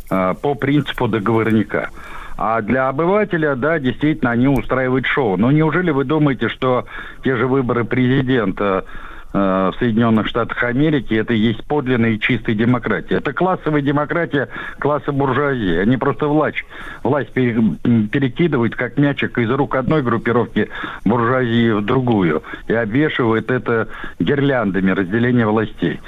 э, по принципу договорника. А для обывателя, да, действительно, они устраивают шоу. Но неужели вы думаете, что те же выборы президента в Соединенных Штатах Америки это и есть подлинная и чистая демократия? Это классовая демократия класса буржуазии. Они просто власть, власть перекидывают как мячик из рук одной группировки буржуазии в другую и обвешивают это гирляндами разделения властей.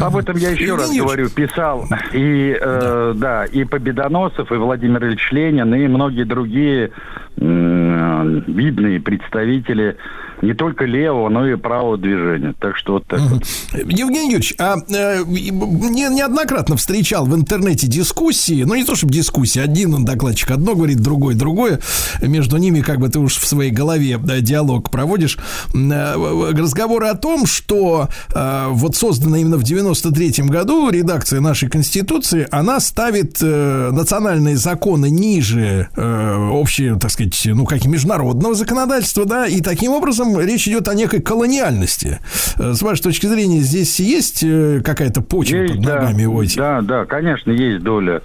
Об этом я еще раз Евгений говорю, писал и э, да. и Победоносов, и Владимир Ильич Ленин, и многие другие м, видные представители не только левого, но и правого движения. Так что вот так. вот. Евгений Юрьевич, а э, не, неоднократно встречал в интернете дискуссии, ну не то чтобы дискуссии, один докладчик одно говорит, другой другое, между ними как бы ты уж в своей голове да, диалог проводишь, Э, разговоры о том, что э, вот созданная именно в 93 году редакция нашей Конституции, она ставит э, национальные законы ниже э, общее, так сказать, ну как и международного законодательства, да, и таким образом речь идет о некой колониальности. Э, С вашей точки зрения, здесь есть э, какая-то почва Есть, под да, ногами у этих? да, да, конечно, есть доля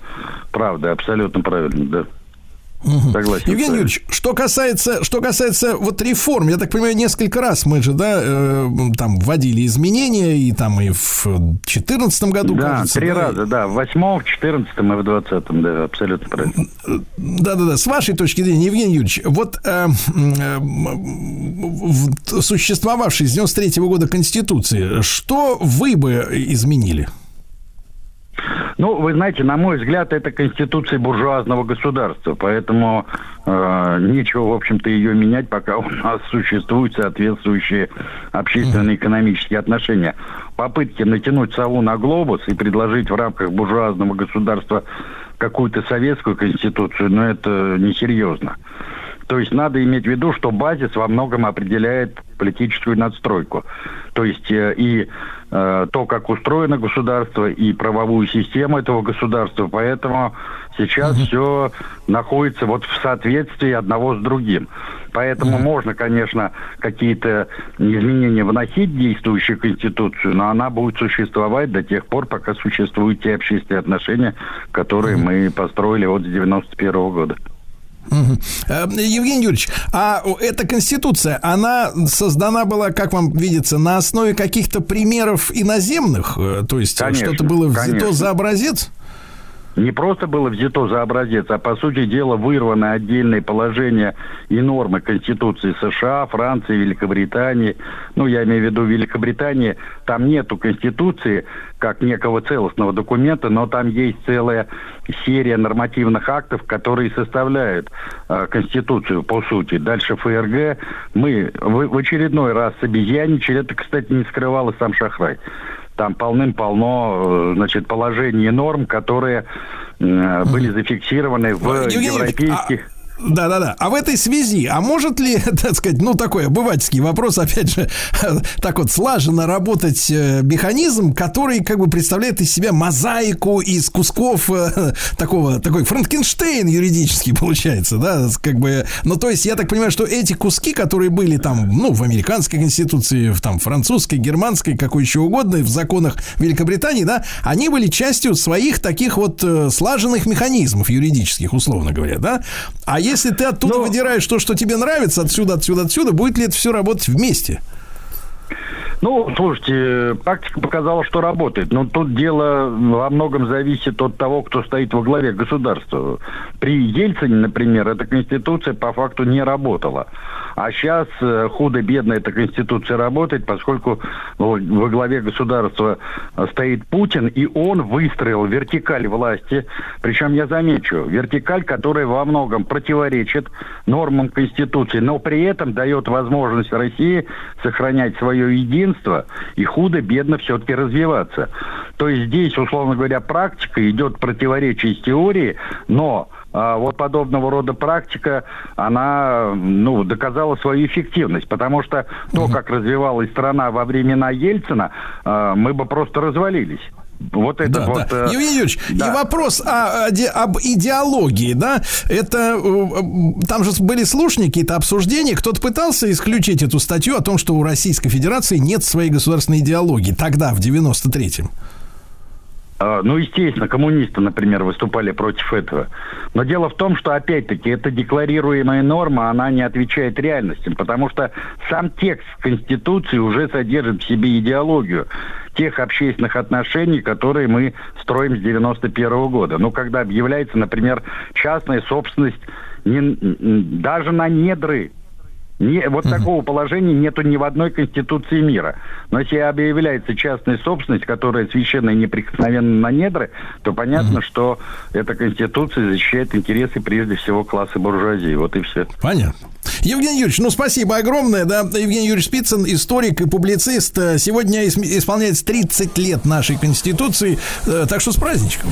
правды, абсолютно правильно, да. Согласен. Евгений. Юрьевич, что касается, что касается вот реформ, я так понимаю, несколько раз мы же, да, э, там вводили изменения, и там и в 2014 году, Да, кажется. три да, раза, да. В восьмом, в четырнадцатом и в двадцатом, да, абсолютно правильно. Да-да-да, с вашей точки зрения, Евгений Юрьевич, вот э, э, существовавшей с 93 года Конституции, что вы бы изменили? Ну, вы знаете, на мой взгляд, это конституция буржуазного государства, поэтому э, нечего, в общем-то, ее менять, пока у нас существуют соответствующие общественно-экономические отношения. Попытки натянуть сову на глобус и предложить в рамках буржуазного государства какую-то советскую конституцию, но это несерьезно. То есть надо иметь в виду, что базис во многом определяет политическую надстройку. То есть э, и э, то, как устроено государство, и правовую систему этого государства. Поэтому сейчас все находится вот в соответствии одного с другим. Поэтому можно, конечно, какие-то изменения вносить в действующую конституцию, но она будет существовать до тех пор, пока существуют те общественные отношения, которые мы построили вот с 91 года. Э, Евгений Юрьевич, а эта конституция, она создана была, как вам видится, на основе каких-то примеров иноземных? Э, То есть Конечно, что-то было взято конечно. за образец? Не просто было взято за образец, а по сути дела вырваны отдельные положения и нормы Конституции США, Франции, Великобритании. Ну, я имею в виду Великобритании. Там нету Конституции как некого целостного документа, но там есть целая серия нормативных актов, которые составляют э, Конституцию по сути. Дальше ФРГ. Мы в, в очередной раз обезьянничали. Это, кстати, не скрывал и сам Шахрай. Там полным-полно, э, значит, положений норм, которые э, были зафиксированы в Евгений Юрьевич, европейских... Да, да, да. А в этой связи, а может ли, так сказать, ну такой обывательский вопрос, опять же, так вот слаженно работать э, механизм, который как бы представляет из себя мозаику из кусков э, такого, такой Франкенштейн юридический получается, да, как бы, ну то есть я так понимаю, что эти куски, которые были там, ну в американской конституции, в там французской, германской, какой еще угодно, в законах Великобритании, да, они были частью своих таких вот э, слаженных механизмов юридических, условно говоря, да. А если ты оттуда выдираешь то, что тебе нравится, отсюда, отсюда, отсюда, будет ли это все работать вместе? Ну, слушайте, практика показала, что работает. Но тут дело во многом зависит от того, кто стоит во главе государства. При Ельцине, например, эта конституция по факту не работала. А сейчас худо-бедно эта конституция работает, поскольку во во главе государства э, стоит Путин, и он выстроил вертикаль власти. Причем я замечу, вертикаль, которая во многом противоречит нормам Конституции, но при этом дает возможность России сохранять свое единство и худо-бедно все-таки развиваться. То есть здесь, условно говоря, практика идет противоречие с теорией, но а, вот подобного рода практика, она ну, доказала свою эффективность, потому что то, как развивалась страна во времена Ельцина, а, мы бы просто развалились. Вот это Да, вот... да. э, Евгений Юрьевич, да. и вопрос о- о об идеологии, да, это э, э, там же были слушники, какие-то обсуждения, кто-то пытался исключить эту статью о том, что у Российской Федерации нет своей государственной идеологии тогда, в 93-м. А, Ну, естественно, коммунисты, например, выступали против этого. Но дело в том, что, опять-таки, эта декларируемая норма, она не отвечает реальности, потому что сам текст Конституции уже содержит в себе идеологию тех общественных отношений, которые мы строим с 91 года. Ну, когда объявляется, например, частная собственность не, даже на недры не, вот такого положения нету ни в одной конституции мира. Но если объявляется частная собственность, которая священна и неприкосновенна на недры, то понятно, что эта конституция защищает интересы прежде всего класса буржуазии. Вот и все. Понятно. Евгений Юрьевич, ну спасибо огромное, да. Евгений Юрьевич Спицын, историк и публицист. Сегодня ис- исполняется 30 лет нашей Конституции, Э, так что с праздничком.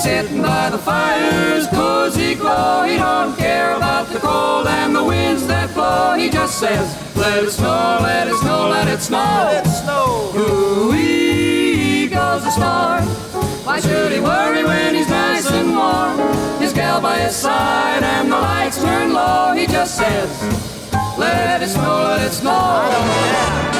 He's sitting by the fire's cozy glow. He don't care about the cold and the winds that blow. He just says, let it snow, let it snow, let it snow. Let it snow. Ooh-wee goes the star. Why should he worry when he's nice and warm? His gal by his side and the lights turn low. He just says, let it snow, let it snow.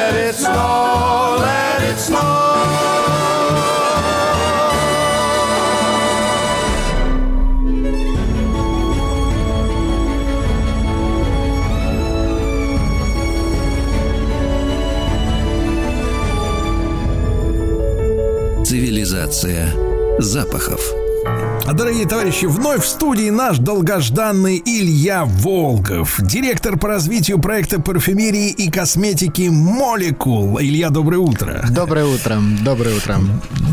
Цивилизация запахов. А, Дорогие товарищи, вновь в студии наш долгожданный Илья Волков, директор по развитию проекта парфюмерии и косметики «Молекул». Илья, доброе утро. Доброе утро, доброе утро.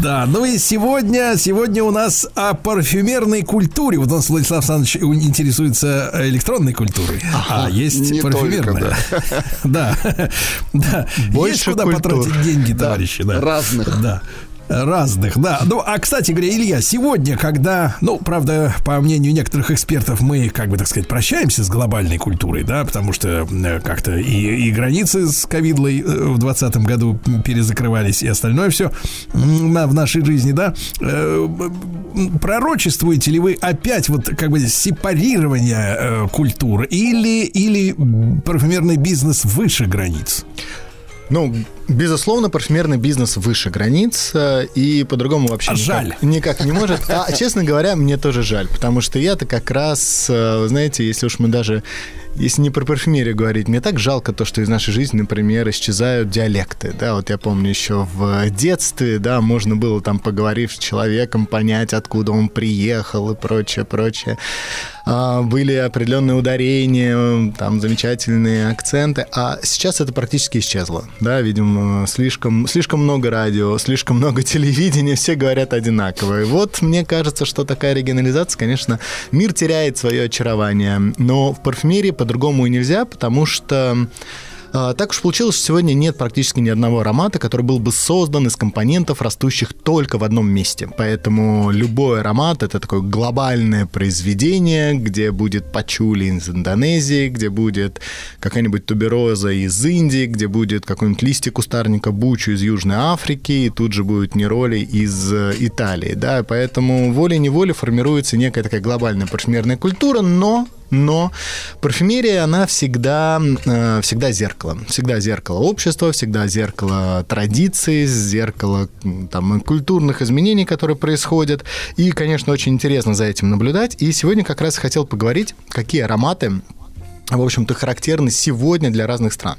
Да, ну и сегодня, сегодня у нас о парфюмерной культуре. Вот у нас Владислав Александрович интересуется электронной культурой, а есть не парфюмерная. только, Да, да. Больше Есть куда культур. потратить деньги, товарищи. да. разных. Да. Разных, да. Ну, а, кстати говоря, Илья, сегодня, когда, ну, правда, по мнению некоторых экспертов, мы, как бы, так сказать, прощаемся с глобальной культурой, да, потому что как-то и, и границы с ковидлой э, в 2020 году перезакрывались, и остальное все в нашей жизни, да. Э, Пророчествуете ли вы опять вот как бы сепарирование э, культур или, или парфюмерный бизнес выше границ? Ну, безусловно, парфюмерный бизнес выше границ, э, и по-другому вообще А никак, жаль. никак не может. А, честно говоря, мне тоже жаль, потому что я-то как раз, э, знаете, если уж мы даже если не про парфюмерию говорить, мне так жалко то, что из нашей жизни, например, исчезают диалекты. Да, вот я помню еще в детстве, да, можно было там, поговорив с человеком, понять, откуда он приехал и прочее, прочее. А, были определенные ударения, там замечательные акценты, а сейчас это практически исчезло. Да, видимо, слишком, слишком много радио, слишком много телевидения, все говорят одинаково. И вот мне кажется, что такая регионализация, конечно, мир теряет свое очарование. Но в парфюмерии по-другому и нельзя, потому что а, Так уж получилось, что сегодня нет практически ни одного аромата, который был бы создан из компонентов, растущих только в одном месте. Поэтому любой аромат — это такое глобальное произведение, где будет пачули из Индонезии, где будет какая-нибудь тубероза из Индии, где будет какой-нибудь листик кустарника бучу из Южной Африки, и тут же будет нероли из э, Италии. Да? Поэтому волей-неволей формируется некая такая глобальная парфюмерная культура, но но парфюмерия, она всегда, э, всегда зеркало. Всегда зеркало общества, всегда зеркало традиций, зеркало там, культурных изменений, которые происходят. И, конечно, очень интересно за этим наблюдать. И сегодня как раз хотел поговорить, какие ароматы в общем-то, характерны сегодня для разных стран.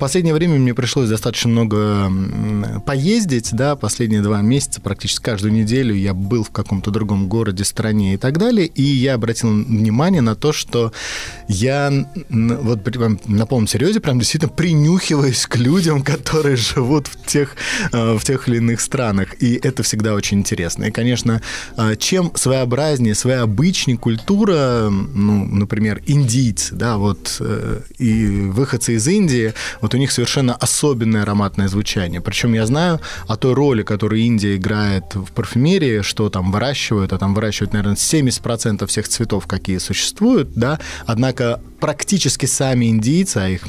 Последнее время мне пришлось достаточно много поездить, да, последние два месяца, практически каждую неделю. Я был в каком-то другом городе, стране и так далее, и я обратил внимание на то, что я вот на полном серьезе прям действительно принюхиваюсь к людям, которые живут в тех, э, в тех или иных странах, и это всегда очень интересно. И, конечно, э, чем своеобразнее, своеобычнее культура, ну, например, индийцы, да, вот, э, и выходцы из Индии, вот у них совершенно особенное ароматное звучание. Причем я знаю о той роли, которую Индия играет в парфюмерии, что там выращивают, а там выращивают, наверное, 70% всех цветов, какие существуют, да, однако практически сами индийцы, а их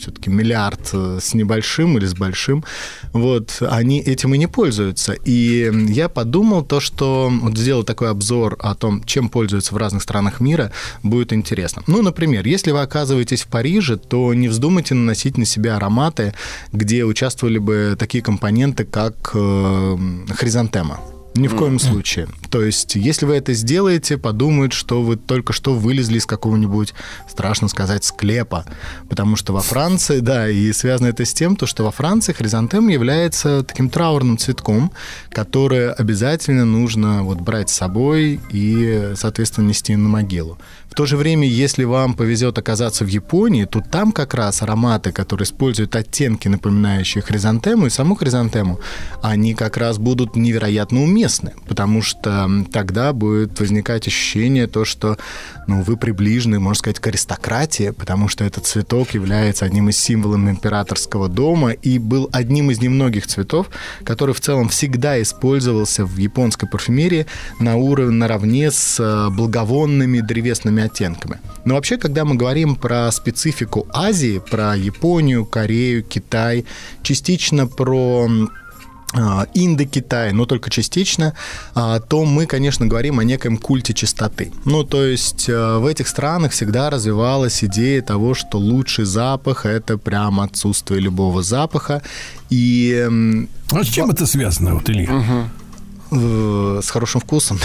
все-таки миллиард э, с небольшим или с большим, вот, они этим и не пользуются. И я подумал то, что вот сделал такой обзор о том, чем пользуются в разных странах мира, будет интересно. Ну, например, если вы оказываетесь в Париже, то не вздумайте наносить на себя ароматы, где участвовали бы такие компоненты, как э, хризантема. Ни в коем случае. То есть, если вы это сделаете, подумают, что вы только что вылезли из какого-нибудь, страшно сказать, склепа. Потому что во Франции, да, и связано это с тем, то, что во Франции хризантем является таким траурным цветком, который обязательно нужно вот брать с собой и, соответственно, нести на могилу. В то же время, если вам повезет оказаться в Японии, то там как раз ароматы, которые используют оттенки, напоминающие хризантему и саму хризантему, они как раз будут невероятно уместны, потому что тогда будет возникать ощущение то, что ну, вы приближены, можно сказать, к аристократии, потому что этот цветок является одним из символов императорского дома и был одним из немногих цветов, который в целом всегда использовался в японской парфюмерии на уровне наравне с э, благовонными древесными оттенками. Но вообще, когда мы говорим про специфику Азии, про Японию, Корею, Китай, частично про а, Индокитай, но только частично, а, то мы, конечно, говорим о некоем культе чистоты. Ну, то есть а, в этих странах всегда развивалась идея того, что лучший запах – это прям отсутствие любого запаха. И... А с чем это связано, вот, Илья? э, С хорошим вкусом.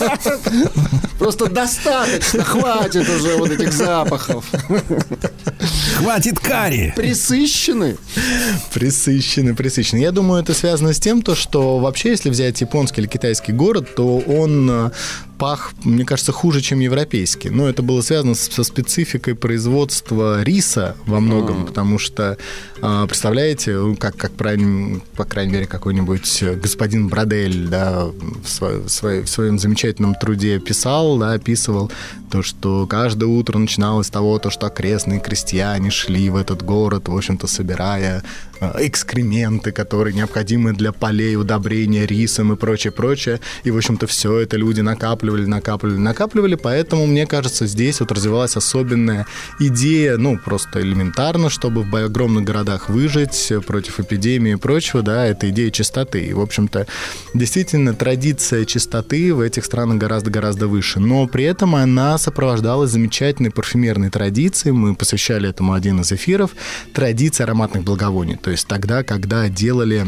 Просто достаточно, хватит уже вот этих запахов. Хватит карри. Присыщены. Присыщенный, присыщенный. Я думаю, это связано с тем, то, что вообще, если взять японский или китайский город, то он э, пах, мне кажется, хуже, чем европейский. Но это было связано со спецификой производства риса во многом, потому что, а, представляете, ну, как, как правильно, по крайней мере, какой-нибудь господин Брадель да, в, сво- в своем замечательном труде писал, да, описывал то, что каждое утро начиналось с того, то, что окрестные крестьяне шли в этот город, в общем-то, собирая экскременты, которые необходимы для полей удобрения рисом и прочее, прочее. И, в общем-то, все это люди накапливали, накапливали, накапливали. Поэтому, мне кажется, здесь вот развивалась особенная идея, ну, просто элементарно, чтобы в огромных городах выжить э, против эпидемии и прочего, да, это идея чистоты. И, в общем-то, действительно, традиция чистоты в этих странах гораздо-гораздо выше. Но при этом она сопровождалась замечательной парфюмерной традицией. Мы посвящали этому один из эфиров. Традиция ароматных благовоний. То есть тогда, когда делали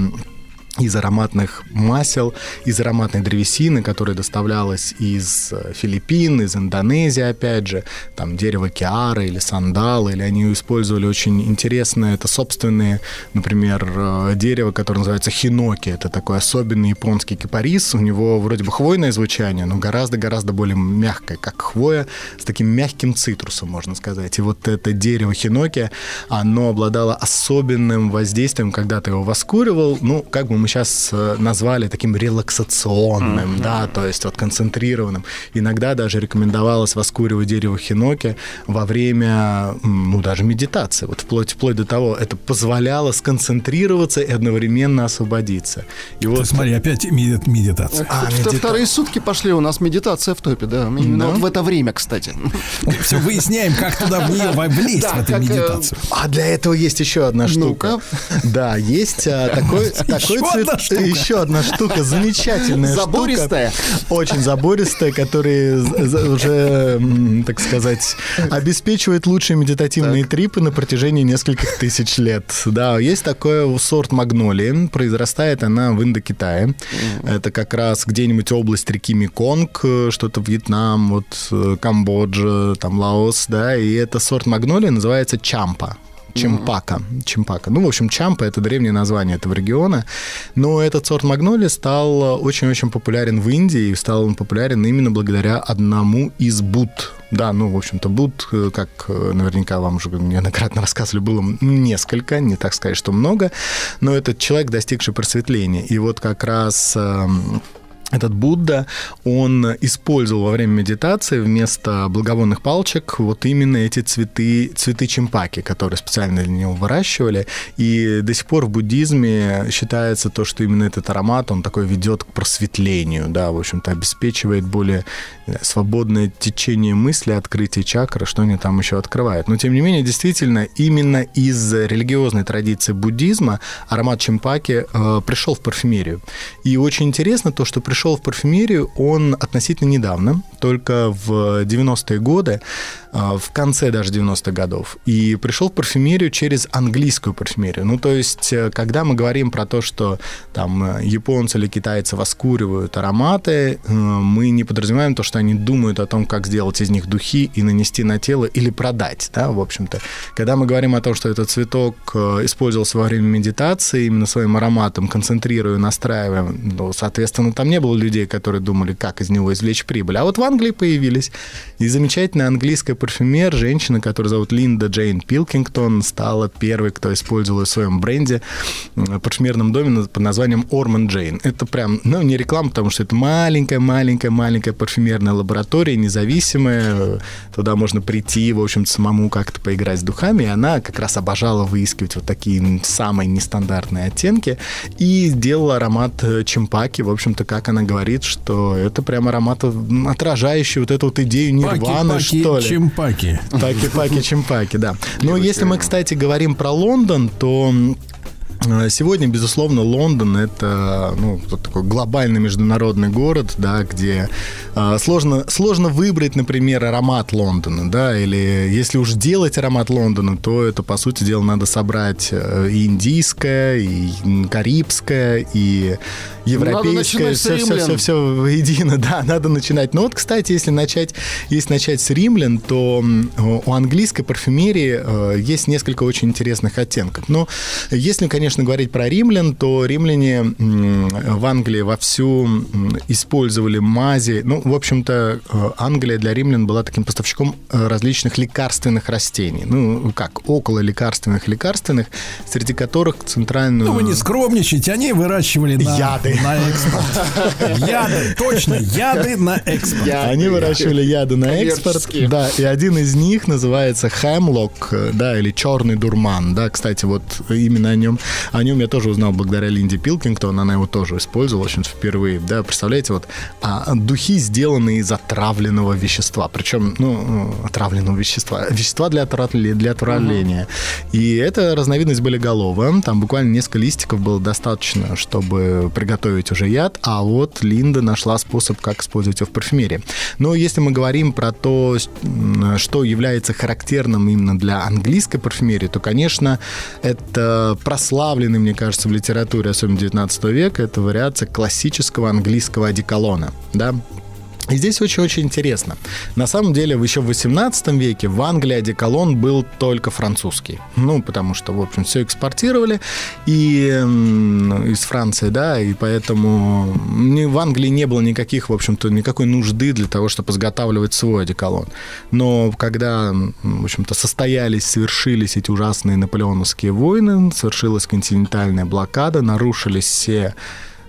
из ароматных масел, из ароматной древесины, которая доставлялась из э, Филиппин, из Индонезии, опять же, там дерево киара или сандал, или они использовали очень интересное, это собственные, например, э, дерево, которое называется хиноки, это такой особенный японский кипарис, у него вроде бы хвойное звучание, но гораздо-гораздо более мягкое, как хвоя, с таким мягким цитрусом, можно сказать. И вот это дерево хиноки, оно обладало особенным воздействием, когда ты его воскуривал, ну, как бы мы сейчас э, назвали таким релаксационным, mm-hmm. да, то есть вот концентрированным. Иногда даже рекомендовалось воскуривать дерево хиноки во время, ну, даже медитации. Вот вплоть, вплоть до того, это позволяло сконцентрироваться и одновременно освободиться. И вот... Смотри, опять меди- медитация. А, медита... Вторые сутки пошли, у нас медитация в топе, да. Именно вот в это время, кстати. Все, выясняем, как туда в нее влезть, в эту медитацию. А для этого есть еще одна штука. Да, есть а, такой, такой цвет... Еще одна штука, замечательная Забористая. Очень забористая, которая уже, так сказать, обеспечивает лучшие медитативные трипы на протяжении нескольких тысяч лет. Да, есть такой сорт магнолии. Произрастает она в Индокитае. Это как раз где-нибудь область реки Меконг, что-то Вьетнам, вот Камбоджа, там Лаос, да, и это сорт магнолии называется чампа. Чемпака. Чемпака. Ну, в общем, Чампа — это древнее название этого региона. Но этот сорт магнолии стал очень-очень популярен в Индии, и стал он популярен именно благодаря одному из Буд. Да, ну, в общем-то, Буд, как наверняка вам уже неоднократно рассказывали, было несколько, не так сказать, что много, но этот человек, достигший просветления. И вот как раз этот Будда, он использовал во время медитации вместо благовонных палочек вот именно эти цветы, цветы чемпаки, которые специально для него выращивали. И до сих пор в буддизме считается то, что именно этот аромат, он такой ведет к просветлению, да, в общем-то, обеспечивает более э, свободное течение мысли, открытие чакры, что они там еще открывают. Но, тем не менее, действительно, именно из религиозной традиции буддизма аромат чемпаки э, пришел в парфюмерию. И очень интересно то, что пришел пришел в парфюмерию он относительно недавно, только в 90-е годы, а, в конце даже 90-х годов. И пришел в парфюмерию через английскую парфюмерию. Ну, то есть, э, когда мы говорим про то, что там э, японцы или китайцы воскуривают ароматы, э, мы не подразумеваем то, что они думают о том, как сделать из них духи и нанести на тело или продать, да, в общем-то. Когда мы говорим о том, что этот цветок использовался во время медитации, именно своим ароматом концентрируя, настраивая, ну, соответственно, там не было людей, которые думали, как из него извлечь прибыль. А вот в Англии появились. И замечательная английская парфюмер, женщина, которая зовут Линда Джейн Пилкингтон, стала первой, кто использовал в своем бренде парфюмерном доме под названием Орман Джейн. Это прям, ну, не реклама, потому что это маленькая-маленькая-маленькая парфюмерная лаборатория, независимая. Туда можно прийти, в общем-то, самому как-то поиграть с духами. И она как раз обожала выискивать вот такие самые нестандартные оттенки и делала аромат чемпаки, в общем-то, как она говорит, что это прям аромат, отражающий вот эту вот идею нирваны, что ли. Чемпаки. Паки-паки, чемпаки, да. Но если мы, кстати, говорим про Лондон, то Э, сегодня, безусловно, Лондон это ну, такой глобальный международный город, да, где э, сложно, сложно выбрать, например, аромат Лондона, да, или если уж делать аромат Лондона, то это, по сути дела, надо собрать э, и индийское, и карибское, и европейское, все, все, все, все воедино, да, надо начинать. Но вот, кстати, если начать, если начать с римлян, то у английской парфюмерии э, есть несколько очень интересных оттенков. Но если, конечно, конечно, говорить про римлян, то римляне в Англии вовсю использовали мази. Ну, в общем-то, э, Англия для римлян была таким поставщиком э, различных лекарственных растений. Ну, как, около лекарственных лекарственных, среди которых центральную... Ну, вы не скромничайте, они выращивали на, яды. На экспорт. Яды, точно, яды на экспорт. Они выращивали яды на экспорт. Да, и один из них называется хемлок, э, да, или черный дурман, да, кстати, вот именно о нем о нем я тоже узнал благодаря Линде Пилкингтон, она его тоже использовала, в общем впервые. Да, представляете, вот а, духи сделаны из отравленного вещества, причем, ну, отравленного вещества, вещества для, отравления, для отравления. Uh-huh. И это разновидность болиголова, там буквально несколько листиков было достаточно, чтобы приготовить готовить уже яд, а вот Линда нашла способ, как использовать его в парфюмерии. Но если мы говорим про то, что является характерным именно для английской парфюмерии, то, конечно, это прославленный, мне кажется, в литературе, особенно 19 века, это вариация классического английского одеколона, да, и здесь очень-очень интересно. На самом деле, еще в 18 веке в Англии одеколон был только французский. Ну, потому что, в общем, все экспортировали и из Франции, да, и поэтому в Англии не было никаких, в общем-то, никакой нужды для того, чтобы изготавливать свой одеколон. Но когда, в общем-то, состоялись, совершились эти ужасные наполеоновские войны, совершилась континентальная блокада, нарушились все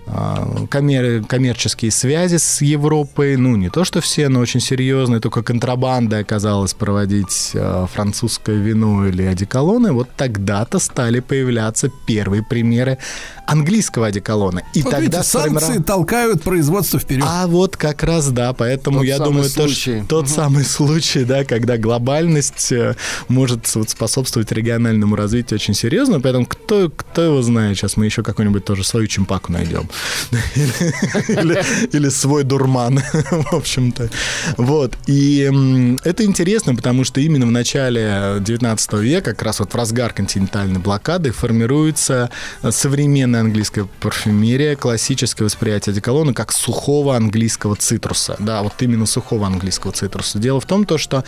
коммер- коммерческие связи с Европой, ну, не то что все, но очень серьезные, только контрабанда оказалась проводить а, французское вино или одеколоны, вот тогда-то стали появляться первые примеры английского одеколона. И Вот тогда видите, санкции сформировал- толкают производство вперед. а вот как раз, да, поэтому Тот я думаю, то, случай. что- тот самый случай, да, когда глобальность э, может вот способствовать региональному развитию очень серьезно, поэтому кто, кто его знает, сейчас мы еще какую-нибудь тоже свою чемпаку найдем. Или, свой дурман, в общем-то. Вот. И это интересно, потому что именно в начале 19 века, как раз вот в разгар континентальной блокады, формируется современная английская парфюмерия, классическое восприятие одеколона как сухого английского цитруса. Да, вот именно сухого английского цитруса. Дело в том, то, что...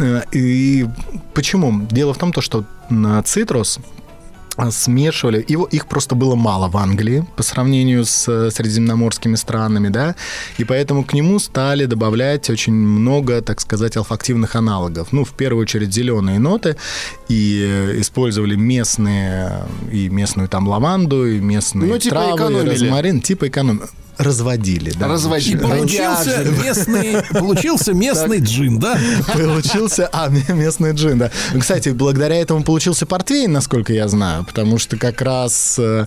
э, И почему? Дело в том, то, что цитрус смешивали. Его, их просто было мало в Англии по сравнению с э, средиземноморскими странами, да, и поэтому к нему стали добавлять очень много, так сказать, алфактивных аналогов. Ну, в первую очередь зеленые ноты, и э, использовали местные, э, и местную там лаванду, и местные Ну, типа травы, экономили. розмарин, типа эконом... Разводили, да. Разводили. И получился местный, получился местный джин, да? Получился, а, местный джин, да. Кстати, благодаря этому получился портвейн, насколько я знаю, потому что как раз э,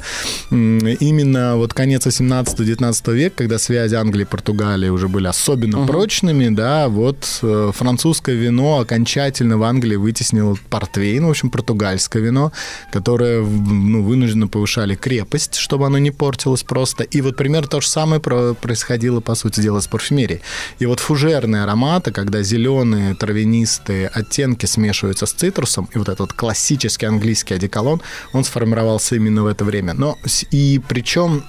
именно вот конец 18-19 века, когда связи Англии и Португалии уже были особенно прочными, да, вот э, французское вино окончательно в Англии вытеснило портвейн, в общем, португальское вино, которое ну, вынужденно повышали крепость, чтобы оно не портилось просто. И вот примерно то же самое про- происходило, по сути дела, с парфюмерией. И вот фужерные ароматы, когда зеленые травянистые оттенки смешиваются с цитрусом, и вот этот классический английский одеколон, он сформировался именно в это время. Но и причем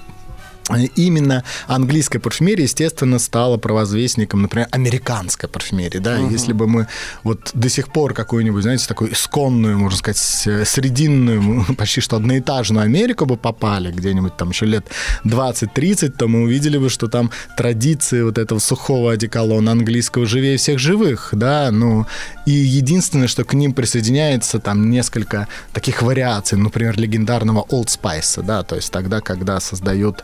Именно английская парфюмерия, естественно, стала провозвестником, например, американской парфюмерии, да, Мгм. если бы мы вот до сих пор какую-нибудь, знаете, такую исконную, можно сказать, э, срединную, почти что одноэтажную Америку бы попали где-нибудь там еще лет 20-30, то мы увидели бы, что там традиции вот этого сухого одеколона английского живее всех живых, да, ну, и единственное, что к ним присоединяется там несколько таких вариаций, например, легендарного Old Spice, да, то есть тогда, когда создают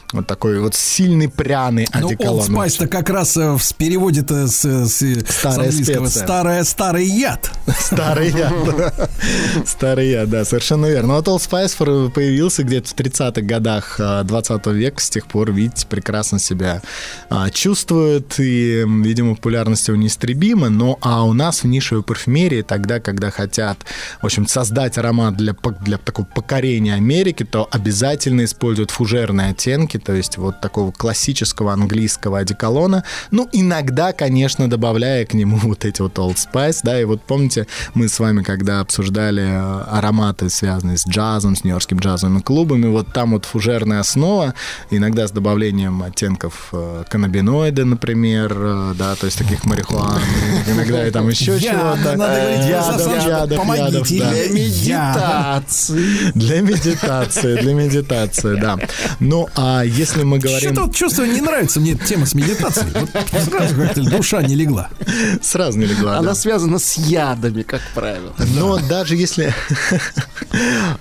вот такой вот сильный пряный Ну, одеколон. Old Spice-то как раз э, в переводе-то с, с, с Старая английского специя. старая, старый яд. Старый яд. Старый яд, да, совершенно верно. Но вот Old Spice появился где-то в 30-х годах а, 20 века. С тех пор, видите, прекрасно себя а, чувствует. И, видимо, популярность его неистребима. Но а у нас в нишевой парфюмерии тогда, когда хотят, в общем, создать аромат для, для такого покорения Америки, то обязательно используют фужерные оттенки, то есть вот такого классического английского одеколона. Ну, иногда, конечно, добавляя к нему вот эти вот Old Spice, да, и вот помните, мы с вами, когда обсуждали э, ароматы, связанные с джазом, с нью-йоркскими джазовыми клубами, вот там вот фужерная основа, иногда с добавлением оттенков э, каннабиноида, например, э, да, то есть таких марихуан, иногда и там еще чего-то. Ядов, ядов, для Медитации. Для медитации, для медитации, да. Ну, а если мы говорим... Что-то вот чувство, не нравится мне эта тема с медитацией. Вот сразу как-то душа не легла. Сразу не легла, Она да. связана с ядами, как правило. Но даже если...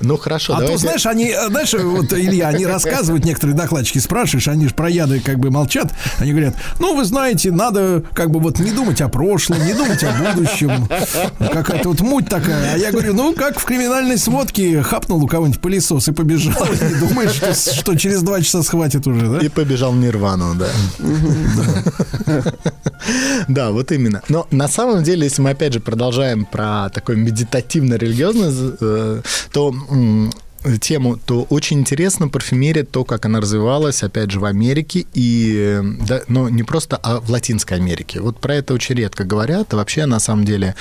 Ну, хорошо, А то, давайте... знаешь, они, э, знаешь, вот, Илья, они рассказывают, некоторые докладчики спрашиваешь, они же про яды как бы молчат, они говорят, ну, вы знаете, надо как бы вот не думать о прошлом, не думать о будущем, какая-то вот муть такая. А я говорю, ну, как в криминальной сводке хапнул у кого-нибудь пылесос и побежал, и не думаешь, что, что через два часа схватит уже, да? И побежал в Нирвану, да. Да, вот именно. Но на самом деле, если мы опять же продолжаем про такой медитативно-религиозный, э, то тему, то очень интересно парфюмерия, то, как она развивалась, опять же, в Америке, и, да, но не просто, а в Латинской Америке. Вот про это очень редко говорят, а вообще, на самом деле,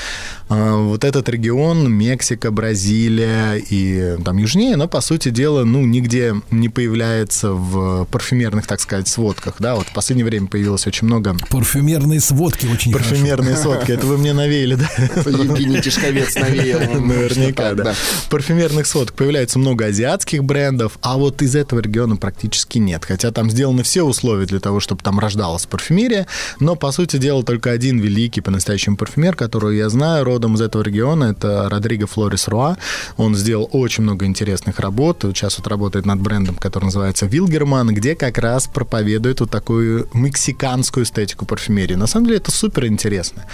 э, вот этот регион, Мексика, Бразилия и там южнее, но, по сути дела, ну, нигде не появляется в парфюмерных, так сказать, сводках, да, вот в последнее время появилось очень много... Парфюмерные сводки очень Парфюмерные хорошо. сводки, это вы мне навеяли, да? Евгений Тишковец навеял. Наверняка, да. Парфюмерных сводок появляется много азиатских брендов, а вот из этого региона практически нет. Хотя там сделаны все условия для того, чтобы там рождалась парфюмерия, но, по сути дела, только один великий по-настоящему парфюмер, которого я знаю, родом из этого региона, это Родриго Флорис Руа. Он сделал очень много интересных работ. Сейчас вот работает над брендом, который называется Вилгерман, где как раз проповедует вот такую мексиканскую эстетику парфюмерии. На самом деле это супер интересно.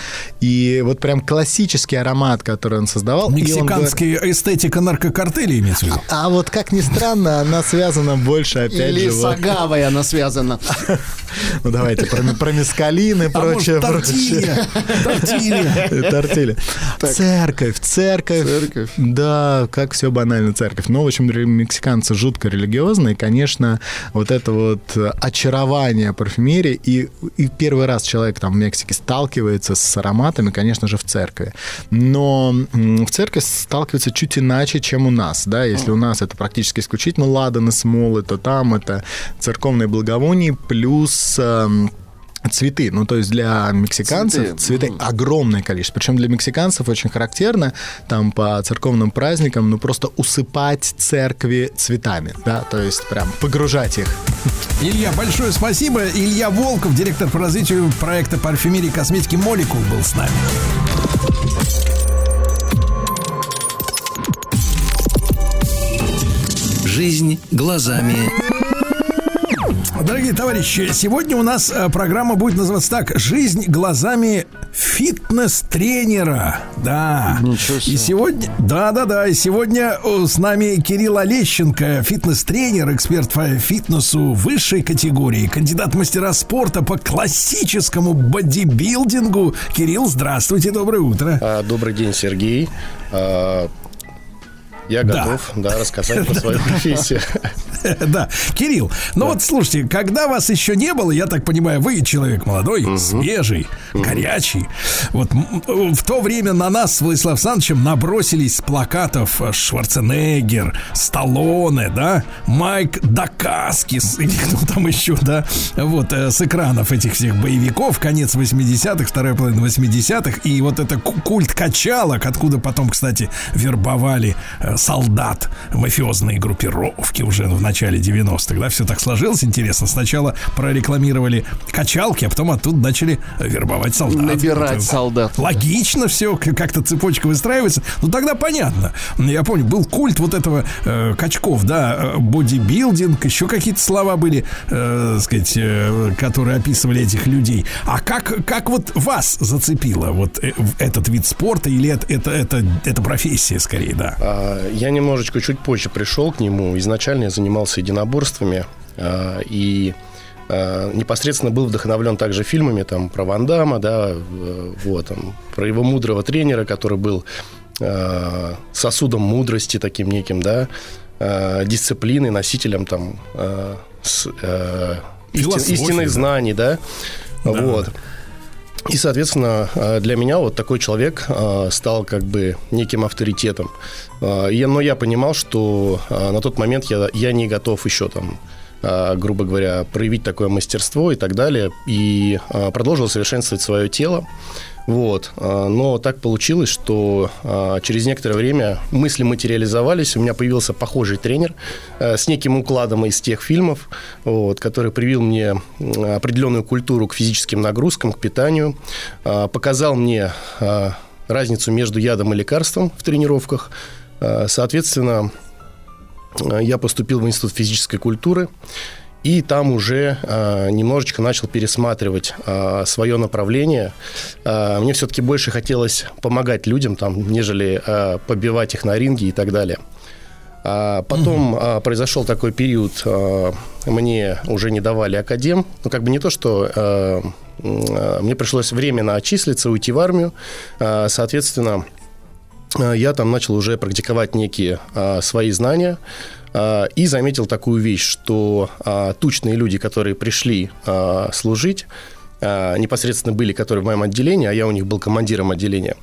И вот прям классический аромат, который он создавал. он говорит- Мексиканская эстетика наркокартеля имеется в виду? А вот как ни странно, она связана больше, опять Или же... с вот- агавой она связана. Ну, давайте про, про мескалин и А прочее. может, тортилья? Тортилья. Тортилья. Церковь, церковь. Церковь. Да, как все банально, церковь. Но, в общем, мексиканцы жутко религиозные. И, конечно, вот это вот э, очарование парфюмерии. И, и первый раз человек там в Мексике сталкивается с ароматами, конечно же, в церкви. Но в церкви сталкивается чуть иначе, чем у нас. Да? Если у нас это практически исключительно ладаны, смолы, то там это церковные благовония плюс эм, цветы. Ну, то есть для мексиканцев Цветы. цветы, огромное количество. Причем для мексиканцев очень характерно там по церковным праздникам, ну, просто усыпать церкви цветами, да, то есть прям погружать их. Илья, большое спасибо. Илья Волков, директор по развитию проекта парфюмерии и косметики Молекул был с нами. Жизнь глазами Дорогие товарищи, сегодня у нас э, программа будет называться так «Жизнь глазами фитнес-тренера». Да. Ничего себе. И сегодня, да-да-да, и сегодня э, с нами Кирилл Олещенко, фитнес-тренер, эксперт по фитнесу высшей категории, кандидат мастера спорта по классическому бодибилдингу. Кирилл, здравствуйте, доброе утро. А, Добрый день, Сергей. Я Да. готов, да, рассказать про свою профессию. Да, Кирилл, ну вот слушайте, когда вас еще не было, я так понимаю, вы человек молодой, свежий, горячий. Вот в то время на нас с Владиславом Александровичем набросились с плакатов э, Шварценеггер, Сталлоне, да, Майк Дакаскис, или кто там еще, да, вот э, с экранов этих всех боевиков, конец 80-х, вторая половина 80-х, и вот это ку- культ качалок, откуда потом, кстати, вербовали э, солдат мафиозные группировки уже в начале 90-х, да, все так сложилось интересно. Сначала прорекламировали качалки, а потом оттуда начали вербовать солдат. Набирать Вот, э, солдат. Логично все, как-то цепочка выстраивается. Ну тогда понятно. Я помню, был культ вот этого э, качков, да, э, бодибилдинг, еще какие-то слова были, э, сказать, э, которые описывали этих людей. А как, как вот вас зацепило вот э, этот вид спорта или это, это, это, это профессия скорее, да? А, Я немножечко чуть позже пришел к нему. Изначально я занимался единоборствами а, и а, непосредственно был вдохновлен также фильмами там про Ван Дамма, да, вот, там, про его мудрого тренера, который был сосудом мудрости таким неким, да, дисциплины, носителем там с- а, истин- истинных да. знаний, да, вот. И, соответственно, э, для меня вот такой человек э, стал как бы неким авторитетом. Э, Но я понимал, что на тот момент я, я не готов еще там грубо говоря, проявить такое мастерство и так далее. И продолжил совершенствовать свое тело. Вот. Э, Но так получилось, что э, через некоторое время мысли материализовались. У меня появился похожий тренер э, с неким укладом из тех фильмов, вот, который привил мне определенную культуру к физическим нагрузкам, к питанию, э, показал мне разницу между ядом и лекарством в тренировках. Соответственно, э, я поступил в Институт физической культуры. И там уже э, немножечко начал пересматривать э, свое направление. Э, мне все-таки больше хотелось помогать людям, там, нежели э, побивать их на ринге и так далее. А потом а, произошел такой период, а, мне уже не давали академ. Ну, как бы не то, что а, а, мне пришлось временно отчислиться, уйти в армию. А, соответственно, а, я там начал уже практиковать некие а, свои знания а, и заметил такую вещь, что а, тучные люди, которые пришли а, служить, а, непосредственно были, которые в моем отделении, а я у них был командиром отделения.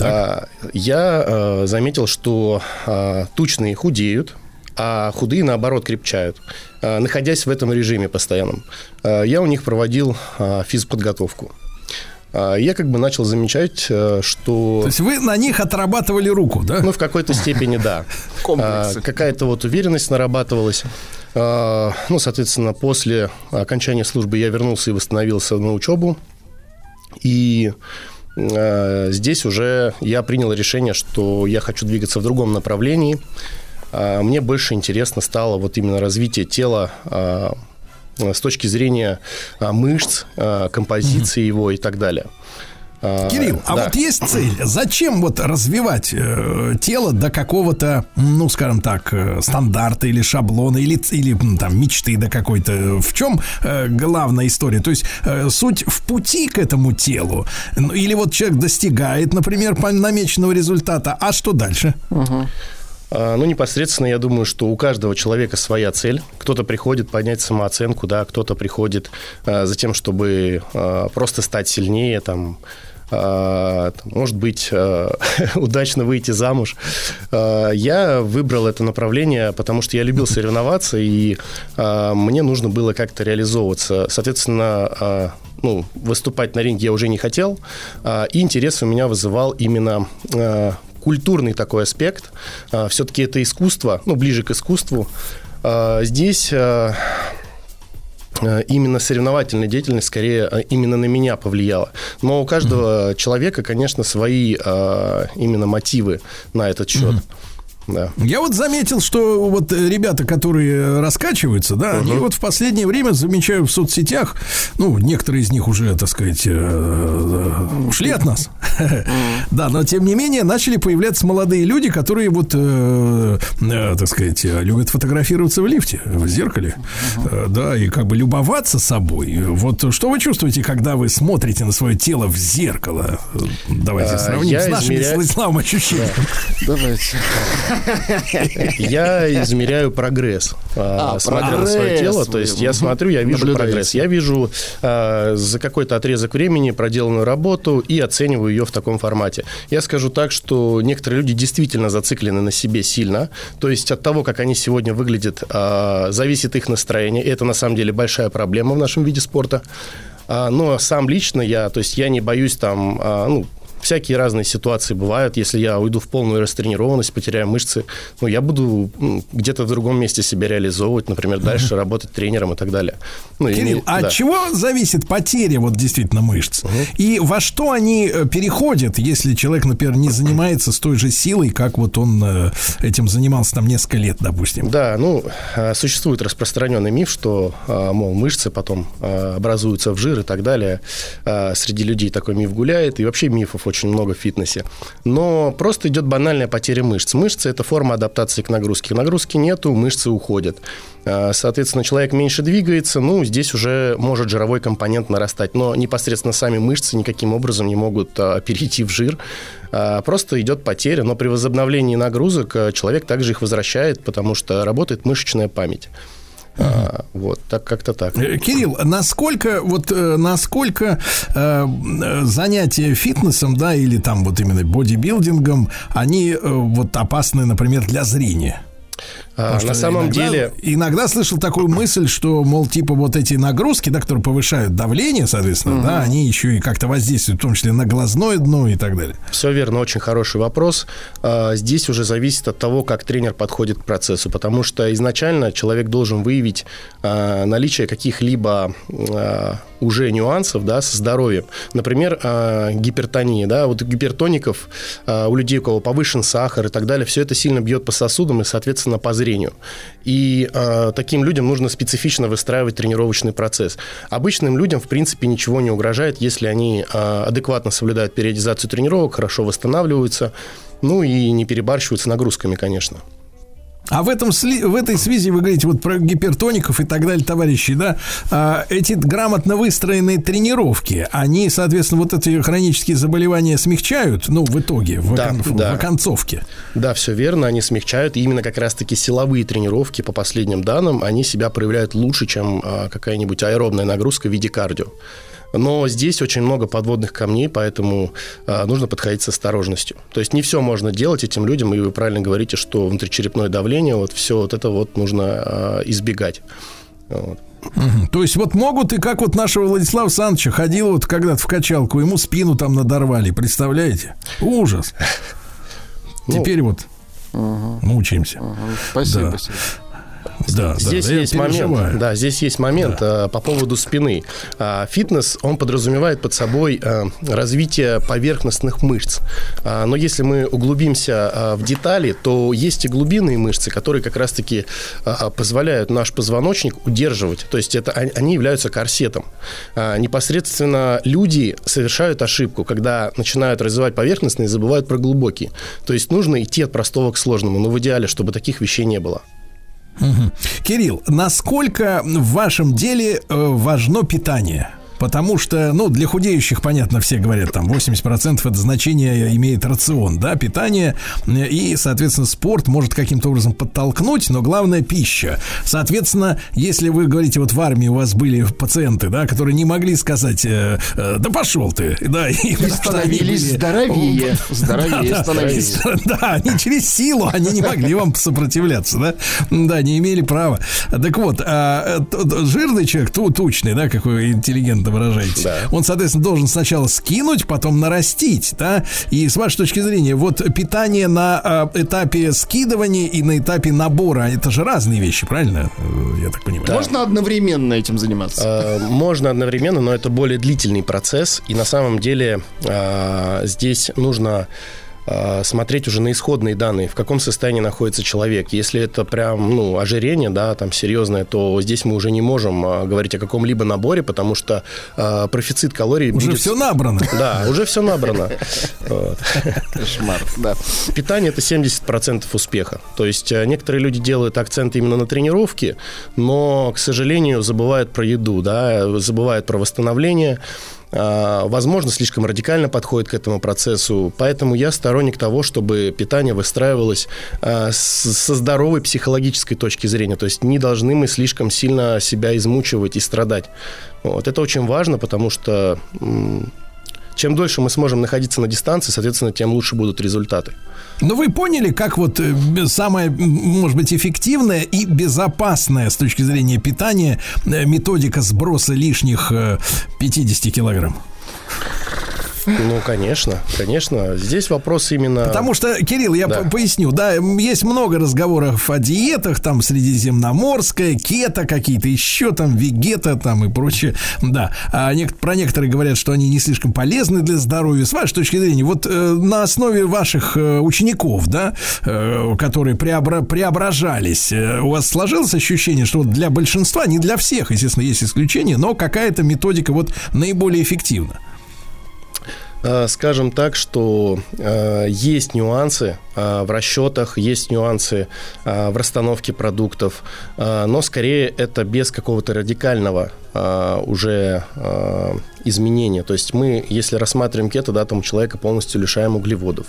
А, я а, заметил, что а, тучные худеют, а худые, наоборот, крепчают, а, находясь в этом режиме постоянном. А, я у них проводил а, физподготовку. А, Я как бы начал замечать, э, что... То есть вы на них отрабатывали руку, да? Ну, в какой-то степени, да. А, Какая-то вот уверенность нарабатывалась. А, Ну, соответственно, после окончания службы я вернулся и восстановился на учебу. И здесь уже я принял решение, что я хочу двигаться в другом направлении. Мне больше интересно стало вот именно развитие тела с точки зрения а, мышц, а, композиции его и так далее. Кирилл, а да. вот есть цель. Зачем вот развивать э, тело до какого-то, ну, скажем так, э, стандарта или шаблона, или, или там мечты до какой-то? В чем э, главная история? То есть э, суть в пути к этому телу? Ну, Или вот человек достигает, например, намеченного результата, а что дальше? А, Ну, непосредственно, я думаю, что у каждого человека своя цель. Кто-то приходит поднять самооценку, да, кто-то приходит а, за тем, чтобы а, просто стать сильнее, там, а, может быть, а, удачно выйти замуж. А, Я выбрал это направление, потому что я любил соревноваться, и а, мне нужно было как-то реализовываться. Соответственно, а, ну, выступать на ринге я уже не хотел, а, и интерес у меня вызывал именно а, культурный такой аспект. Все-таки это искусство, ну, ближе к искусству. А, Здесь а, а, именно соревновательная деятельность скорее а, именно на меня повлияла. Но у каждого человека, конечно, свои а, именно мотивы на этот счет. Да. Я вот заметил, что вот ребята, которые раскачиваются, да, они вот в последнее время замечаю в соцсетях, ну, некоторые из них уже, так сказать, э, э, ушли от нас. Да, но тем не менее начали появляться молодые люди, которые вот, э, так сказать, любят фотографироваться в лифте, в зеркале, да, и как бы любоваться собой. Вот что вы чувствуете, когда вы смотрите на свое тело в зеркало? Давайте А, сравним с нашими с ощущениями. Давайте. Я измеряю прогресс, а, А, смотря на свое тело. То есть я смотрю, я вижу наблюдаете. прогресс. Я вижу а, за какой-то отрезок времени проделанную работу и оцениваю ее в таком формате. Я скажу так, что некоторые люди действительно зациклены на себе сильно. То есть от того, как они сегодня выглядят, а, зависит их настроение. И это на самом деле большая проблема в нашем виде спорта. Но сам лично я, то есть я не боюсь там, ну, всякие разные ситуации бывают. Если я уйду в полную растренированность, потеряю мышцы, ну, я буду где-то в другом месте себя реализовывать, например, дальше работать тренером и так далее. Ну, и Кирилл, не- а да. от чего зависит потеря вот действительно мышц? И во что они э, переходят, если человек, например, не занимается с той же силой, как вот он э, этим занимался там несколько лет, допустим? Да, ну, а, существует распространенный миф, что, а, мол, мышцы потом а, образуются в жир и так далее. Среди людей такой миф гуляет, и вообще мифов очень много в фитнесе. Но просто идет банальная потеря мышц. Мышцы – это форма адаптации к нагрузке. Нагрузки нету, мышцы уходят. А, Соответственно, человек меньше двигается, ну, здесь уже может жировой компонент нарастать. Но непосредственно сами мышцы никаким образом не могут а, перейти в жир. А, Просто идет потеря, но при возобновлении нагрузок человек также их возвращает, потому что работает мышечная память. А, Вот, так как-то так. Э, Кирилл, насколько вот э, насколько э, занятия фитнесом, да, или там вот именно бодибилдингом, они вот опасны, например, для зрения? А, Потому что на самом иногда- деле- Иногда слышал такую мысль, что, мол, типа вот эти нагрузки, да, которые повышают давление, соответственно, да, они еще и как-то воздействуют, в том числе на глазное дно и так далее. Все верно, очень хороший вопрос. А, Здесь уже зависит от того, как тренер подходит к процессу, потому что изначально человек должен выявить а, наличие каких-либо а, уже нюансов да, со здоровьем. Например, а, гипертония. Да? Вот гипертоников, а, у людей, у кого повышен сахар и так далее, все это сильно бьет по сосудам и, соответственно, по зрению. И а, таким людям нужно специфично выстраивать тренировочный процесс. Обычным людям, в принципе, ничего не угрожает, если они а, адекватно соблюдают периодизацию тренировок, хорошо восстанавливаются, ну и не перебарщивают с нагрузками, конечно. А в, этом, в этой связи вы говорите вот про гипертоников и так далее, товарищи, да? А, эти грамотно выстроенные тренировки, они, соответственно, вот эти хронические заболевания смягчают, ну, в итоге, в, Да, окон- в да. оконцовке. Да, все верно, они смягчают. И именно как раз-таки силовые тренировки, по последним данным, они себя проявляют лучше, чем а, какая-нибудь аэробная нагрузка в виде кардио. Но здесь очень много подводных камней, поэтому а, нужно подходить с осторожностью. То есть не все можно делать этим людям, и вы правильно говорите, что внутричерепное давление, вот все вот это вот нужно а, избегать. Вот. То есть вот могут и как вот нашего Владислава Саныча ходил вот когда-то в качалку, ему спину там надорвали, представляете? Ужас. Ну, Теперь вот мучаемся. Спасибо, Да. Да, Здесь да, есть момент, да, здесь есть момент э, по поводу спины. А, Фитнес, он подразумевает под собой э, развитие поверхностных мышц. А, Но если мы углубимся э, в детали, то есть и глубинные мышцы, которые как раз-таки э, позволяют наш позвоночник удерживать. То есть это, они- являются корсетом. А, Непосредственно люди совершают ошибку, когда начинают развивать поверхностные и забывают про глубокие. То есть нужно идти от простого к сложному, но в идеале, чтобы таких вещей не было. Кирилл, насколько в вашем деле э, важно питание? Потому что, ну, для худеющих, понятно, все говорят, там 80% это значение имеет рацион, да, питание, и, соответственно, спорт может каким-то образом подтолкнуть, но главное пища. Соответственно, если вы говорите, вот в армии у вас были пациенты, да, которые не могли сказать, э, э, да пошел ты, да, и, становились были- здоровее, здоровее Да, да. становились. Да, они через силу, они не могли вам сопротивляться, да? Да, не имели права. Так вот, а, э, жирный человек, ту, тучный, да, как вы интеллигентно выражаете, Да. он, соответственно, должен сначала скинуть, потом нарастить, да? И с вашей точки зрения, вот питание на а, этапе скидывания и на этапе набора, это же разные вещи, правильно? Э, Я так понимаю. Можно одновременно этим заниматься? Э, Можно одновременно, но это более длительный процесс. И на самом деле э, здесь нужно э, смотреть уже на исходные данные, в каком состоянии находится человек. Если это прям, ну, ожирение, да, там серьезное, то здесь мы уже не можем э, говорить о каком-либо наборе, потому что э, профицит калорий Уже будет... все набрано. Да, уже все набрано. Кошмар, да. Питание это 70% успеха. То есть э, некоторые люди делают акцент именно на тренировке, но, к сожалению, забывают про еду, да, забывают про восстановление. А, Возможно, слишком радикально подходит к этому процессу. Поэтому я сторонник того, чтобы питание выстраивалось а, со здоровой психологической точки зрения. То есть не должны мы слишком сильно себя измучивать и страдать. Вот. Это очень важно, потому что чем дольше мы сможем находиться на дистанции, соответственно, тем лучше будут результаты. Ну, вы поняли, как вот э, м, может быть, эффективная и безопасная с точки зрения питания э, методика сброса лишних э, 50 килограмм? Ну, конечно, конечно. Здесь вопрос именно... Потому что, Кирилл, я Да. по- поясню, да, есть много разговоров о диетах, там средиземноморская, кето какие-то еще там, вегета там и прочее, да. А нек- про некоторые говорят, что они не слишком полезны для здоровья. С вашей точки зрения, вот э, на основе ваших э, учеников, да, э, которые преобра- преображались, э, у вас сложилось ощущение, что вот для большинства, не для всех, естественно, есть исключения, но какая-то методика вот наиболее эффективна? Э, Скажем так, что э, есть нюансы э, в расчетах, есть нюансы в расстановке продуктов, но скорее это без какого-то радикального уже изменения. То есть мы, если рассматриваем кето, да, там человека полностью лишаем углеводов.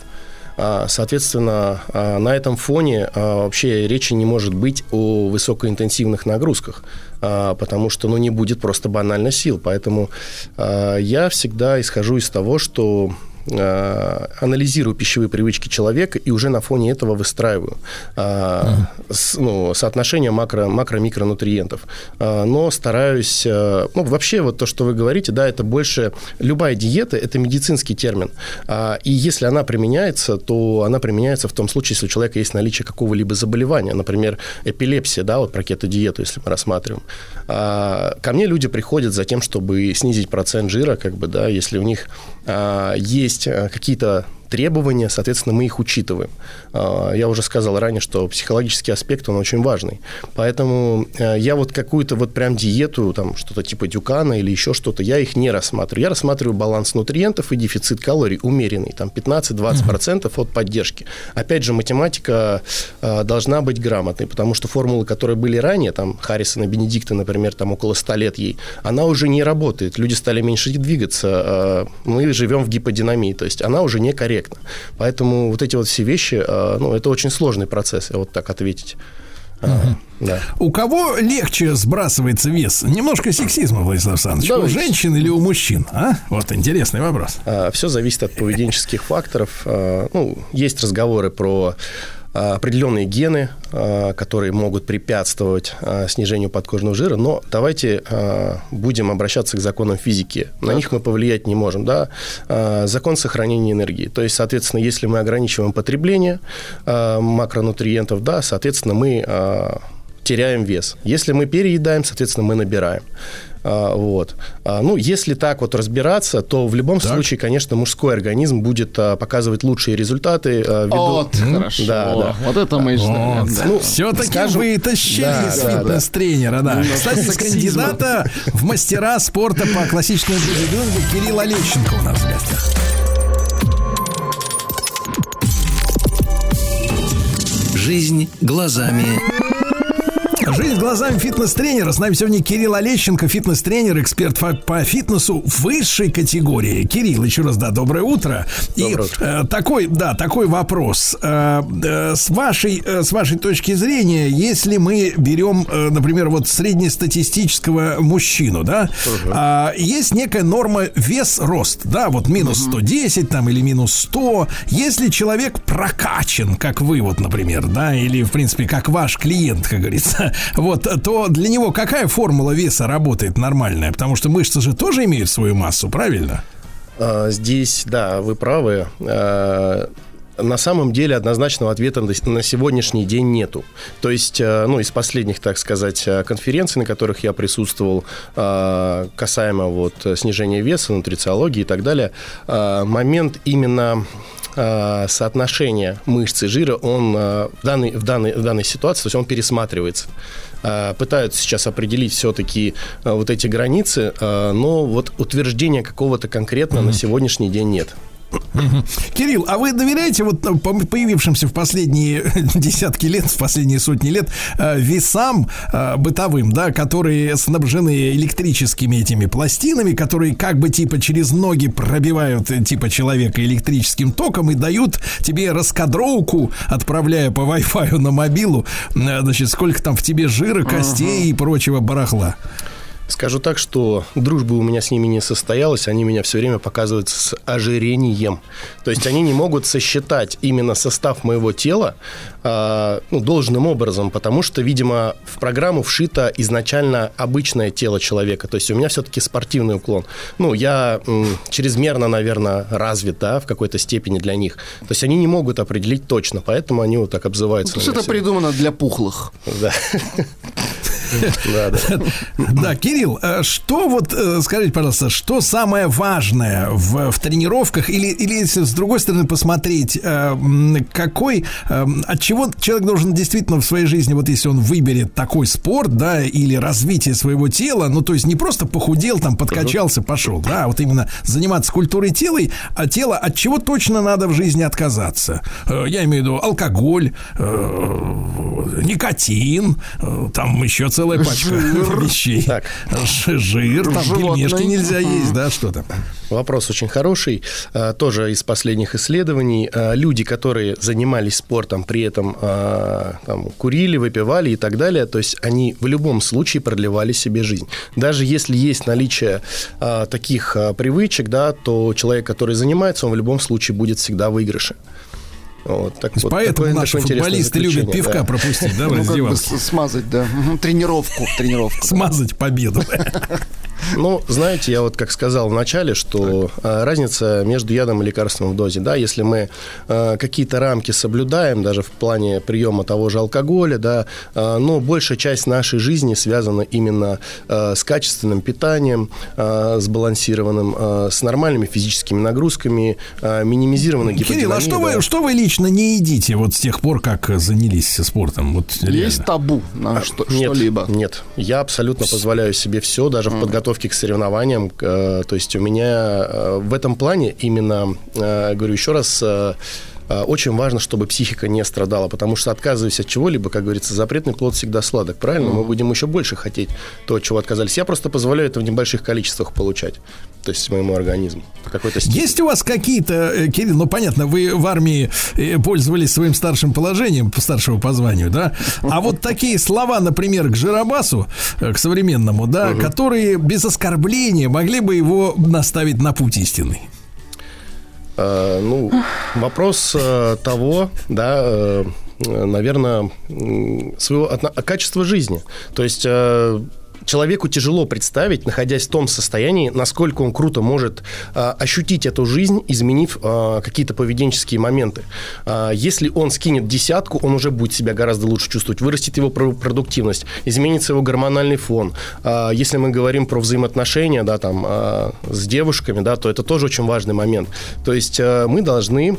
А, Соответственно, а, на этом фоне а, вообще речи не может быть о высокоинтенсивных нагрузках, потому что ну, не будет просто банально сил. Поэтому я всегда исхожу из того, что анализирую пищевые привычки человека и уже на фоне этого выстраиваю а, с- ну, соотношение макро, макро-микронутриентов. А, но стараюсь... а, ну, вообще, вот то, что вы говорите, да, это больше... Любая диета – это медицинский термин. А, и если она применяется, то она применяется в том случае, если у человека есть наличие какого-либо заболевания, например, эпилепсия, да, вот про кето-диету, если мы рассматриваем. А, ко мне люди приходят за тем, чтобы снизить процент жира, как бы, да, если у них есть а, какие-то требования, соответственно, мы их учитываем. А, Я уже сказал ранее, что психологический аспект, он очень важный. Поэтому э, я вот какую-то вот прям диету, там что-то типа дюкана или еще что-то, я их не рассматриваю. Я рассматриваю баланс нутриентов и дефицит калорий умеренный, там 15-20% от поддержки. Опять же, математика э, должна быть грамотной, потому что формулы, которые были ранее, там Харрисона, Бенедикта, например, там около 100 лет ей, она уже не работает. Люди стали меньше двигаться, э, мы живем в гиподинамии, то есть она уже некорректна. Поэтому вот эти вот все вещи, э, ну, это очень сложный процесс, вот так ответить. А, Да. У кого легче сбрасывается вес? Немножко сексизма, Владислав Александрович. У Давайте. женщин или у мужчин? А? Вот интересный вопрос. Все зависит от поведенческих факторов. А, Ну, есть разговоры про а, определенные гены, а, которые могут препятствовать а, снижению подкожного жира, но давайте будем обращаться к законам физики. На них мы повлиять не можем. Да? Закон сохранения энергии. То есть, соответственно, если мы ограничиваем потребление макронутриентов, да, соответственно, мы теряем вес. Если мы переедаем, соответственно, мы набираем. А, Вот. А, Ну, если так вот разбираться, то в любом случае, конечно, мужской организм будет а, показывать лучшие результаты. ввиду- Вот, хорошо. Да, да. Вот это мы ждем, да. Ну, Все-таки скажем- вытащили Да, из да, да. фитнес-тренера, да. Немножко Кстати, сексизма. кандидата в мастера спорта по классическому бодибилдингу Кирилл Олещенко у нас в гостях. Жизнь глазами Жизнь глазами фитнес-тренера. С нами сегодня Кирилл Олещенко, фитнес-тренер, эксперт по, фитнесу высшей категории. Кирилл, еще раз, да, доброе утро. И э, такой, да, такой вопрос. Э, э, с, вашей, э, с вашей точки зрения, если мы берем, э, например, вот среднестатистического мужчину, да, а, есть некая норма вес-рост, да, вот минус 110 там или минус 100. Если человек прокачан, как вы вот, например, да, или, в принципе, как ваш клиент, как говорится, вот, то для него какая формула веса работает нормальная? Потому что мышцы же тоже имеют свою массу, правильно? А, Здесь, да, вы правы. А, На самом деле однозначного ответа на- сегодняшний день нету. То есть, а, ну, из последних, так сказать, конференций, на которых я присутствовал, касаемо вот снижения веса, нутрициологии и так далее, момент именно а, соотношения мышц и жира, он а, в данной, в, данной, в данной ситуации, то есть он пересматривается. А, Пытаются сейчас определить все-таки вот эти границы, но вот утверждения какого-то конкретно на сегодняшний день нет. Кирилл, а вы доверяете вот появившимся в последние десятки лет, в последние сотни лет э, весам э, бытовым, да, которые снабжены электрическими этими пластинами, которые как бы типа через ноги пробивают э, типа человека электрическим током и дают тебе раскадровку, отправляя по Wi-Fi на мобилу, значит, сколько там в тебе жира, костей и прочего барахла. Скажу так, что дружба у меня с ними не состоялась, они меня все время показывают с ожирением. То есть они не могут сосчитать именно состав моего тела а, ну, должным образом, потому что, видимо, в программу вшито изначально обычное тело человека. То есть у меня все-таки спортивный уклон. Ну, я м, чрезмерно, наверное, развит, да, в какой-то степени для них. То есть они не могут определить точно, поэтому они вот так обзываются. То есть на меня это придумано для пухлых. Да. Да, да. Да, Кирилл, э, что вот, э, скажите, пожалуйста, что самое важное в, в тренировках, или, или если с другой стороны посмотреть, э, какой, э, от чего человек должен действительно в своей жизни, вот если он выберет такой спорт, да, или развитие своего тела, ну, то есть не просто похудел, там, подкачался, пошел, да, а вот именно заниматься культурой тела, а тела, от чего точно надо в жизни отказаться? Э, Я имею в виду алкоголь, э, никотин, э, там еще целая пачка Жир. вещей. Так. Жир, там Животное. пельмешки нельзя есть, да, что там? Вопрос очень хороший. Тоже из последних исследований. Люди, которые занимались спортом, при этом а, там, курили, выпивали и так далее, то есть они в любом случае продлевали себе жизнь. Даже если есть наличие а, таких а, привычек, да, то человек, который занимается, он в любом случае будет всегда в выигрыше. Вот, так вот, Поэтому такое- наши такое футболисты любят пивка да. пропустить, да, Ну, как бы смазать, да. Тренировку, тренировку. Смазать победу. Ну, знаете, я вот как сказал в начале, что а, разница между ядом и лекарством в дозе, да, если мы а, какие-то рамки соблюдаем, даже в плане приема того же алкоголя, да, а, но большая часть нашей жизни связана именно а, с качественным питанием, а, сбалансированным, а, с нормальными физическими нагрузками, а, минимизированной Кирилл, а что да. вы, что вы лично не едите вот с тех пор, как занялись спортом? Вот Есть реально. табу на что- Нет, что-либо? Нет, я абсолютно позволяю себе все, даже в подготовке к соревнованиям. Э, То есть у меня э, в этом плане именно, э, говорю еще раз, очень важно, чтобы психика не страдала, потому что отказываясь от чего-либо, как говорится, запретный плод всегда сладок, правильно? Мы будем еще больше хотеть то, чего отказались. Я просто позволяю это в небольших количествах получать, то есть моему организму. Какой-то. Есть у вас какие-то, э, Кирилл, ну понятно, вы в армии э, пользовались своим старшим положением, старшего по званию, да? А вот такие слова, например, к Жиробасу, э, к современному, да, которые без оскорбления могли бы его наставить на путь истинный. Э, ну, вопрос э, того, да, э, наверное, своего отно- качества жизни. То есть человеку тяжело представить, находясь в том состоянии, насколько он круто может а, ощутить эту жизнь, изменив а, какие-то поведенческие моменты. А, если он скинет десятку, он уже будет себя гораздо лучше чувствовать, вырастет его про- продуктивность, изменится его гормональный фон. А, если мы говорим про взаимоотношения, да, там, а, с девушками, да, то это тоже очень важный момент. То есть а, мы должны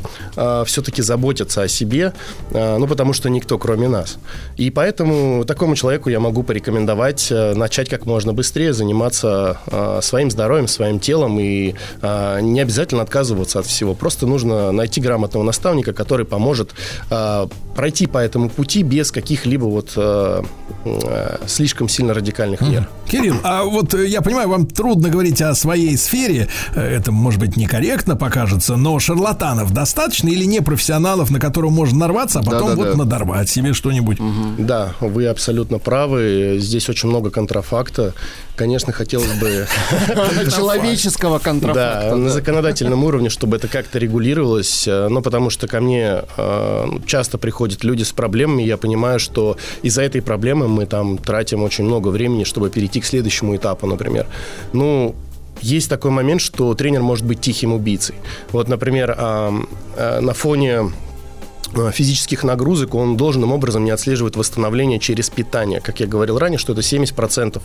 все-таки заботиться о себе, а, ну, потому что никто, кроме нас. И поэтому такому человеку я могу порекомендовать э, начать как можно быстрее заниматься а, своим здоровьем, своим телом и а, не обязательно отказываться от всего. Просто нужно найти грамотного наставника, который поможет а, пройти по этому пути без каких-либо вот а, а, слишком сильно радикальных мер. Кирилл, а вот э, я понимаю, вам трудно говорить о своей сфере, э, это, может быть, некорректно покажется, но шарлатанов достаточно или непрофессионалов, на которого можно нарваться, а потом Да-да-да. вот надорвать себе что-нибудь? Да, вы абсолютно правы. Здесь очень много контрафакта. Конечно, хотелось бы... Человеческого контрафакта. Да, на законодательном уровне, чтобы это как-то регулировалось. э, Но потому что ко мне э, часто приходят люди с проблемами. Я понимаю, что из-за этой проблемы мы там тратим очень много времени, чтобы перейти к следующему этапу, например. Ну, есть такой момент, что тренер может быть тихим убийцей. Вот, например, э, на фоне физических нагрузок он должным образом не отслеживает восстановление через питание. Как я говорил ранее, что это 70%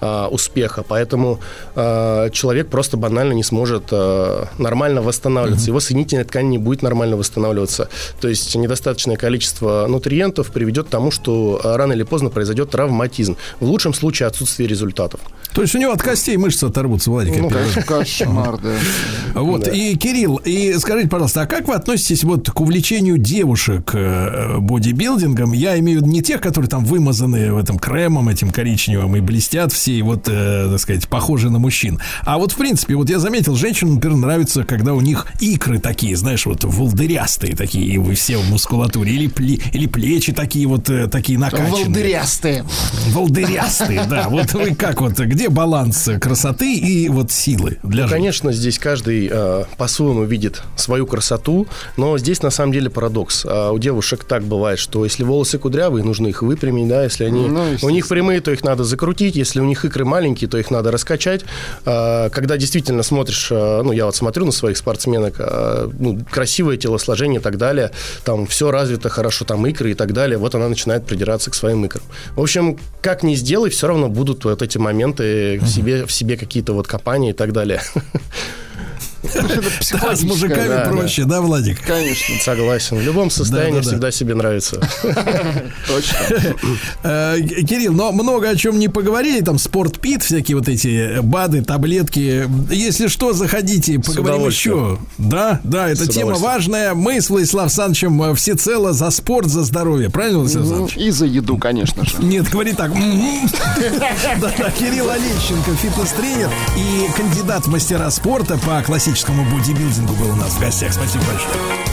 а, успеха. Поэтому а, человек просто банально не сможет нормально восстанавливаться. Его соединительная ткань не будет нормально восстанавливаться. То есть недостаточное количество нутриентов приведет к тому, что рано или поздно произойдет травматизм. В лучшем случае отсутствие результатов. То есть у него от костей мышцы оторвутся, Владик. Ну, понимаю. Кошмар, да. Вот, и, Кирилл, и скажите, пожалуйста, а как вы относитесь вот к увлечению девушек э, бодибилдингом? Я имею в виду не тех, которые там вымазаны в этом кремом этим коричневым и блестят все, и вот, э, так сказать, похожи на мужчин. А вот, в принципе, вот я заметил, женщинам, например, нравится, когда у них икры такие, знаешь, вот волдырястые такие, и вы все в мускулатуре, или, пле- или плечи такие вот, э, такие накачанные. Волдырястые. Волдырястые, да. Вот вы как вот, где баланс красоты и вот силы для Ну, женщин? Конечно, здесь каждый э, по-своему видит свою красоту, но здесь на самом деле парадокс. А у девушек так бывает, что если волосы кудрявые, нужно их выпрямить, да, если они Ну, у них прямые, то их надо закрутить, если у них икры маленькие, то их надо раскачать. А, когда действительно смотришь, а, ну я вот смотрю на своих спортсменок, а, ну, красивое телосложение и так далее, там все развито хорошо, там икры и так далее, вот она начинает придираться к своим икрам. В общем, как ни сделай, все равно будут вот эти моменты в себе, в себе какие-то вот копания и так далее. Да, с мужиками Да, проще, да, Владик? Конечно. Согласен. В любом состоянии Да-да-да. всегда себе нравится. Точно. Э, Кирилл, но много о чем не поговорили, там спортпит, всякие вот эти БАДы, таблетки. Если что, заходите, поговорим еще. Да, да, эта тема важная. Мы с Владиславом Санычем э, всецело за спорт, за здоровье. Правильно, Владислав Ну, Саныч? И за еду, конечно же. Нет, говори так. Да, да, Кирилл Олещенко, фитнес-тренер и кандидат в мастера спорта по классическому бодибилдингу был у нас в гостях. Спасибо большое.